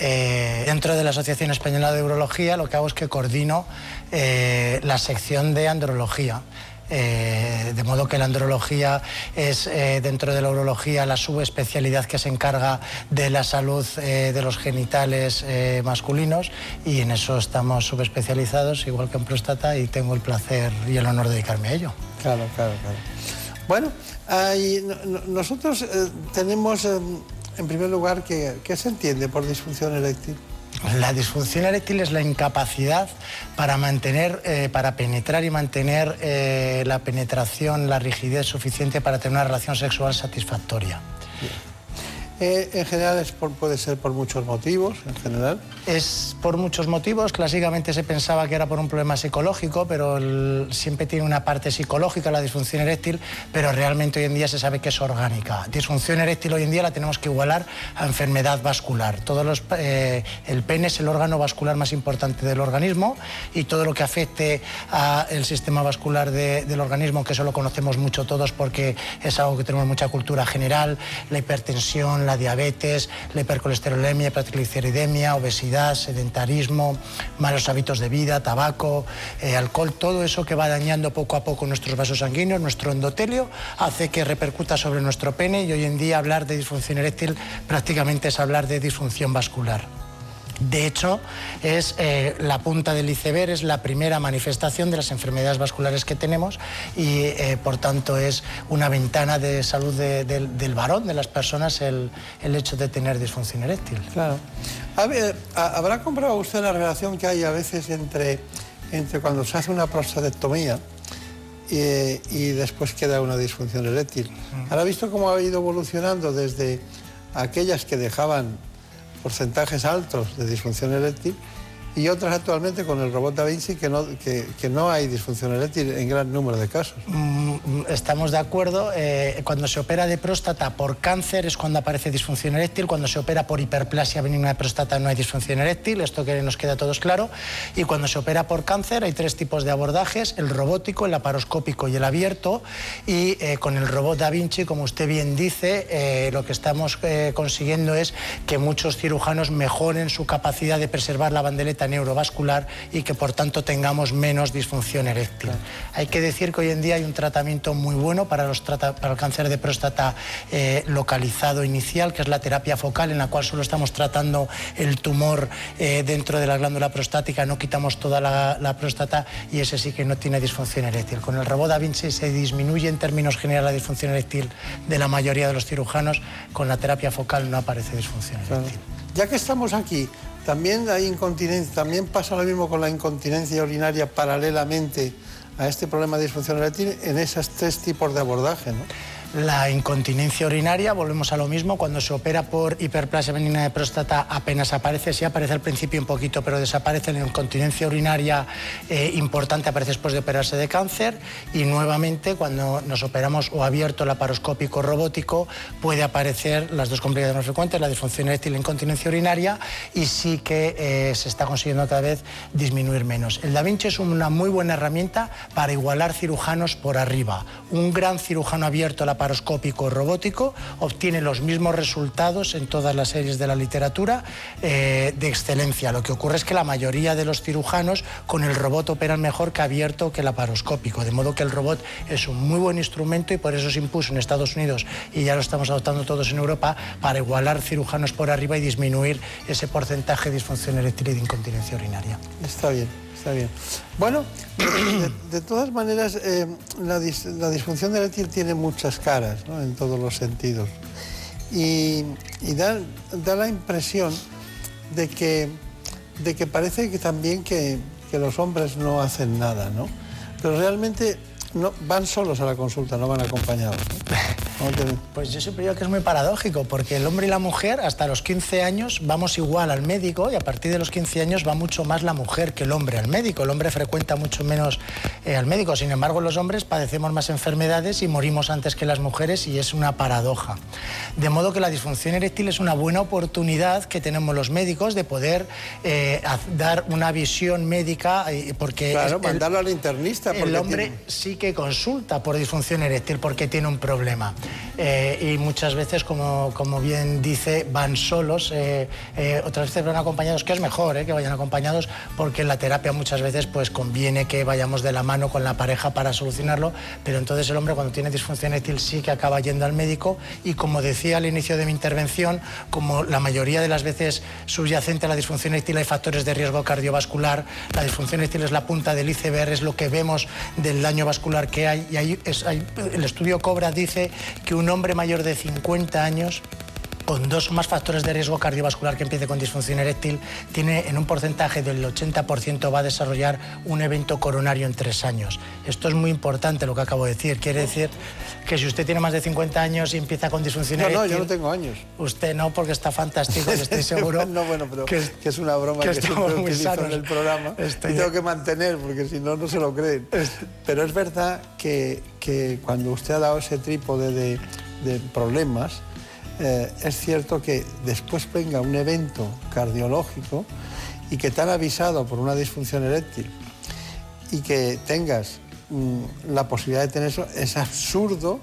Eh, dentro de la Asociación Española de Urología lo que hago es que coordino eh, la sección de andrología. Eh, de modo que la andrología es eh, dentro de la urología la subespecialidad que se encarga de la salud eh, de los genitales masculinos y en eso estamos subespecializados, igual que en próstata, y tengo el placer y el honor de dedicarme a ello. Claro, claro, claro. Bueno, nosotros tenemos en primer lugar, ¿qué, se entiende por disfunción eréctil? La disfunción eréctil es la incapacidad para mantener, eh, para penetrar y mantener eh, la penetración, la rigidez suficiente para tener una relación sexual satisfactoria. Eh, en general puede ser por muchos motivos, en general. Es por muchos motivos. Clásicamente se pensaba que era por un problema psicológico, pero siempre tiene una parte psicológica la disfunción eréctil, pero realmente hoy en día se sabe que es orgánica. Disfunción eréctil hoy en día la tenemos que igualar a enfermedad vascular. Todos los, eh, el pene es el órgano vascular más importante del organismo y todo lo que afecte al sistema vascular del organismo, que eso lo conocemos mucho todos porque es algo que tenemos mucha cultura general, la hipertensión, la diabetes, la hipercolesterolemia, hipertrigliceridemia, obesidad, sedentarismo, malos hábitos de vida, tabaco, eh, alcohol, todo eso que va dañando poco a poco nuestros vasos sanguíneos, nuestro endotelio, hace que repercuta sobre nuestro pene y hoy en día hablar de disfunción eréctil prácticamente es hablar de disfunción vascular. De hecho, es eh, la punta del iceberg, es la primera manifestación de las enfermedades vasculares que tenemos y, eh, por tanto, es una ventana de salud del varón, de las personas, el, hecho de tener disfunción eréctil. Claro. ¿Habrá comprado usted la relación que hay a veces entre, entre cuando se hace una prostatectomía y, después queda una disfunción eréctil? ¿Habrá visto cómo ha ido evolucionando desde aquellas que dejaban porcentajes altos de disfunción eréctil y otras actualmente con el robot Da Vinci que no, que, no hay disfunción eréctil en gran número de casos. Mm, estamos de acuerdo. Eh, cuando se opera de próstata por cáncer es cuando aparece disfunción eréctil. Cuando se opera por hiperplasia benigna de próstata no hay disfunción eréctil. Esto que nos queda a todos claro. Y cuando se opera por cáncer hay tres tipos de abordajes: el robótico, el laparoscópico y el abierto. Y eh, con el robot Da Vinci, como usted bien dice, eh, lo que estamos consiguiendo es que muchos cirujanos mejoren su capacidad de preservar la bandeleta neurovascular y que por tanto tengamos menos disfunción eréctil. Hay que decir que hoy en día hay un tratamiento muy bueno para, los para el cáncer de próstata eh, localizado inicial, que es la terapia focal, en la cual solo estamos tratando el tumor eh, dentro de la glándula prostática, no quitamos toda la, la, próstata y ese sí que no tiene disfunción eréctil. Con el robot Da Vinci se disminuye en términos generales la disfunción eréctil de la mayoría de los cirujanos, con la terapia focal no aparece disfunción eréctil. Ya que estamos aquí, también hay incontinencia, también pasa lo mismo con la incontinencia urinaria paralelamente a este problema de disfunción eréctil en esos tres tipos de abordaje, ¿no? La incontinencia urinaria, volvemos a lo mismo, cuando se opera por hiperplasia benigna de próstata apenas aparece, sí aparece al principio un poquito, pero desaparece la incontinencia urinaria eh, importante, aparece después de operarse de cáncer y nuevamente cuando nos operamos o abierto laparoscópico robótico puede aparecer las dos complicaciones más frecuentes, la disfunción eréctil y la incontinencia urinaria y sí que eh, se está consiguiendo cada vez disminuir menos. El Da Vinci es una muy buena herramienta para igualar cirujanos por arriba. Un gran cirujano abierto la laparoscópico robótico obtiene los mismos resultados en todas las series de la literatura eh, de excelencia. Lo que ocurre es que la mayoría de los cirujanos con el robot operan mejor que abierto que laparoscópico, de modo que el robot es un muy buen instrumento y por eso se impuso en Estados Unidos y ya lo estamos adoptando todos en Europa para igualar cirujanos por arriba y disminuir ese porcentaje de disfunción eréctil y de incontinencia urinaria. Está bien. Está bien. Bueno, de, todas maneras, eh, la, disfunción eréctil tiene muchas caras, en todos los sentidos. Y, da, la impresión de que, de que parece que también que, los hombres no hacen nada, ¿no? Pero realmente no, van solos a la consulta, no van acompañados. Pues yo siempre digo que es muy paradójico, porque el hombre y la mujer hasta los 15 años vamos igual al médico y a partir de los 15 años va mucho más la mujer que el hombre al médico. El hombre frecuenta mucho menos eh, al médico, sin embargo los hombres padecemos más enfermedades y morimos antes que las mujeres y es una paradoja. De modo que la disfunción eréctil es una buena oportunidad que tenemos los médicos de poder eh, dar una visión médica, eh, porque... Claro, mandarlo al internista. El hombre sí que consulta por disfunción eréctil porque tiene un problema. eh, y muchas veces, como, como bien dice, van solos, eh, eh, otras veces van acompañados, que es mejor que vayan acompañados porque en la terapia muchas veces pues conviene que vayamos de la mano con la pareja para solucionarlo, pero entonces el hombre cuando tiene disfunción eréctil sí que acaba yendo al médico y como decía al inicio de mi intervención, como la mayoría de las veces subyacente a la disfunción eréctil hay factores de riesgo cardiovascular, la disfunción eréctil es la punta del iceberg, es lo que vemos del daño vascular que hay y hay, el estudio Cobra dice que un hombre mayor de 50 años con dos o más factores de riesgo cardiovascular que empiece con disfunción eréctil, tiene en un porcentaje del 80% va a desarrollar un evento coronario en tres años. Esto es muy importante lo que acabo de decir. Quiere decir que si usted tiene más de 50 años y empieza con disfunción eréctil... No, yo no tengo años. Usted no, porque está fantástico y estoy seguro... no, bueno, pero que, es una broma que, siempre utilizo en el programa y tengo que mantener porque si no, no se lo creen. Pero es verdad que, que cuando usted ha dado ese trípode de, de problemas, eh, es cierto que después venga un evento cardiológico y que te han avisado por una disfunción eréctil y que tengas mm, la posibilidad de tener eso, es absurdo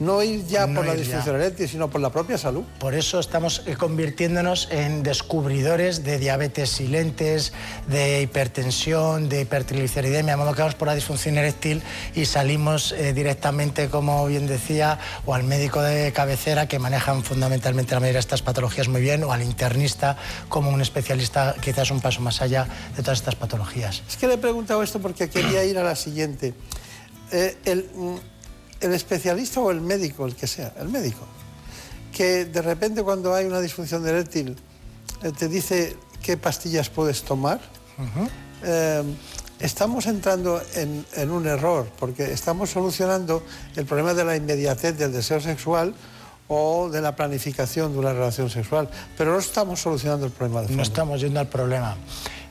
no ir ya por la disfunción eréctil, sino por la propia salud. Por eso estamos eh, convirtiéndonos en descubridores de diabetes silentes, de hipertensión, de hipertrigliceridemia, modo que vamos por la disfunción eréctil y salimos eh, directamente, como bien decía, o al médico de cabecera que manejan fundamentalmente la mayoría de estas patologías muy bien, o al internista como un especialista quizás un paso más allá de todas estas patologías. Es que le he preguntado esto porque quería ir a la siguiente. Eh, el, mm, el especialista o el médico, el que sea, el médico, que de repente cuando hay una disfunción de eréctil eh, te dice qué pastillas puedes tomar, eh, estamos entrando en, un error, porque estamos solucionando el problema de la inmediatez del deseo sexual o de la planificación de una relación sexual, pero no estamos solucionando el problema de No estamos yendo al problema.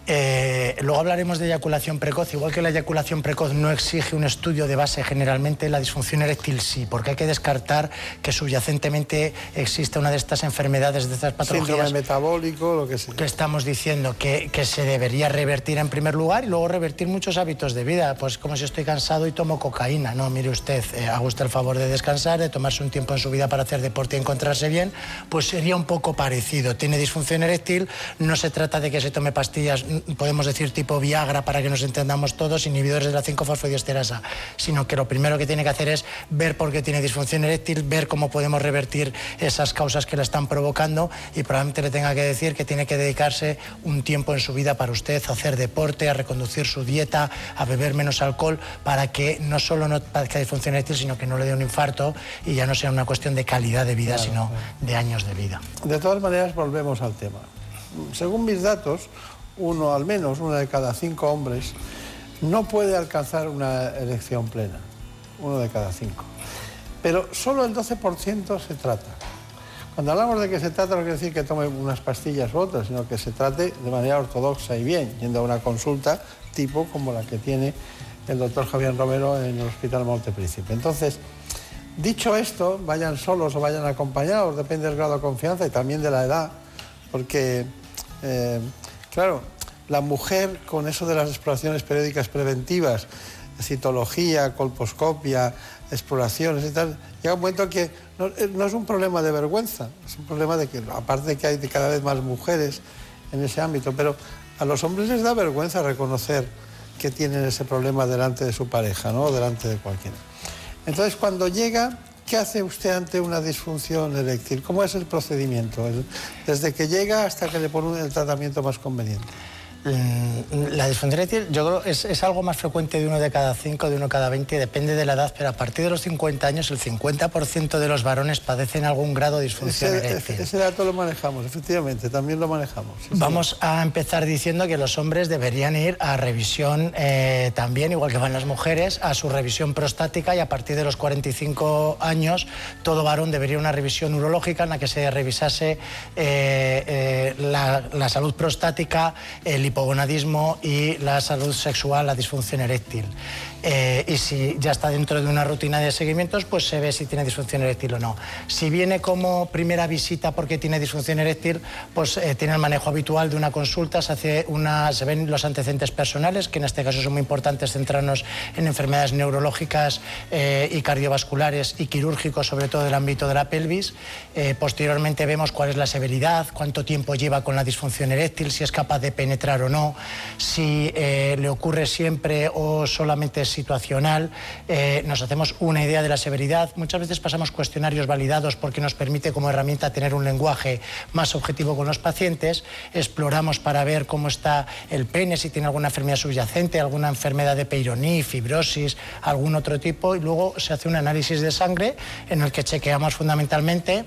Eh, luego hablaremos de eyaculación precoz. Igual que la eyaculación precoz no exige un estudio de base, generalmente la disfunción eréctil sí, porque hay que descartar que subyacentemente existe una de estas enfermedades, de estas patologías. Síndrome metabólico, lo que sea. Que estamos diciendo que, se debería revertir en primer lugar y luego revertir muchos hábitos de vida. Pues como si estoy cansado y tomo cocaína. No, mire usted, eh, haga usted el favor de descansar, de tomarse un tiempo en su vida para hacer deporte y encontrarse bien, pues sería un poco parecido. Tiene disfunción eréctil, no se trata de que se tome pastillas podemos decir tipo Viagra para que nos entendamos todos, inhibidores de la 5-fosfodiesterasa, sino que lo primero que tiene que hacer es ver por qué tiene disfunción eréctil, ver cómo podemos revertir esas causas que la están provocando y probablemente le tenga que decir que tiene que dedicarse un tiempo en su vida para usted a hacer deporte, a reconducir su dieta, a beber menos alcohol, para que no solo no padezca disfunción eréctil, sino que no le dé un infarto y ya no sea una cuestión de calidad de vida, sino de años de vida. De todas maneras, volvemos al tema. Según mis datos, uno al menos, uno de cada cinco hombres, no puede alcanzar una elección plena, uno de cada cinco. Pero solo el 12% se trata. Cuando hablamos de que se trata no quiere decir que tome unas pastillas u otras, sino que se trate de manera ortodoxa y bien, yendo a una consulta tipo como la que tiene el doctor Javier Romero en el Hospital Montepríncipe. Entonces, dicho esto, vayan solos o vayan acompañados, depende del grado de confianza y también de la edad, porque eh, Claro, la mujer con eso de las exploraciones periódicas preventivas, citología, colposcopia, exploraciones y tal, llega un momento que no, eh, es un problema de vergüenza, es un problema de que, aparte de que hay cada vez más mujeres en ese ámbito, pero a los hombres les da vergüenza reconocer que tienen ese problema delante de su pareja, ¿no? delante de cualquiera. Entonces, cuando llega, ¿Qué hace usted ante una disfunción eréctil? ¿Cómo es el procedimiento? Desde que llega hasta que le pone el tratamiento más conveniente. Mm, la disfunción eréctil yo creo es, es algo más frecuente de uno de cada cinco, de uno cada 20, depende de la edad, pero a partir de los 50 años el 50% de los varones padecen algún grado de disfunción ese, eréctil. Ese dato lo manejamos, efectivamente, también lo manejamos. Vamos a empezar diciendo que los hombres deberían ir a revisión eh, también, igual que van las mujeres, a su revisión prostática y a partir de los 45 años todo varón debería ir a una revisión urológica en la que se revisase eh, eh, la, la salud prostática, el hipogonadismo y la salud sexual, la disfunción eréctil. Eh, y si ya está dentro de una rutina de seguimientos, pues se ve si tiene disfunción eréctil o no. Si viene como primera visita porque tiene disfunción eréctil, pues eh, tiene el manejo habitual de una consulta, se, hace una, se ven los antecedentes personales, que en este caso son muy importantes centrarnos en enfermedades neurológicas eh, y cardiovasculares y quirúrgicos, sobre todo del ámbito de la pelvis. posteriormente vemos cuál es la severidad, cuánto tiempo lleva con la disfunción eréctil, si es capaz de penetrar o no, si le ocurre siempre o solamente situacional, eh, nos hacemos una idea de la severidad. Muchas veces pasamos cuestionarios validados porque nos permite como herramienta tener un lenguaje más objetivo con los pacientes. Exploramos para ver cómo está el pene, si tiene alguna enfermedad subyacente, alguna enfermedad de Peyronie, fibrosis, algún otro tipo. Y luego se hace un análisis de sangre en el que chequeamos fundamentalmente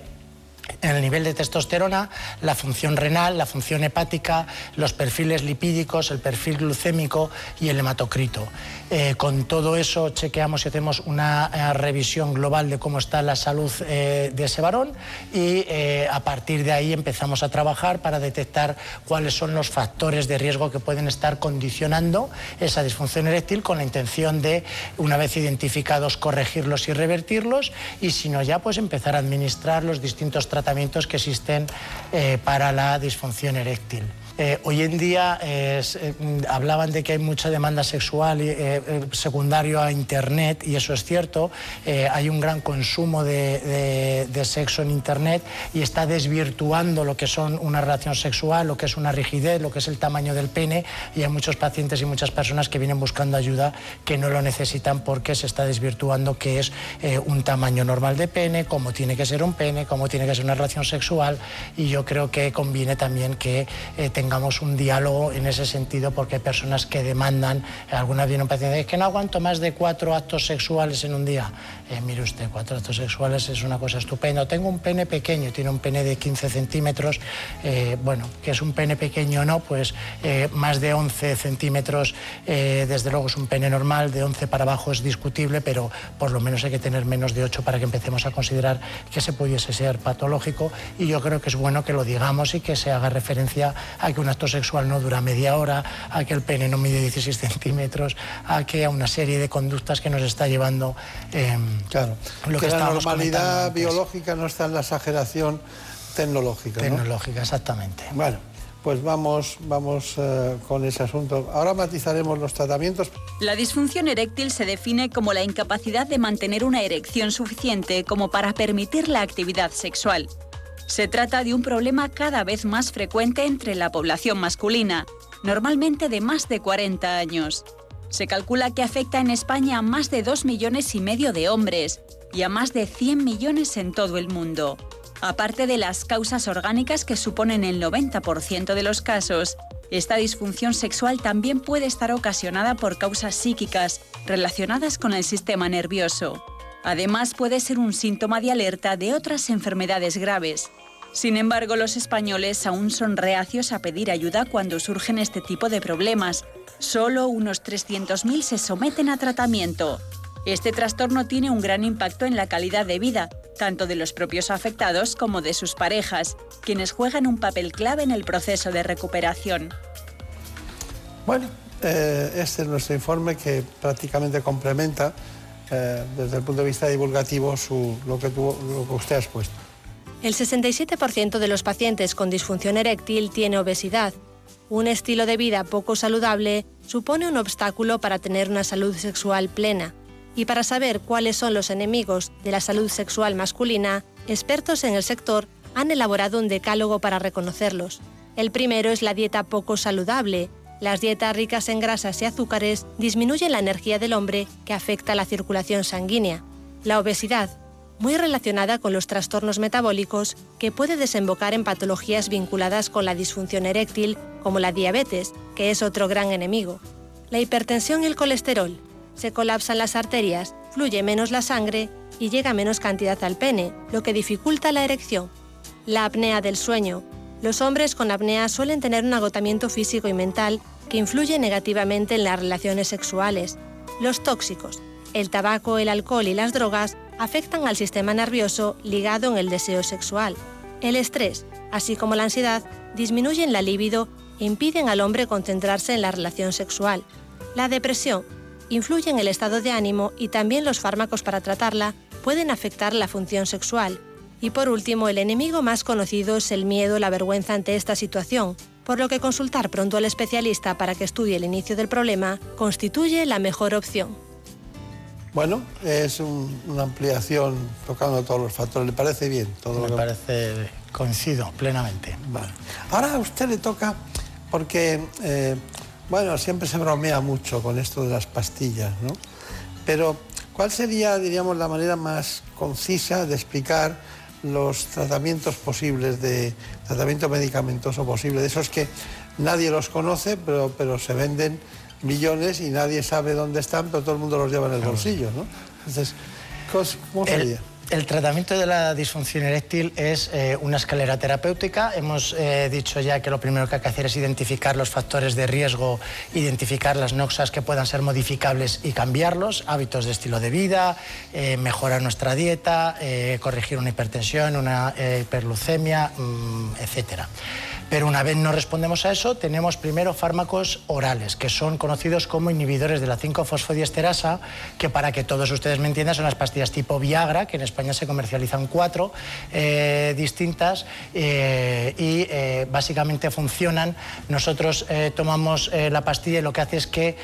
en el nivel de testosterona, la función renal, la función hepática, los perfiles lipídicos, el perfil glucémico y el hematocrito. Eh, con todo eso chequeamos y hacemos una eh, revisión global de cómo está la salud eh, de ese varón y a partir de ahí empezamos a trabajar para detectar cuáles son los factores de riesgo que pueden estar condicionando esa disfunción eréctil con la intención de, una vez identificados, corregirlos y revertirlos y si no ya pues empezar a administrar los distintos tratamientos que existen para la disfunción eréctil. Eh, hoy en día eh, hablaban de que hay mucha demanda sexual eh, secundario a Internet y eso es cierto. hay un gran consumo de, sexo en Internet y está desvirtuando lo que son una relación sexual, lo que es una rigidez, lo que es el tamaño del pene y hay muchos pacientes y muchas personas que vienen buscando ayuda que no lo necesitan porque se está desvirtuando que es un tamaño normal de pene, cómo tiene que ser un pene, cómo tiene que ser una relación sexual y yo creo que conviene también que tengamos tengamos un diálogo en ese sentido, porque hay personas que demandan, algunas vienen un paciente, es que no aguanto más de cuatro actos sexuales en un día. Eh, mire usted, cuatro actos sexuales es una cosa estupenda. Tengo un pene pequeño, tiene un pene de 15 centímetros, eh, bueno, que es un pene pequeño no, pues eh, más de 11 centímetros, desde luego es un pene normal, de 11 para abajo es discutible, pero por lo menos hay que tener menos de 8 para que empecemos a considerar que se pudiese ser patológico y yo creo que es bueno que lo digamos y que se haga referencia a que un acto sexual no dura media hora, a que el pene no mide 16 centímetros, a que a una serie de conductas que nos está llevando. Em, claro, lo que, la normalidad biológica no está en la exageración tecnológica. Tecnológica, exactamente. Bueno, pues vamos, vamos eh, con ese asunto. Ahora matizaremos los tratamientos. La disfunción eréctil se define como la incapacidad de mantener una erección suficiente como para permitir la actividad sexual. Se trata de un problema cada vez más frecuente entre la población masculina, normalmente de más de 40 años. Se calcula que afecta en España a más de 2 millones y medio de hombres y a más de 100 millones en todo el mundo. Aparte de las causas orgánicas que suponen el 90% de los casos, esta disfunción sexual también puede estar ocasionada por causas psíquicas relacionadas con el sistema nervioso. Además, puede ser un síntoma de alerta de otras enfermedades graves. Sin embargo, los españoles aún son reacios a pedir ayuda cuando surgen este tipo de problemas. Solo unos 300.000 se someten a tratamiento. Este trastorno tiene un gran impacto en la calidad de vida, tanto de los propios afectados como de sus parejas, quienes juegan un papel clave en el proceso de recuperación. Bueno, eh, este es nuestro informe que prácticamente complementa eh, desde el punto de vista divulgativo lo, que lo que usted ha expuesto. El 67% de los pacientes con disfunción eréctil tiene obesidad. Un estilo de vida poco saludable supone un obstáculo para tener una salud sexual plena. Y para saber cuáles son los enemigos de la salud sexual masculina, expertos en el sector han elaborado un decálogo para reconocerlos. El primero es la dieta poco saludable, las dietas ricas en grasas y azúcares disminuyen la energía del hombre que afecta la circulación sanguínea. La obesidad, muy relacionada con los trastornos metabólicos, que puede desembocar en patologías vinculadas con la disfunción eréctil, como la diabetes, que es otro gran enemigo. La hipertensión y el colesterol. Se colapsan las arterias, fluye menos la sangre y llega menos cantidad al pene, lo que dificulta la erección. La apnea del sueño, los hombres con apnea suelen tener un agotamiento físico y mental que influye negativamente en las relaciones sexuales. Los tóxicos, el tabaco, el alcohol y las drogas afectan al sistema nervioso ligado en el deseo sexual. El estrés, así como la ansiedad, disminuyen la libido impiden al hombre concentrarse en la relación sexual. La depresión influye en el estado de ánimo y también los fármacos para tratarla pueden afectar la función sexual. Y por último, el enemigo más conocido es el miedo o la vergüenza ante esta situación, por lo que consultar pronto al especialista para que estudie el inicio del problema constituye la mejor opción. Bueno, es un- una ampliación tocando todos los factores. ¿Le parece bien? Todo Me lo parece coincido plenamente. Vale. Ahora a usted le toca, porque, eh, bueno, siempre se bromea mucho con esto de las pastillas, ¿no? Pero, ¿cuál sería, diríamos, la manera más concisa de explicar los tratamientos posibles, de tratamiento medicamentoso posible, de esos que nadie los conoce, pero, pero se venden millones y nadie sabe dónde están, pero todo el mundo los lleva en el bolsillo, ¿no? Entonces, ¿cos- ¿cómo El, sería? el tratamiento de la disfunción eréctil es eh, una escalera terapéutica. Hemos eh, dicho ya que lo primero que hay que hacer es identificar los factores de riesgo, identificar las noxas que puedan ser modificables y cambiarlos, hábitos de estilo de vida, eh, mejorar nuestra dieta, eh, corregir una hipertensión, una eh, hiperglucemia, mm, etcétera. Pero una vez no respondemos a eso, tenemos primero fármacos orales, que son conocidos como inhibidores de la 5-fosfodiesterasa, que para que todos ustedes me entiendan son las pastillas tipo Viagra, que en España se comercializan cuatro eh, distintas eh, y eh, básicamente funcionan. Nosotros tomamos la pastilla y lo que hace es que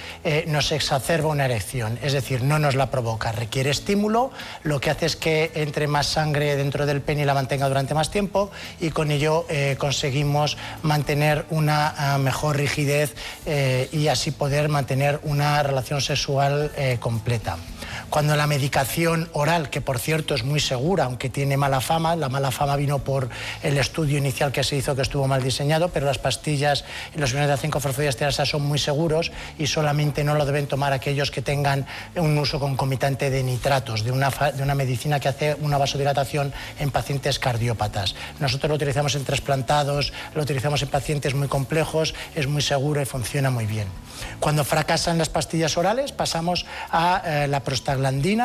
nos exacerba una erección, es decir, no nos la provoca, requiere estímulo, lo que hace es que entre más sangre dentro del pene y la mantenga durante más tiempo y con ello eh, mantener una ah, mejor rigidez eh, y así poder mantener una relación sexual eh, completa. Cuando la medicación oral, que por cierto es muy segura, aunque tiene mala fama, la mala fama vino por el estudio inicial que se hizo que estuvo mal diseñado, pero las pastillas los iones de 5 fosfodiesterasa son muy seguros y solamente no lo deben tomar aquellos que tengan un uso concomitante de nitratos, de una, de una medicina que hace una vasodilatación en pacientes cardiópatas. Nosotros lo utilizamos en trasplantados, lo utilizamos en pacientes muy complejos, es muy seguro y funciona muy bien. Cuando fracasan las pastillas orales pasamos a eh, la prostaglandina.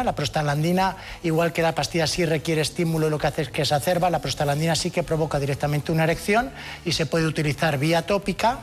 La prostaglandina, igual que la pastilla sí requiere estímulo y lo que hace es que se acerba, la prostaglandina sí que provoca directamente una erección y se puede utilizar vía tópica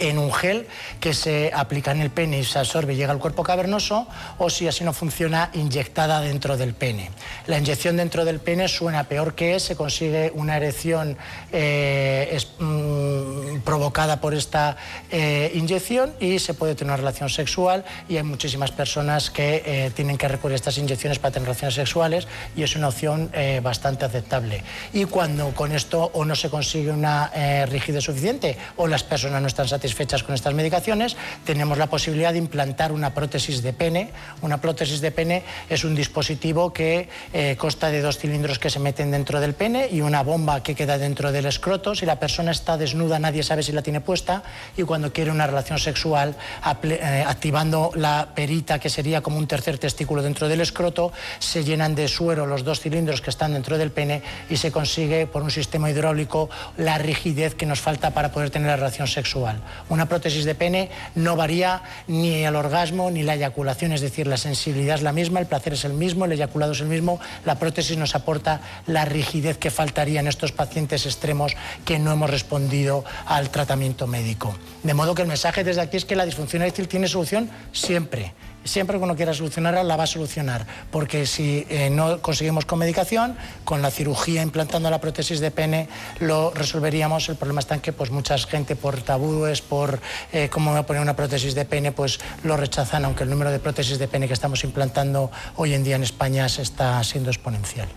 en un gel que se aplica en el pene y se absorbe y llega al cuerpo cavernoso, o si así no funciona, inyectada dentro del pene. La inyección dentro del pene suena peor que es, se consigue una erección eh, es- mm, provocada por esta eh, inyección y se puede tener una relación sexual y hay muchísimas personas que eh, tienen que recurrir a estas inyecciones para tener relaciones sexuales y es una opción eh, bastante aceptable. Y cuando con esto o no se consigue una eh, rigidez suficiente o las personas no están satisfechas con estas medicaciones, tenemos la posibilidad de implantar una prótesis de pene. Una prótesis de pene es un dispositivo que eh, consta de dos cilindros que se meten dentro del pene y una bomba que queda dentro del escroto. Si la persona está desnuda, nadie sabe si la tiene puesta y cuando quiere una relación sexual, eh, activando la perita, que sería como un tercer testículo dentro del escroto, se llenan de suero los dos cilindros que están dentro del pene y se consigue por un sistema hidráulico la rigidez que nos falta para poder tener la relación sexual. Una prótesis de pene no varía ni el orgasmo ni la eyaculación, es decir, la sensibilidad es la misma, el placer es el mismo, el eyaculado es el mismo, la prótesis nos aporta la rigidez que faltaría en estos pacientes extremos que no hemos respondido al tratamiento médico. De modo que el mensaje desde aquí es que la disfunción eréctil tiene solución siempre. Siempre que uno quiera solucionarla, la va a solucionar. Porque si eh, no conseguimos con medicación, con la cirugía implantando la prótesis de pene, lo resolveríamos. El problema está en que pues, mucha gente por tabúes, por eh, cómo voy a poner una prótesis de pene, pues lo rechazan, aunque el número de prótesis de pene que estamos implantando hoy en día en España se está siendo exponencial.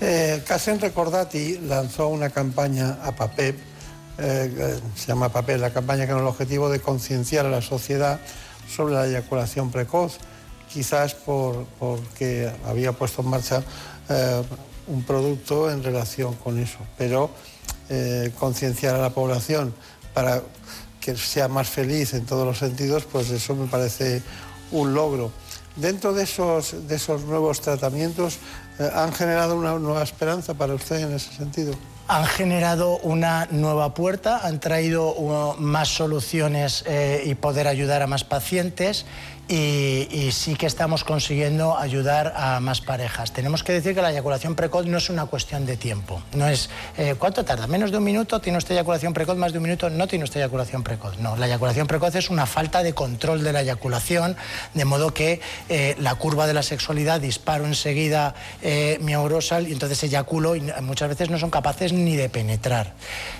Eh, Casen Recordati lanzó una campaña a PAPEP, eh, se llama PAPEP, la campaña con el objetivo de concienciar a la sociedad sobre la eyaculación precoz, quizás por, porque había puesto en marcha eh, un producto en relación con eso, pero eh, concienciar a la población para que sea más feliz en todos los sentidos, pues eso me parece un logro. Dentro de esos, de esos nuevos tratamientos, eh, ¿han generado una nueva esperanza para usted en ese sentido? Han generado una nueva puerta, han traído uh, más soluciones eh, y poder ayudar a más pacientes y, y sí que estamos consiguiendo ayudar a más parejas. Tenemos que decir que la eyaculación precoz no es una cuestión de tiempo. No es, eh, ¿cuánto tarda? ¿Menos de un minuto? ¿Tiene usted eyaculación precoz? ¿Más de un minuto? No tiene usted eyaculación precoz. No, la eyaculación precoz es una falta de control de la eyaculación, de modo que eh, la curva de la sexualidad disparo enseguida eh, mi aurosal y entonces eyaculo y muchas veces no son capaces ni de penetrar.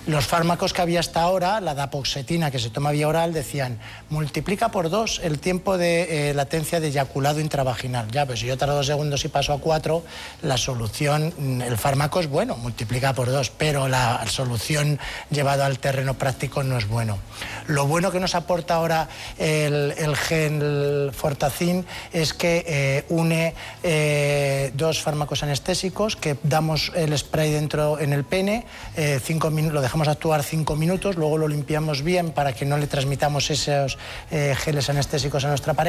Los fármacos que había hasta ahora, la dapoxetina que se toma vía oral, decían multiplica por dos el tiempo de eh, latencia de eyaculado intravaginal. Ya, pues si yo tardo dos segundos y paso a cuatro, la solución, mm, el fármaco es bueno, multiplica por dos, pero la solución llevada al terreno práctico no es bueno. Lo bueno que nos aporta ahora el, el gen Fortacin es que eh, une eh, dos fármacos anestésicos que damos el spray dentro en el pene, cinco lo dejamos actuar cinco minutos, luego lo limpiamos bien para que no le transmitamos esos geles anestésicos a nuestra pareja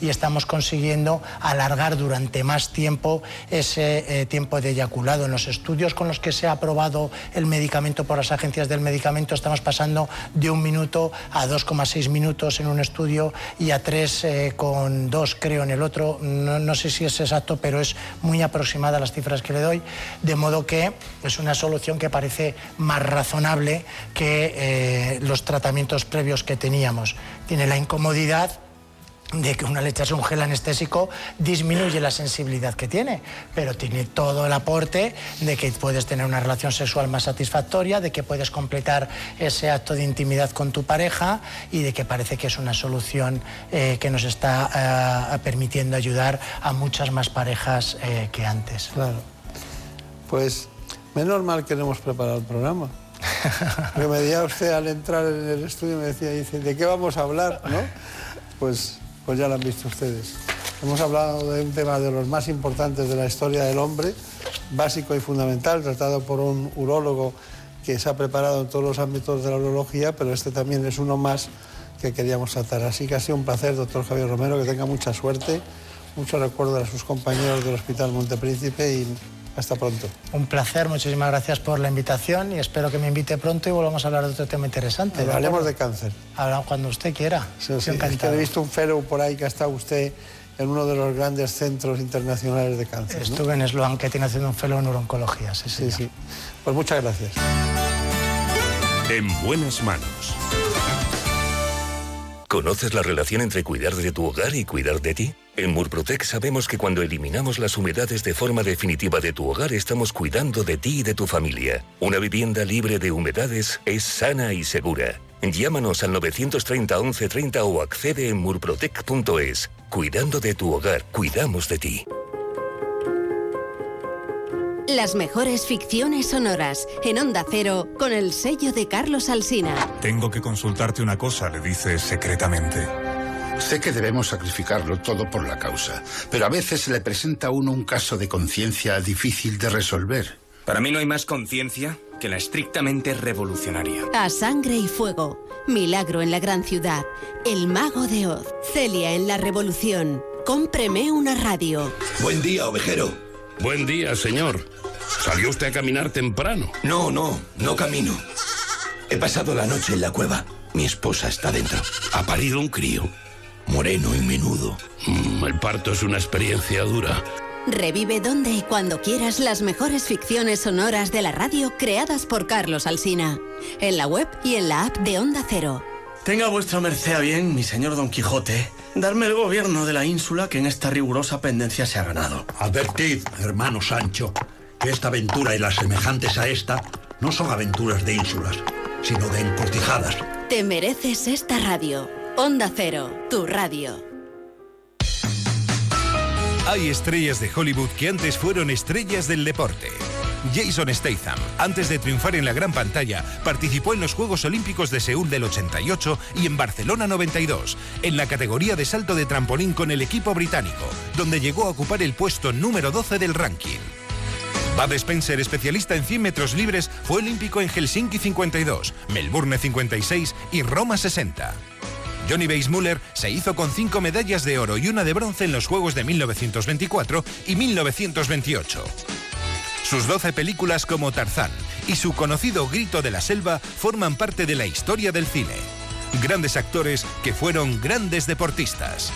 y estamos consiguiendo alargar durante más tiempo ese eh, tiempo de eyaculado. En los estudios con los que se ha aprobado el medicamento por las agencias del medicamento estamos pasando de un minuto a 2,6 minutos en un estudio y a 3,2 creo en el otro. No, no sé si es exacto, pero es muy aproximada las cifras que le doy. De modo que es una solución que parece más razonable que eh, los tratamientos previos que teníamos. Tiene la incomodidad de que una le echas un gel anestésico disminuye la sensibilidad que tiene, pero tiene todo el aporte de que puedes tener una relación sexual más satisfactoria, de que puedes completar ese acto de intimidad con tu pareja y de que parece que es una solución eh, que nos está eh, permitiendo ayudar a muchas más parejas eh, que antes. Claro. Pues menos mal que no hemos preparado el programa. Porque me decía usted al entrar en el estudio, me decía, dice, ¿de qué vamos a hablar? ¿no? Pues, pues ya lo han visto ustedes. Hemos hablado de un tema de los más importantes de la historia del hombre, básico y fundamental, tratado por un urólogo que se ha preparado en todos los ámbitos de la urología, pero este también es uno más que queríamos tratar. Así que ha sido un placer, doctor Javier Romero, que tenga mucha suerte, mucho recuerdo a sus compañeros del Hospital Montepríncipe y hasta pronto. Un placer, muchísimas gracias por la invitación y espero que me invite pronto y volvamos a hablar de otro tema interesante. ¿de Hablemos acuerdo? de cáncer. Hablamos cuando usted quiera. Sí, sí, es que he visto un fellow por ahí que ha estado usted en uno de los grandes centros internacionales de cáncer. ¿no? Estuve en Sloan, que tiene haciendo un fellow en oncología. Sí, sí, sí. Pues muchas gracias. En buenas manos. ¿Conoces la relación entre cuidar de tu hogar y cuidar de ti? En Murprotec sabemos que cuando eliminamos las humedades de forma definitiva de tu hogar estamos cuidando de ti y de tu familia. Una vivienda libre de humedades es sana y segura. Llámanos al 930 1130 o accede en murprotec.es. Cuidando de tu hogar, cuidamos de ti. Las mejores ficciones sonoras en Onda Cero con el sello de Carlos Alsina. Tengo que consultarte una cosa, le dice secretamente. Sé que debemos sacrificarlo todo por la causa, pero a veces se le presenta a uno un caso de conciencia difícil de resolver. Para mí no hay más conciencia que la estrictamente revolucionaria. A sangre y fuego. Milagro en la gran ciudad. El mago de Oz. Celia en la revolución. Cómpreme una radio. Buen día, ovejero. Buen día, señor. ¿Salió usted a caminar temprano? No, no, no camino. He pasado la noche en la cueva. Mi esposa está dentro. Ha parido un crío. Moreno y menudo. Mm, el parto es una experiencia dura. Revive donde y cuando quieras las mejores ficciones sonoras de la radio creadas por Carlos Alsina. En la web y en la app de Onda Cero. Tenga vuestra merced a bien, mi señor Don Quijote, darme el gobierno de la ínsula que en esta rigurosa pendencia se ha ganado. Advertid, hermano Sancho, que esta aventura y las semejantes a esta no son aventuras de ínsulas, sino de encortijadas. Te mereces esta radio. Onda Cero, tu radio. Hay estrellas de Hollywood que antes fueron estrellas del deporte. Jason Statham, antes de triunfar en la gran pantalla, participó en los Juegos Olímpicos de Seúl del 88 y en Barcelona 92, en la categoría de salto de trampolín con el equipo británico, donde llegó a ocupar el puesto número 12 del ranking. Bud Spencer, especialista en 100 metros libres, fue olímpico en Helsinki 52, Melbourne 56 y Roma 60. Johnny Weissmuller se hizo con cinco medallas de oro y una de bronce en los Juegos de 1924 y 1928. Sus 12 películas como Tarzán y su conocido Grito de la Selva forman parte de la historia del cine. Grandes actores que fueron grandes deportistas.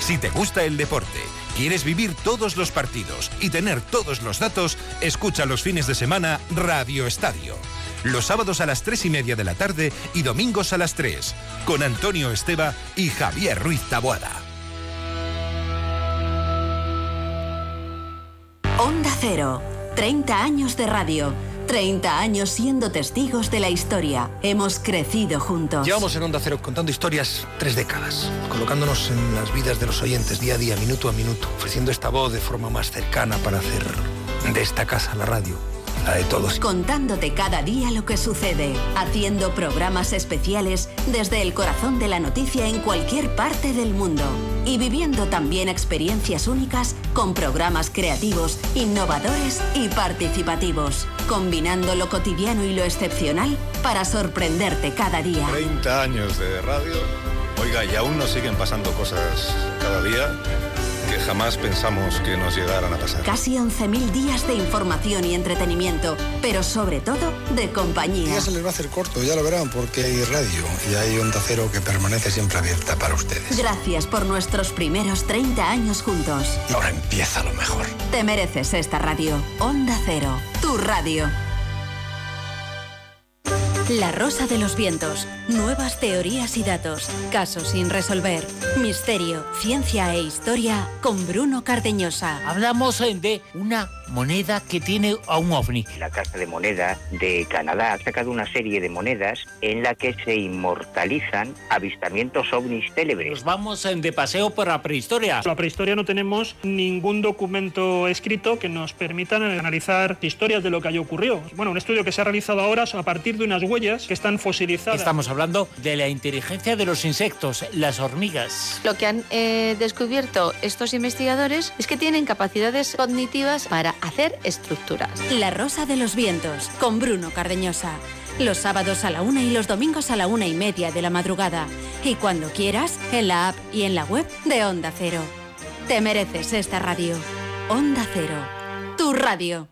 Si te gusta el deporte, quieres vivir todos los partidos y tener todos los datos, escucha los fines de semana Radio Estadio. Los sábados a las 3 y media de la tarde y domingos a las 3, con Antonio Esteba y Javier Ruiz Taboada. Onda Cero, 30 años de radio. 30 años siendo testigos de la historia. Hemos crecido juntos. Llevamos en Onda Cero contando historias tres décadas, colocándonos en las vidas de los oyentes día a día, minuto a minuto, ofreciendo esta voz de forma más cercana para hacer de esta casa la radio la de todos. Contándote cada día lo que sucede, haciendo programas especiales desde el corazón de la noticia en cualquier parte del mundo y viviendo también experiencias únicas con programas creativos, innovadores y participativos, combinando lo cotidiano y lo excepcional para sorprenderte cada día. 30 años de radio. Oiga, y aún nos siguen pasando cosas cada día que jamás pensamos que nos llegaran a pasar. Casi 11.000 días de información y entretenimiento, pero sobre todo de compañía. Ya se les va a hacer corto, ya lo verán, porque hay radio y hay Onda Cero que permanece siempre abierta para ustedes. Gracias por nuestros primeros 30 años juntos. Y ahora empieza lo mejor. Te mereces esta radio. Onda Cero, tu radio. La Rosa de los Vientos. Nuevas teorías y datos. Casos sin resolver. Misterio, ciencia e historia con Bruno Cardeñosa. Hablamos de una moneda que tiene a un ovni. La Casa de Moneda de Canadá ha sacado una serie de monedas en la que se inmortalizan avistamientos ovnis célebres. Nos vamos de paseo por la prehistoria. La prehistoria no tenemos ningún documento escrito que nos permitan analizar historias de lo que haya ocurrido. Bueno, un estudio que se ha realizado ahora a partir de unas huellas que están fosilizadas. Estamos hablando de la inteligencia de los insectos, las hormigas. Lo que han eh, descubierto estos investigadores es que tienen capacidades cognitivas para hacer estructuras. La Rosa de los Vientos, con Bruno Cardeñosa. Los sábados a la una y los domingos a la una y media de la madrugada. Y cuando quieras, en la app y en la web de Onda Cero. Te mereces esta radio. Onda Cero. Tu radio.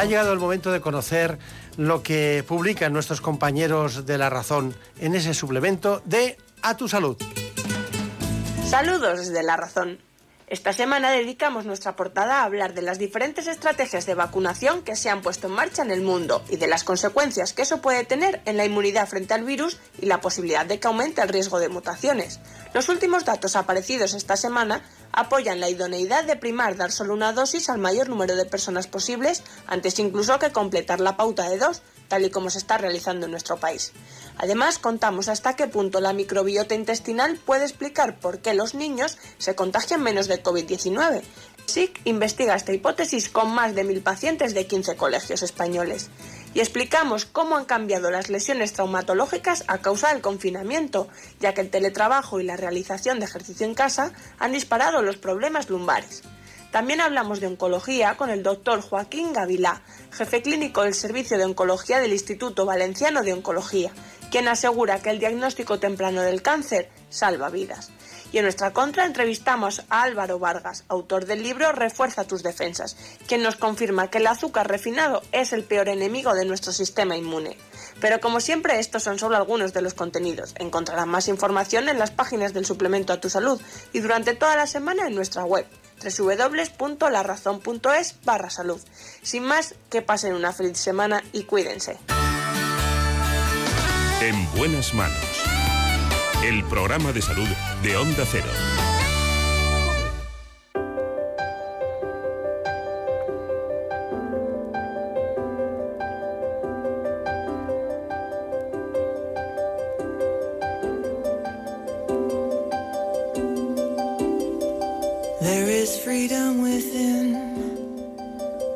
Ha llegado el momento de conocer lo que publican nuestros compañeros de La Razón en ese suplemento de A tu Salud. Saludos desde La Razón. Esta semana dedicamos nuestra portada a hablar de las diferentes estrategias de vacunación que se han puesto en marcha en el mundo y de las consecuencias que eso puede tener en la inmunidad frente al virus y la posibilidad de que aumente el riesgo de mutaciones. Los últimos datos aparecidos esta semana apoyan la idoneidad de primar dar solo una dosis al mayor número de personas posibles antes incluso que completar la pauta de dos, tal y como se está realizando en nuestro país. Además, contamos hasta qué punto la microbiota intestinal puede explicar por qué los niños se contagian menos de COVID-19. SIC investiga esta hipótesis con más de mil pacientes de 15 colegios españoles. Y explicamos cómo han cambiado las lesiones traumatológicas a causa del confinamiento, ya que el teletrabajo y la realización de ejercicio en casa han disparado los problemas lumbares. También hablamos de oncología con el doctor Joaquín Gavilá, jefe clínico del Servicio de Oncología del Instituto Valenciano de Oncología, quien asegura que el diagnóstico temprano del cáncer salva vidas. Y en nuestra contra entrevistamos a Álvaro Vargas, autor del libro Refuerza tus defensas, quien nos confirma que el azúcar refinado es el peor enemigo de nuestro sistema inmune. Pero como siempre, estos son solo algunos de los contenidos. Encontrarán más información en las páginas del suplemento a tu salud y durante toda la semana en nuestra web www.larazón.es barra salud. Sin más, que pasen una feliz semana y cuídense. En buenas manos. El programa de salud de Onda Cero.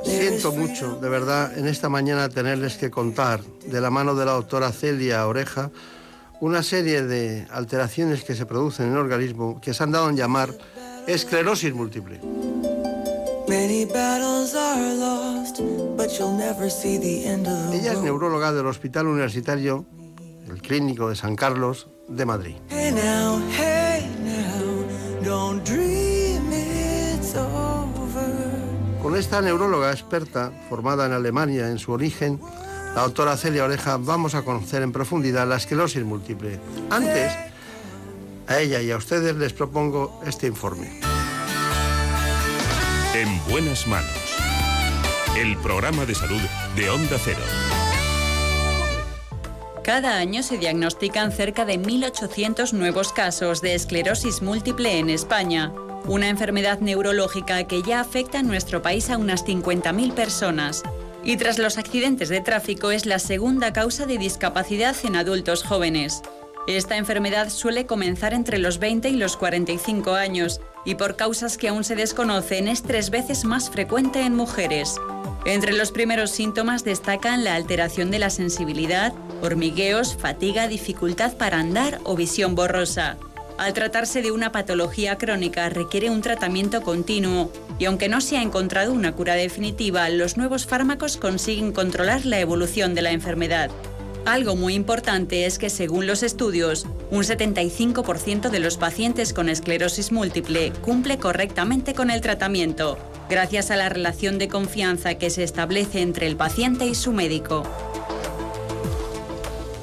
Siento mucho, de verdad, en esta mañana tenerles que contar, de la mano de la doctora Celia Oreja, una serie de alteraciones que se producen en el organismo que se han dado en llamar esclerosis múltiple. Ella es neuróloga del Hospital Universitario, el Clínico de San Carlos de Madrid. Con esta neuróloga experta, formada en Alemania en su origen, la doctora Celia Oreja, vamos a conocer en profundidad la esclerosis múltiple. Antes, a ella y a ustedes les propongo este informe. En buenas manos. El programa de salud de Onda Cero. Cada año se diagnostican cerca de 1.800 nuevos casos de esclerosis múltiple en España, una enfermedad neurológica que ya afecta en nuestro país a unas 50.000 personas. Y tras los accidentes de tráfico es la segunda causa de discapacidad en adultos jóvenes. Esta enfermedad suele comenzar entre los 20 y los 45 años y por causas que aún se desconocen es tres veces más frecuente en mujeres. Entre los primeros síntomas destacan la alteración de la sensibilidad, hormigueos, fatiga, dificultad para andar o visión borrosa. Al tratarse de una patología crónica requiere un tratamiento continuo y aunque no se ha encontrado una cura definitiva, los nuevos fármacos consiguen controlar la evolución de la enfermedad. Algo muy importante es que según los estudios, un 75% de los pacientes con esclerosis múltiple cumple correctamente con el tratamiento, gracias a la relación de confianza que se establece entre el paciente y su médico.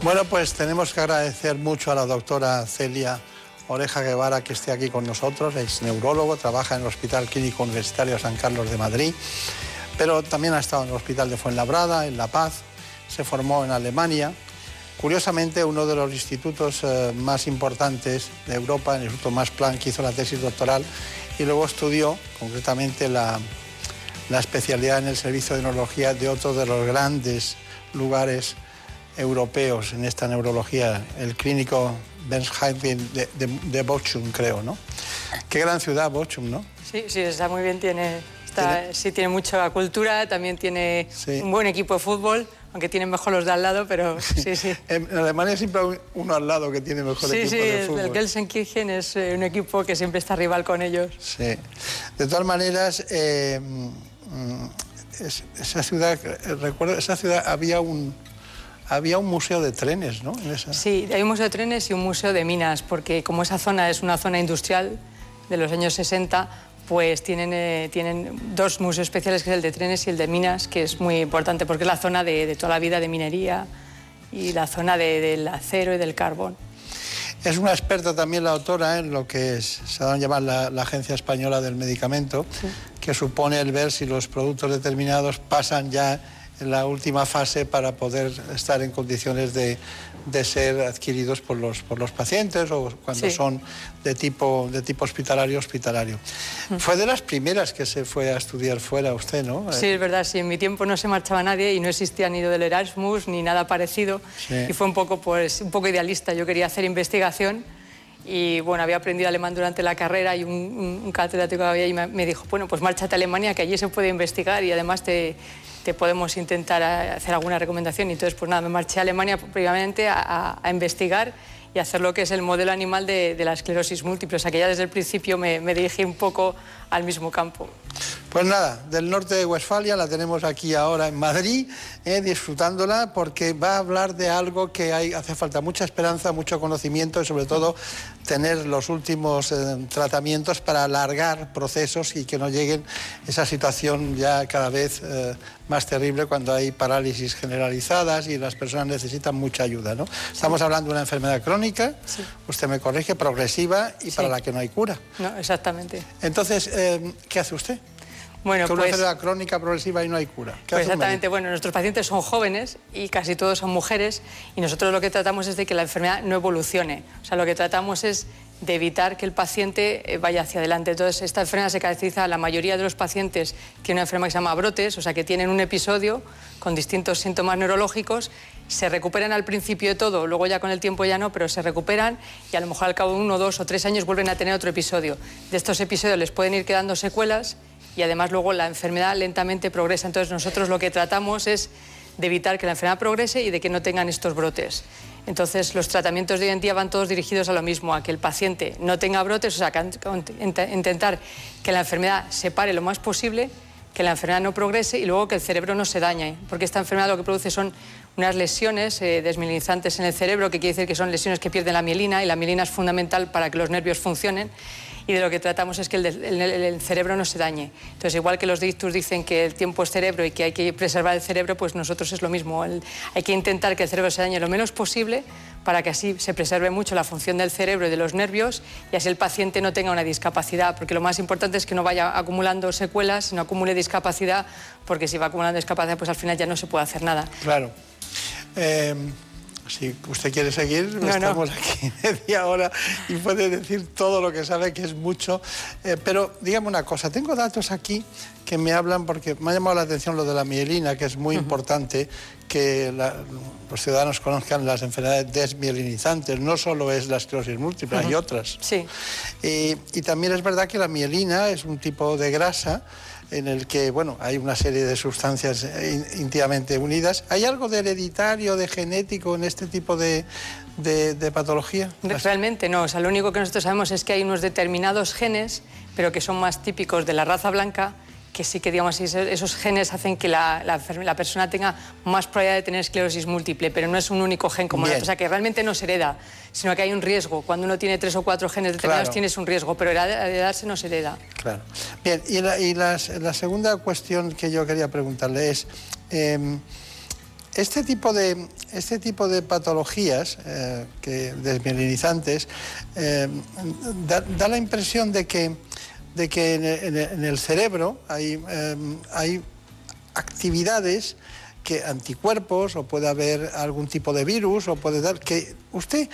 Bueno, pues tenemos que agradecer mucho a la doctora Celia Oreja Guevara que esté aquí con nosotros. Es neurólogo, trabaja en el Hospital Clínico Universitario San Carlos de Madrid, pero también ha estado en el Hospital de Fuenlabrada, en La Paz, se formó en Alemania. Curiosamente, uno de los institutos eh, más importantes de Europa, el Instituto Max Planck, hizo la tesis doctoral y luego estudió concretamente la, la especialidad en el servicio de neurología de otro de los grandes lugares europeos en esta neurología, el clínico Bensheim de, de, de, Bochum, creo, ¿no? Qué gran ciudad Bochum, ¿no? Sí, sí, está muy bien, tiene, está, sí, tiene mucha cultura, también tiene un buen equipo de fútbol, aunque tienen mejor los de al lado, pero sí, sí. en Alemania siempre hay uno al lado que tiene mejor sí, equipo sí, de fútbol. Sí, el Gelsenkirchen es eh, un equipo que siempre está rival con ellos. Sí. De todas maneras, eh, es, esa ciudad, recuerdo, esa ciudad había un, había un museo de trenes, ¿no? En esa... Sí, hay un museo de trenes y un museo de minas, porque como esa zona es una zona industrial de los años 60, pues tienen, eh, tienen dos museos especiales, que es el de trenes y el de minas, que es muy importante porque es la zona de, de toda la vida de minería y la zona de, del acero y del carbón. Es una experta también la autora en lo que es, se da a llamar la, la, Agencia Española del Medicamento, sí. que supone el ver si los productos determinados pasan ya la última fase para poder estar en condiciones de, de ser adquiridos por los, por los pacientes o cuando Sí. son de tipo, de tipo hospitalario, hospitalario. Fue de las primeras que se fue a estudiar fuera usted, ¿no? Sí, es verdad, sí, en mi tiempo no se marchaba nadie y no existía ni lo del Erasmus ni nada parecido Sí. y fue un poco, pues, un poco idealista. Yo quería hacer investigación y bueno, había aprendido alemán durante la carrera y un, un- un catedrático había ahí me, dijo, bueno, pues márchate a Alemania que allí se puede investigar y además te, te podemos intentar hacer alguna recomendación. Y entonces, pues nada, me marché a Alemania previamente a, a- a investigar y hacer lo que es el modelo animal de, de la esclerosis múltiple. O sea que ya desde el principio me, me dirigí un poco al mismo campo. Pues nada, del norte de Westfalia la tenemos aquí ahora en Madrid, eh, disfrutándola, porque va a hablar de algo que hay, hace falta mucha esperanza, mucho conocimiento y sobre todo tener los últimos eh, tratamientos para alargar procesos y que no lleguen esa situación ya cada vez eh, más terrible cuando hay parálisis generalizadas y las personas necesitan mucha ayuda. ¿no? Estamos hablando de una enfermedad crónica, usted me corrige, progresiva y para la que no hay cura. No, exactamente. Entonces, ¿qué hace usted? Bueno, que una pues- enfermedad crónica progresiva y no hay cura. ¿Qué Pues exactamente, bueno, nuestros pacientes son jóvenes y casi todos son mujeres y nosotros lo que tratamos es de que la enfermedad no evolucione. O sea, lo que tratamos es de evitar que el paciente eh, vaya hacia adelante. Entonces, esta enfermedad se caracteriza, la mayoría de los pacientes tienen una enfermedad que se llama brotes, o sea, que tienen un episodio con distintos síntomas neurológicos, se recuperan al principio de todo, luego ya con el tiempo ya no, pero se recuperan y a lo mejor al cabo de uno, dos o tres años vuelven a tener otro episodio. De estos episodios les pueden ir quedando secuelas y además luego la enfermedad lentamente progresa. Entonces nosotros lo que tratamos es de evitar que la enfermedad progrese y de que no tengan estos brotes. Entonces los tratamientos de hoy en día van todos dirigidos a lo mismo, a que el paciente no tenga brotes, o sea, intentar que la enfermedad se pare lo más posible, que la enfermedad no progrese y luego que el cerebro no se dañe, porque esta enfermedad lo que produce son unas lesiones eh, en el cerebro, que quiere decir que son lesiones que pierden la mielina y la mielina es fundamental para que los nervios funcionen y de lo que tratamos es que el, cerebro no se dañe. Entonces, igual que los de dicen que el tiempo es cerebro y que hay que preservar el cerebro, pues nosotros es lo mismo. hay que intentar que el cerebro se dañe lo menos posible para que así se preserve mucho la función del cerebro y de los nervios y así el paciente no tenga una discapacidad, porque lo más importante es que no vaya acumulando secuelas, sino acumule discapacidad, porque si va acumulando discapacidad, pues al final ya no se puede hacer nada. Claro. Eh, si usted quiere seguir, estamos aquí media hora y puede decir todo lo que sabe, que es mucho. Eh, pero dígame una cosa, tengo datos aquí que me hablan, porque me ha llamado la atención lo de la mielina, que es muy importante que los ciudadanos conozcan las enfermedades desmielinizantes. No solo es la esclerosis múltiple, hay otras. Sí. y también es verdad que la mielina es un tipo de grasa en el que bueno, hay una serie de sustancias eh, íntimamente unidas. ¿Hay algo de hereditario, de genético en este tipo de, de, patología? Realmente no. O sea, lo único que nosotros sabemos es que hay unos determinados genes, pero que son más típicos de la raza blanca que sí que digamos esos genes hacen que la, la, persona tenga más probabilidad de tener esclerosis múltiple, pero no es un único gen como o sea que realmente no se hereda, sino que hay un riesgo. Cuando uno tiene tres o cuatro genes determinados tienes un riesgo, pero heredarse no se hereda. Claro. Bien, y, la, segunda cuestión que yo quería preguntarle es... Em, este tipo de, este tipo de patologías eh, que, desmielinizantes em, da la impresión de que de que en el, cerebro hay, em, hay actividades que anticuerpos o puede haber algún tipo de virus o puede dar que usted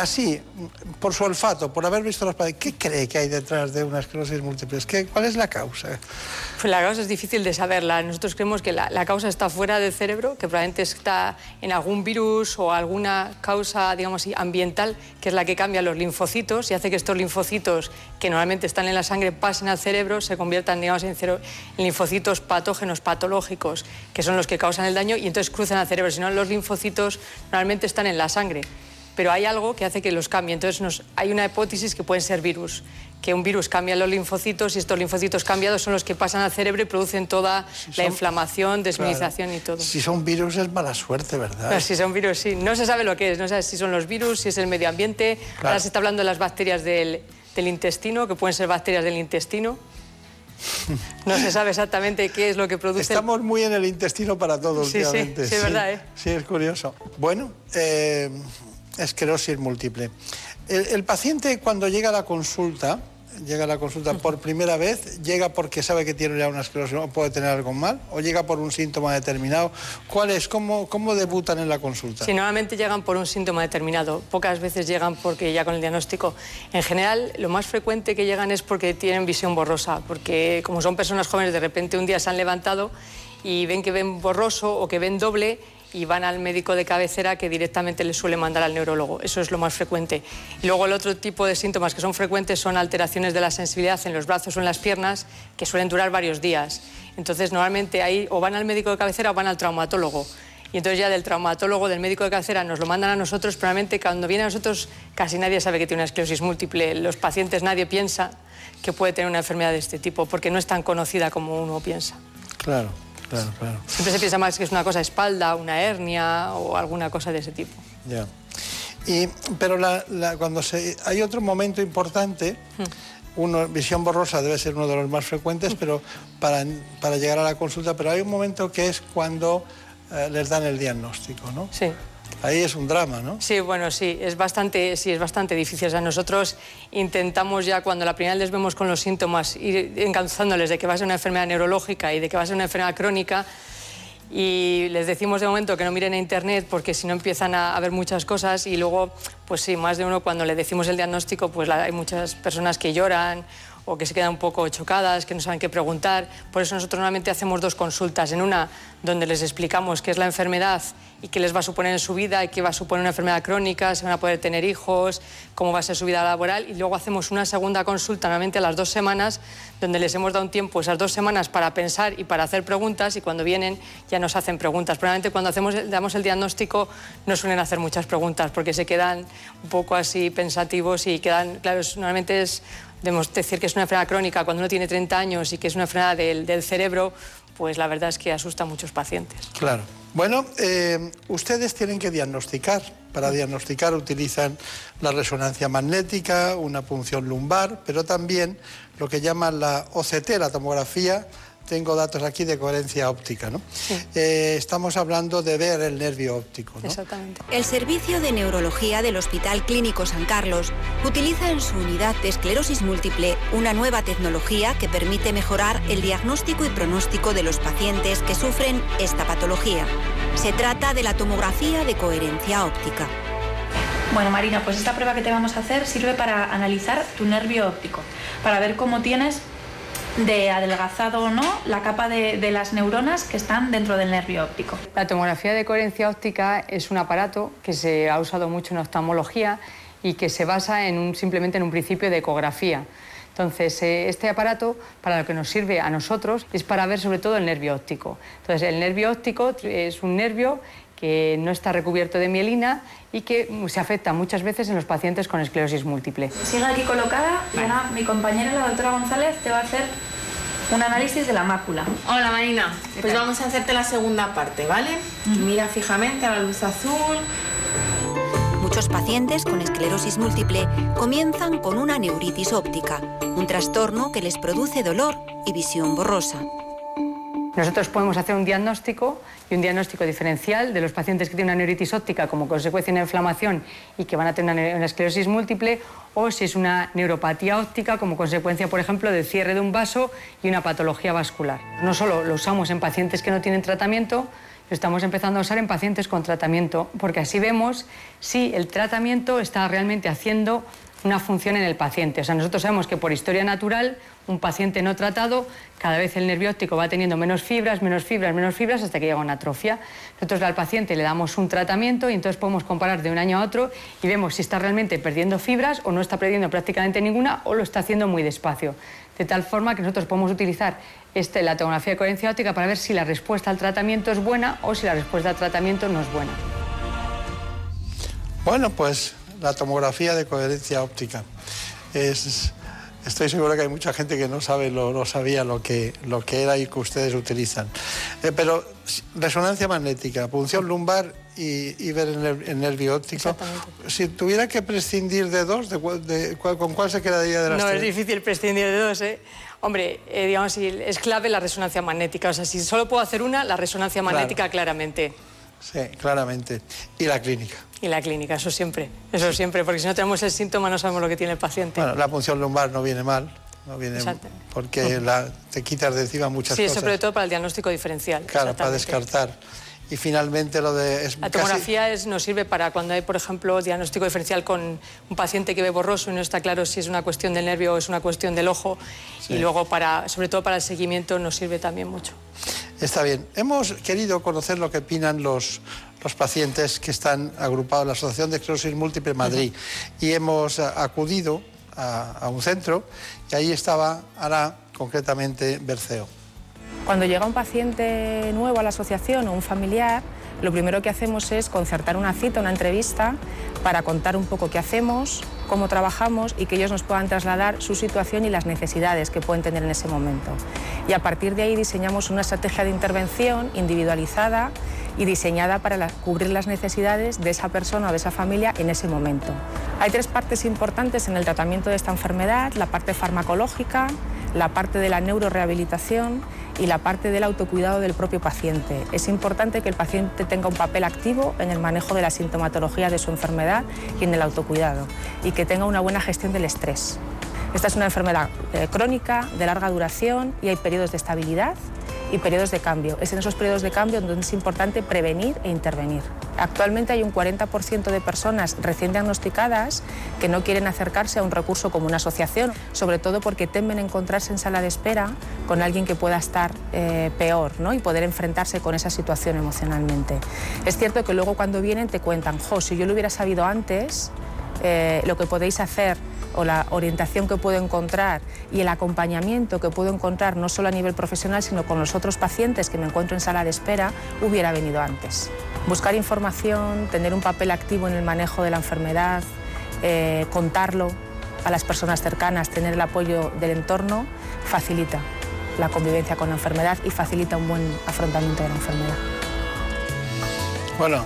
así, por su olfato, por haber visto las paredes, ¿qué cree que hay detrás de una esclerosis múltiple? ¿Cuál es la causa? Pues la causa es difícil de saberla. Nosotros creemos que la, causa está fuera del cerebro, que probablemente está en algún virus o alguna causa, digamos ambiental, que es la que cambia los linfocitos y hace que estos linfocitos, que normalmente están en la sangre, pasen al cerebro, se conviertan, digamos, en, en linfocitos patógenos, patológicos, que son los que causan el daño y entonces cruzan al cerebro. Si no, los linfocitos normalmente están en la sangre pero hay algo que hace que los cambie. Entonces hay una hipótesis que pueden ser virus, que un virus cambia los linfocitos y estos linfocitos cambiados son los que pasan al cerebro y producen toda la inflamación, desminización y todo. Si son virus es mala suerte, ¿verdad? si son virus, sí. No se sabe lo que es, no se sabe si son los virus, si es el medio ambiente. Ahora se está hablando de las bacterias del, intestino, que pueden ser bacterias del intestino. No se sabe exactamente qué es lo que produce. Estamos muy en el intestino para todos, sí, Sí, sí, es verdad, ¿eh? Sí, es curioso. Bueno, eh, esclerosis múltiple. El, paciente cuando llega a la consulta, llega a la consulta por primera vez, llega porque sabe que tiene ya una esclerosis o puede tener algo mal, o llega por un síntoma determinado. ¿Cuál es? ¿Cómo, cómo debutan en la consulta? Sí, normalmente llegan por un síntoma determinado. Pocas veces llegan porque ya con el diagnóstico. En general, lo más frecuente que llegan es porque tienen visión borrosa, porque como son personas jóvenes, de repente un día se han levantado y ven que ven borroso o que ven doble y van al médico de cabecera que directamente les suele mandar al neurólogo. Eso es lo más frecuente. Y luego el otro tipo de síntomas que son frecuentes son alteraciones de la sensibilidad en los brazos o en las piernas que suelen durar varios días. Entonces normalmente ahí o van al médico de cabecera o van al traumatólogo. Y entonces ya del traumatólogo, del médico de cabecera, nos lo mandan a nosotros, pero realmente cuando viene a nosotros casi nadie sabe que tiene una esclerosis múltiple. Los pacientes nadie piensa que puede tener una enfermedad de este tipo porque no es tan conocida como uno piensa. Claro. Claro, claro. Siempre se piensa más que es una cosa espalda, una hernia o alguna cosa de ese tipo. Ya. Y, pero cuando se, hay otro momento importante, hmm. uno, visión borrosa debe ser uno de los más frecuentes, pero para, para llegar a la consulta, pero hay un momento que es cuando eh, les dan el diagnóstico, ¿no? Sí. Ahí es un drama, ¿no? Sí, bueno, sí, es bastante, sí, es bastante difícil. O nosotros intentamos ya, cuando la primera vez les vemos con los síntomas, ir encauzándoles de que va a ser una enfermedad neurológica y de que va a ser una enfermedad crónica, y les decimos de momento que no miren a internet porque si no empiezan a, ver muchas cosas y luego, pues sí, más de uno cuando le decimos el diagnóstico, pues hay muchas personas que lloran o que se quedan un poco chocadas, que no saben qué preguntar. Por eso nosotros normalmente hacemos dos consultas. En una donde les explicamos qué es la enfermedad y qué les va a suponer en su vida y qué va a suponer una enfermedad crónica, si van a poder tener hijos, cómo va a ser su vida laboral. Y luego hacemos una segunda consulta, normalmente a las dos semanas, donde les hemos dado un tiempo, esas dos semanas, para pensar y para hacer preguntas. Y cuando vienen ya nos hacen preguntas. Probablemente cuando hacemos, damos el diagnóstico no suelen hacer muchas preguntas porque se quedan un poco así pensativos y quedan, claro, normalmente es debemos decir que es una enfermedad crónica cuando uno tiene 30 años y que es una enfermedad del, cerebro, pues la verdad es que asusta a muchos pacientes. Claro. Bueno, eh, ustedes tienen que diagnosticar. Para diagnosticar utilizan la resonancia magnética, una punción lumbar, pero también lo que llaman la OCT, la tomografía tengo datos aquí de coherencia óptica. ¿no? Eh, estamos hablando de ver el nervio óptico. ¿no? Exactamente. El Servicio de Neurología del Hospital Clínico San Carlos utiliza en su unidad de esclerosis múltiple una nueva tecnología que permite mejorar el diagnóstico y pronóstico de los pacientes que sufren esta patología. Se trata de la tomografía de coherencia óptica. Bueno, Marina, pues esta prueba que te vamos a hacer sirve para analizar tu nervio óptico, para ver cómo tienes de adelgazado o no la capa de, de, las neuronas que están dentro del nervio óptico. La tomografía de coherencia óptica es un aparato que se ha usado mucho en oftalmología y que se basa en un, simplemente en un principio de ecografía. Entonces, eh, este aparato, para lo que nos sirve a nosotros, es para ver sobre todo el nervio óptico. Entonces, el nervio óptico es un nervio que no está recubierto de mielina y que se afecta muchas veces en los pacientes con esclerosis múltiple. Sigue aquí colocada y ahora mi compañera, la doctora González, te va a hacer un análisis de la mácula. Hola Marina, pues vamos a hacerte la segunda parte, ¿vale? Mira fijamente a la luz azul. Muchos pacientes con esclerosis múltiple comienzan con una neuritis óptica, un trastorno que les produce dolor y visión borrosa. Nosotros podemos hacer un diagnóstico y un diagnóstico diferencial de los pacientes que tienen una neuritis óptica como consecuencia de una inflamación y que van a tener una, esclerosis múltiple o si es una neuropatía óptica como consecuencia, por ejemplo, del cierre de un vaso y una patología vascular. No solo lo usamos en pacientes que no tienen tratamiento, lo estamos empezando a usar en pacientes con tratamiento, porque así vemos si el tratamiento está realmente haciendo una función en el paciente. O sea, nosotros sabemos que por historia natural, un paciente no tratado, cada vez el nervio óptico va teniendo menos fibras, menos fibras, menos fibras, hasta que llega una atrofia. Nosotros al paciente le damos un tratamiento y entonces podemos comparar de un año a otro y vemos si está realmente perdiendo fibras o no está perdiendo prácticamente ninguna o lo está haciendo muy despacio. De tal forma que nosotros podemos utilizar este, la tomografía de coherencia óptica para ver si la respuesta al tratamiento es buena o si la respuesta al tratamiento no es buena. Bueno, pues la tomografía de coherencia óptica. Es, estoy seguro que hay mucha gente que no sabe, lo, no sabía lo que, lo que era y que ustedes utilizan. Eh, pero resonancia magnética, punción lumbar y, y ver el, ner el, nervio óptico. Si tuviera que prescindir de dos, de, de, ¿con cuál se quedaría de las No, tres? es difícil prescindir de dos, ¿eh? Hombre, eh, digamos, es clave la resonancia magnética. O sea, si solo puedo hacer una, la resonancia magnética claro. claramente. Sí, claramente. Y la clínica. Y la clínica, eso siempre, eso siempre, porque si no tenemos el síntoma no sabemos lo que tiene el paciente. Bueno, la punción lumbar no viene mal, no viene porque la, te quitas de encima muchas sí, cosas. Sí, sobre todo para el diagnóstico diferencial. Claro, para descartar. Y finalmente lo de... Es la tomografía casi... es, nos sirve para cuando hay, por ejemplo, diagnóstico diferencial con un paciente que ve borroso y no está claro si es una cuestión del nervio o es una cuestión del ojo. Sí. Y luego, para, sobre todo para el seguimiento, nos sirve también mucho. Está bien. Hemos querido conocer lo que opinan los, los pacientes que están agrupados en la Asociación de Esclerosis Múltiple Madrid. Uh -huh. Y hemos acudido a, a, un centro y ahí estaba Ana, concretamente Berceo. Cuando llega un paciente nuevo a la asociación o un familiar, lo primero que hacemos es concertar una cita, una entrevista, para contar un poco qué hacemos, cómo trabajamos y que ellos nos puedan trasladar su situación y las necesidades que pueden tener en ese momento. Y a partir de ahí diseñamos una estrategia de intervención individualizada y diseñada para la, cubrir las necesidades de esa persona o de esa familia en ese momento. Hay tres partes importantes en el tratamiento de esta enfermedad, la parte farmacológica, la parte de la neurorehabilitación y la parte del autocuidado del propio paciente. Es importante que el paciente tenga un papel activo en el manejo de la sintomatología de su enfermedad y en el autocuidado y que tenga una buena gestión del estrés. Esta es una enfermedad eh, crónica, de larga duración y hay periodos de estabilidad y periodos de cambio. Es en esos periodos de cambio donde es importante prevenir e intervenir. Actualmente hay un 40% de personas recién diagnosticadas que no quieren acercarse a un recurso como una asociación, sobre todo porque temen encontrarse en sala de espera con alguien que pueda estar eh, peor ¿no? y poder enfrentarse con esa situación emocionalmente. Es cierto que luego cuando vienen te cuentan, jo, si yo lo hubiera sabido antes, eh, lo que podéis hacer o la orientación que puedo encontrar y el acompañamiento que puedo encontrar no solo a nivel profesional sino con los otros pacientes que me encuentro en sala de espera hubiera venido antes. Buscar información, tener un papel activo en el manejo de la enfermedad, eh, contarlo a las personas cercanas, tener el apoyo del entorno facilita la convivencia con la enfermedad y facilita un buen afrontamiento de la enfermedad. Bueno,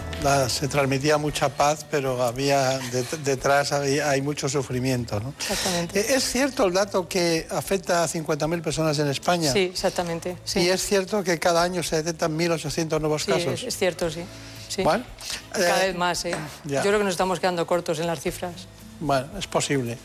se transmitía mucha paz, pero había detrás hay mucho sufrimiento. ¿no? Exactamente. Eh, ¿Es cierto el dato que afecta a 50.000 personas en España? Sí, exactamente. Y es cierto que cada año se detectan 1.800 nuevos sí, casos. Es, cierto, sí. sí. Bueno, cada eh, vez más, ¿eh? Yo creo que nos estamos quedando cortos en las cifras. Bueno, es posible.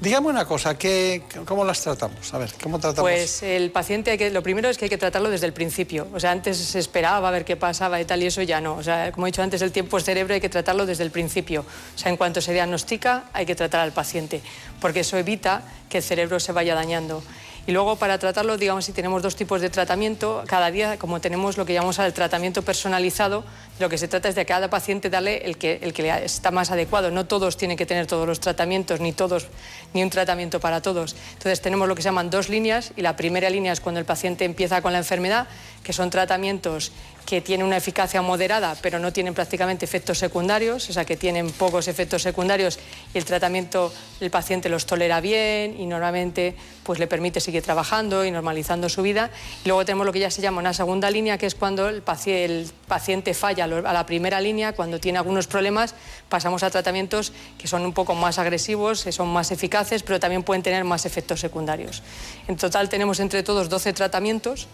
Dígame una cosa, ¿qué, ¿cómo las tratamos? A ver, ¿cómo tratamos? Pues el paciente, hay que, lo primero es que hay que tratarlo desde el principio. O sea, antes se esperaba a ver qué pasaba y tal, y eso ya no. O sea, como he dicho antes, el tiempo es cerebro, hay que tratarlo desde el principio. O sea, en cuanto se diagnostica, hay que tratar al paciente, porque eso evita que el cerebro se vaya dañando. Y luego para tratarlo, digamos, si tenemos dos tipos de tratamiento, cada día, como tenemos lo que llamamos el tratamiento personalizado, lo que se trata es de a cada paciente darle el que, el que le está más adecuado. No todos tienen que tener todos los tratamientos, ni todos, ni un tratamiento para todos. Entonces tenemos lo que se llaman dos líneas y la primera línea es cuando el paciente empieza con la enfermedad, que son tratamientos que tienen una eficacia moderada, pero no tienen prácticamente efectos secundarios, o sea que tienen pocos efectos secundarios y el tratamiento el paciente los tolera bien y normalmente pues le permite seguir trabajando y normalizando su vida. Y luego tenemos lo que ya se llama una segunda línea, que es cuando el paciente, el paciente falla a la primera línea, cuando tiene algunos problemas, pasamos a tratamientos que son un poco más agresivos, que son más eficaces, pero también pueden tener más efectos secundarios. En total tenemos entre todos 12 tratamientos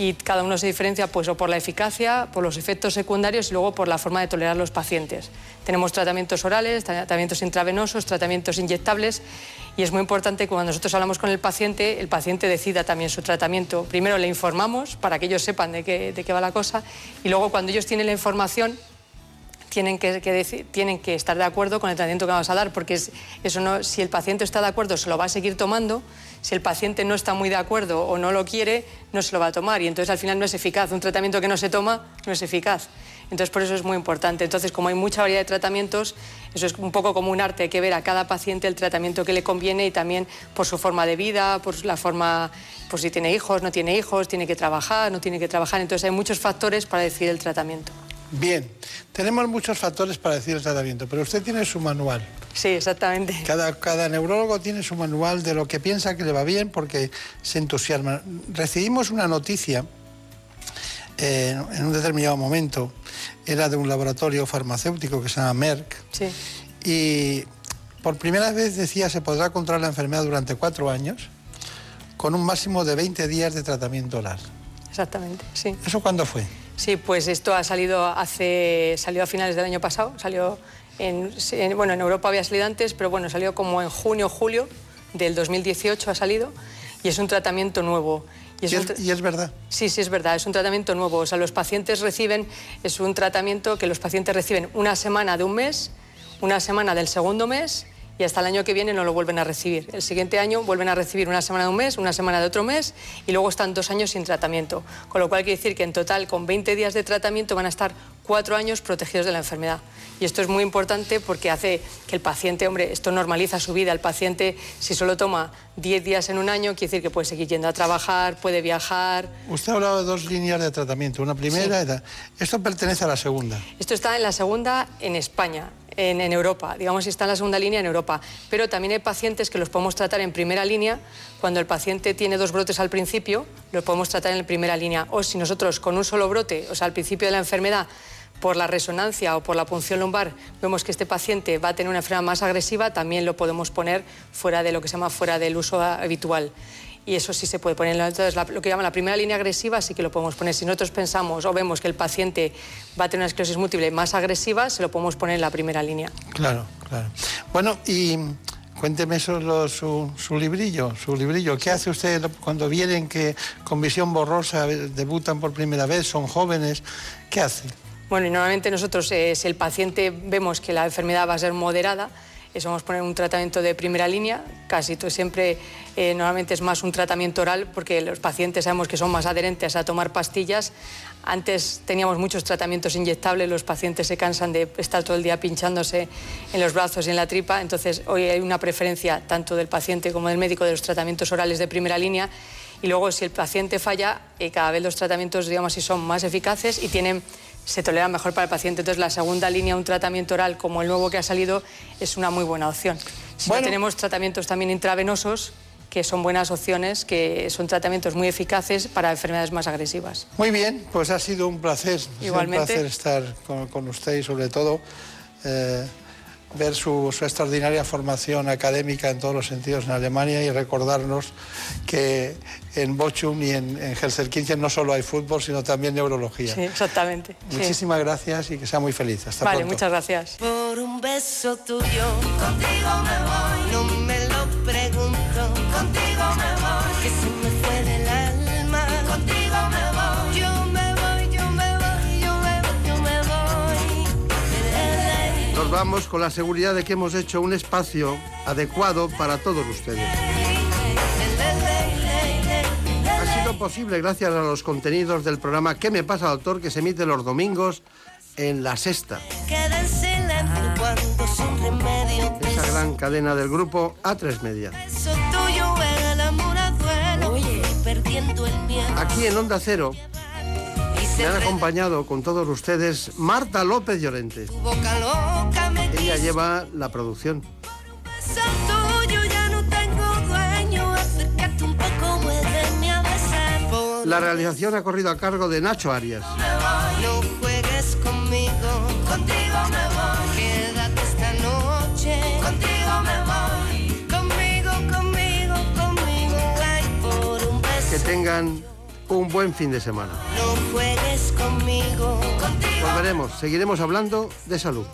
y cada uno se diferencia pues, o por la eficacia, por los efectos secundarios y luego por la forma de tolerar los pacientes. Tenemos tratamientos orales, tratamientos intravenosos, tratamientos inyectables y es muy importante que cuando nosotros hablamos con el paciente, el paciente decida también su tratamiento. Primero le informamos para que ellos sepan de qué, de qué va la cosa y luego cuando ellos tienen la información tienen que, tienen que estar de acuerdo con el tratamiento que vamos a dar, porque eso si el paciente está de acuerdo se lo va a seguir tomando, si el paciente no está muy de acuerdo o no lo quiere, no se lo va a tomar y entonces al final no es eficaz. Un tratamiento que no se toma no es eficaz. Entonces por eso es muy importante. Entonces como hay mucha variedad de tratamientos, eso es un poco como un arte, hay que ver a cada paciente el tratamiento que le conviene y también por su forma de vida, por la forma, por si tiene hijos, no tiene hijos, tiene que trabajar, no tiene que trabajar. Entonces hay muchos factores para decidir el tratamiento. Bien, tenemos muchos factores para decir el tratamiento, pero usted tiene su manual. Sí, exactamente. Cada, cada neurólogo tiene su manual de lo que piensa que le va bien porque se entusiasma. Recibimos una noticia eh, en un determinado momento, era de un laboratorio farmacéutico que se llama Merck. Sí. Y por primera vez decía se podrá controlar la enfermedad durante cuatro años con un máximo de 20 días de tratamiento oral. Exactamente, sí. ¿Eso cuándo fue? Sí, pues esto ha salido hace salió a finales del año pasado, salió en, bueno, en Europa había salido antes, pero bueno, salió como en junio, julio del 2018 ha salido y es un tratamiento nuevo. Y es, ¿Y es, verdad? Sí, sí, es verdad, es un tratamiento nuevo. O sea, los pacientes reciben, es un tratamiento que los pacientes reciben una semana de un mes, una semana del segundo mes y hasta el año que viene no lo vuelven a recibir. El siguiente año vuelven a recibir una semana de un mes, una semana de otro mes y luego están dos años sin tratamiento. Con lo cual quiere decir que en total con 20 días de tratamiento van a estar cuatro años protegidos de la enfermedad. Y esto es muy importante porque hace que el paciente, hombre, esto normaliza su vida. El paciente, si solo toma 10 días en un año, quiere decir que puede seguir yendo a trabajar, puede viajar. Usted ha hablado de dos líneas de tratamiento, una primera y Esto pertenece a la segunda. Esto está en la segunda en España en, Europa, digamos, si está en la segunda línea en Europa. Pero también hay pacientes que los podemos tratar en primera línea. Cuando el paciente tiene dos brotes al principio, los podemos tratar en primera línea. O si nosotros con un solo brote, o sea, al principio de la enfermedad, por la resonancia o por la punción lumbar vemos que este paciente va a tener una enfermedad más agresiva, también lo podemos poner fuera de lo que se llama fuera del uso habitual y eso sí se puede poner. Entonces, lo que llaman la primera línea agresiva sí que lo podemos poner. Si nosotros pensamos o vemos que el paciente va a tener una esclerosis múltiple más agresiva, se lo podemos poner en la primera línea. Claro, claro. Bueno, y cuénteme solo su, su librillo, su librillo. ¿Qué hace usted cuando vienen que con visión borrosa debutan por primera vez, son jóvenes? ¿Qué hace? Bueno, y normalmente nosotros, eh, si el paciente vemos que la enfermedad va a ser moderada, eso vamos a poner un tratamiento de primera línea, casi todo, siempre eh, normalmente es más un tratamiento oral porque los pacientes sabemos que son más adherentes a tomar pastillas. Antes teníamos muchos tratamientos inyectables, los pacientes se cansan de estar todo el día pinchándose en los brazos y en la tripa, entonces hoy hay una preferencia tanto del paciente como del médico de los tratamientos orales de primera línea y luego si el paciente falla, eh, cada vez los tratamientos digamos así son más eficaces y tienen se tolera mejor para el paciente. Entonces, la segunda línea, un tratamiento oral como el nuevo que ha salido, es una muy buena opción. Si tenemos tratamientos también intravenosos, que son buenas opciones, que son tratamientos muy eficaces para enfermedades más agresivas. Muy bien, pues ha sido un placer. Igualmente. un placer estar con, con usted y sobre todo eh, ver su, su, extraordinaria formación académica en todos los sentidos en Alemania y recordarnos que en Bochum y en, en Helsinki no solo hay fútbol, sino también neurología. Sí, exactamente. Muchísimas sí. gracias y que sea muy feliz. Hasta vale, pronto. muchas gracias. Por un beso tuyo, contigo me voy, no me lo pregunto, contigo me voy, Nos vamos con la seguridad de que hemos hecho un espacio adecuado para todos ustedes. Ha sido posible gracias a los contenidos del programa ¿Qué me pasa, doctor? que se emite los domingos en La Sexta. Esa gran cadena del grupo A3 Media. Eso tuyo era el amor a duelo y perdiendo el miedo. Aquí en Onda Cero me han acompañado con todos ustedes Marta López Llorente. Ella lleva la producción. La realización ha corrido a cargo de Nacho Arias. No juegues conmigo, contigo me voy. Quédate esta noche, contigo me voy. Conmigo, conmigo, conmigo, ay, por un beso. Que tengan un buen fin de semana. No juegues conmigo. Volveremos, seguiremos hablando de salud.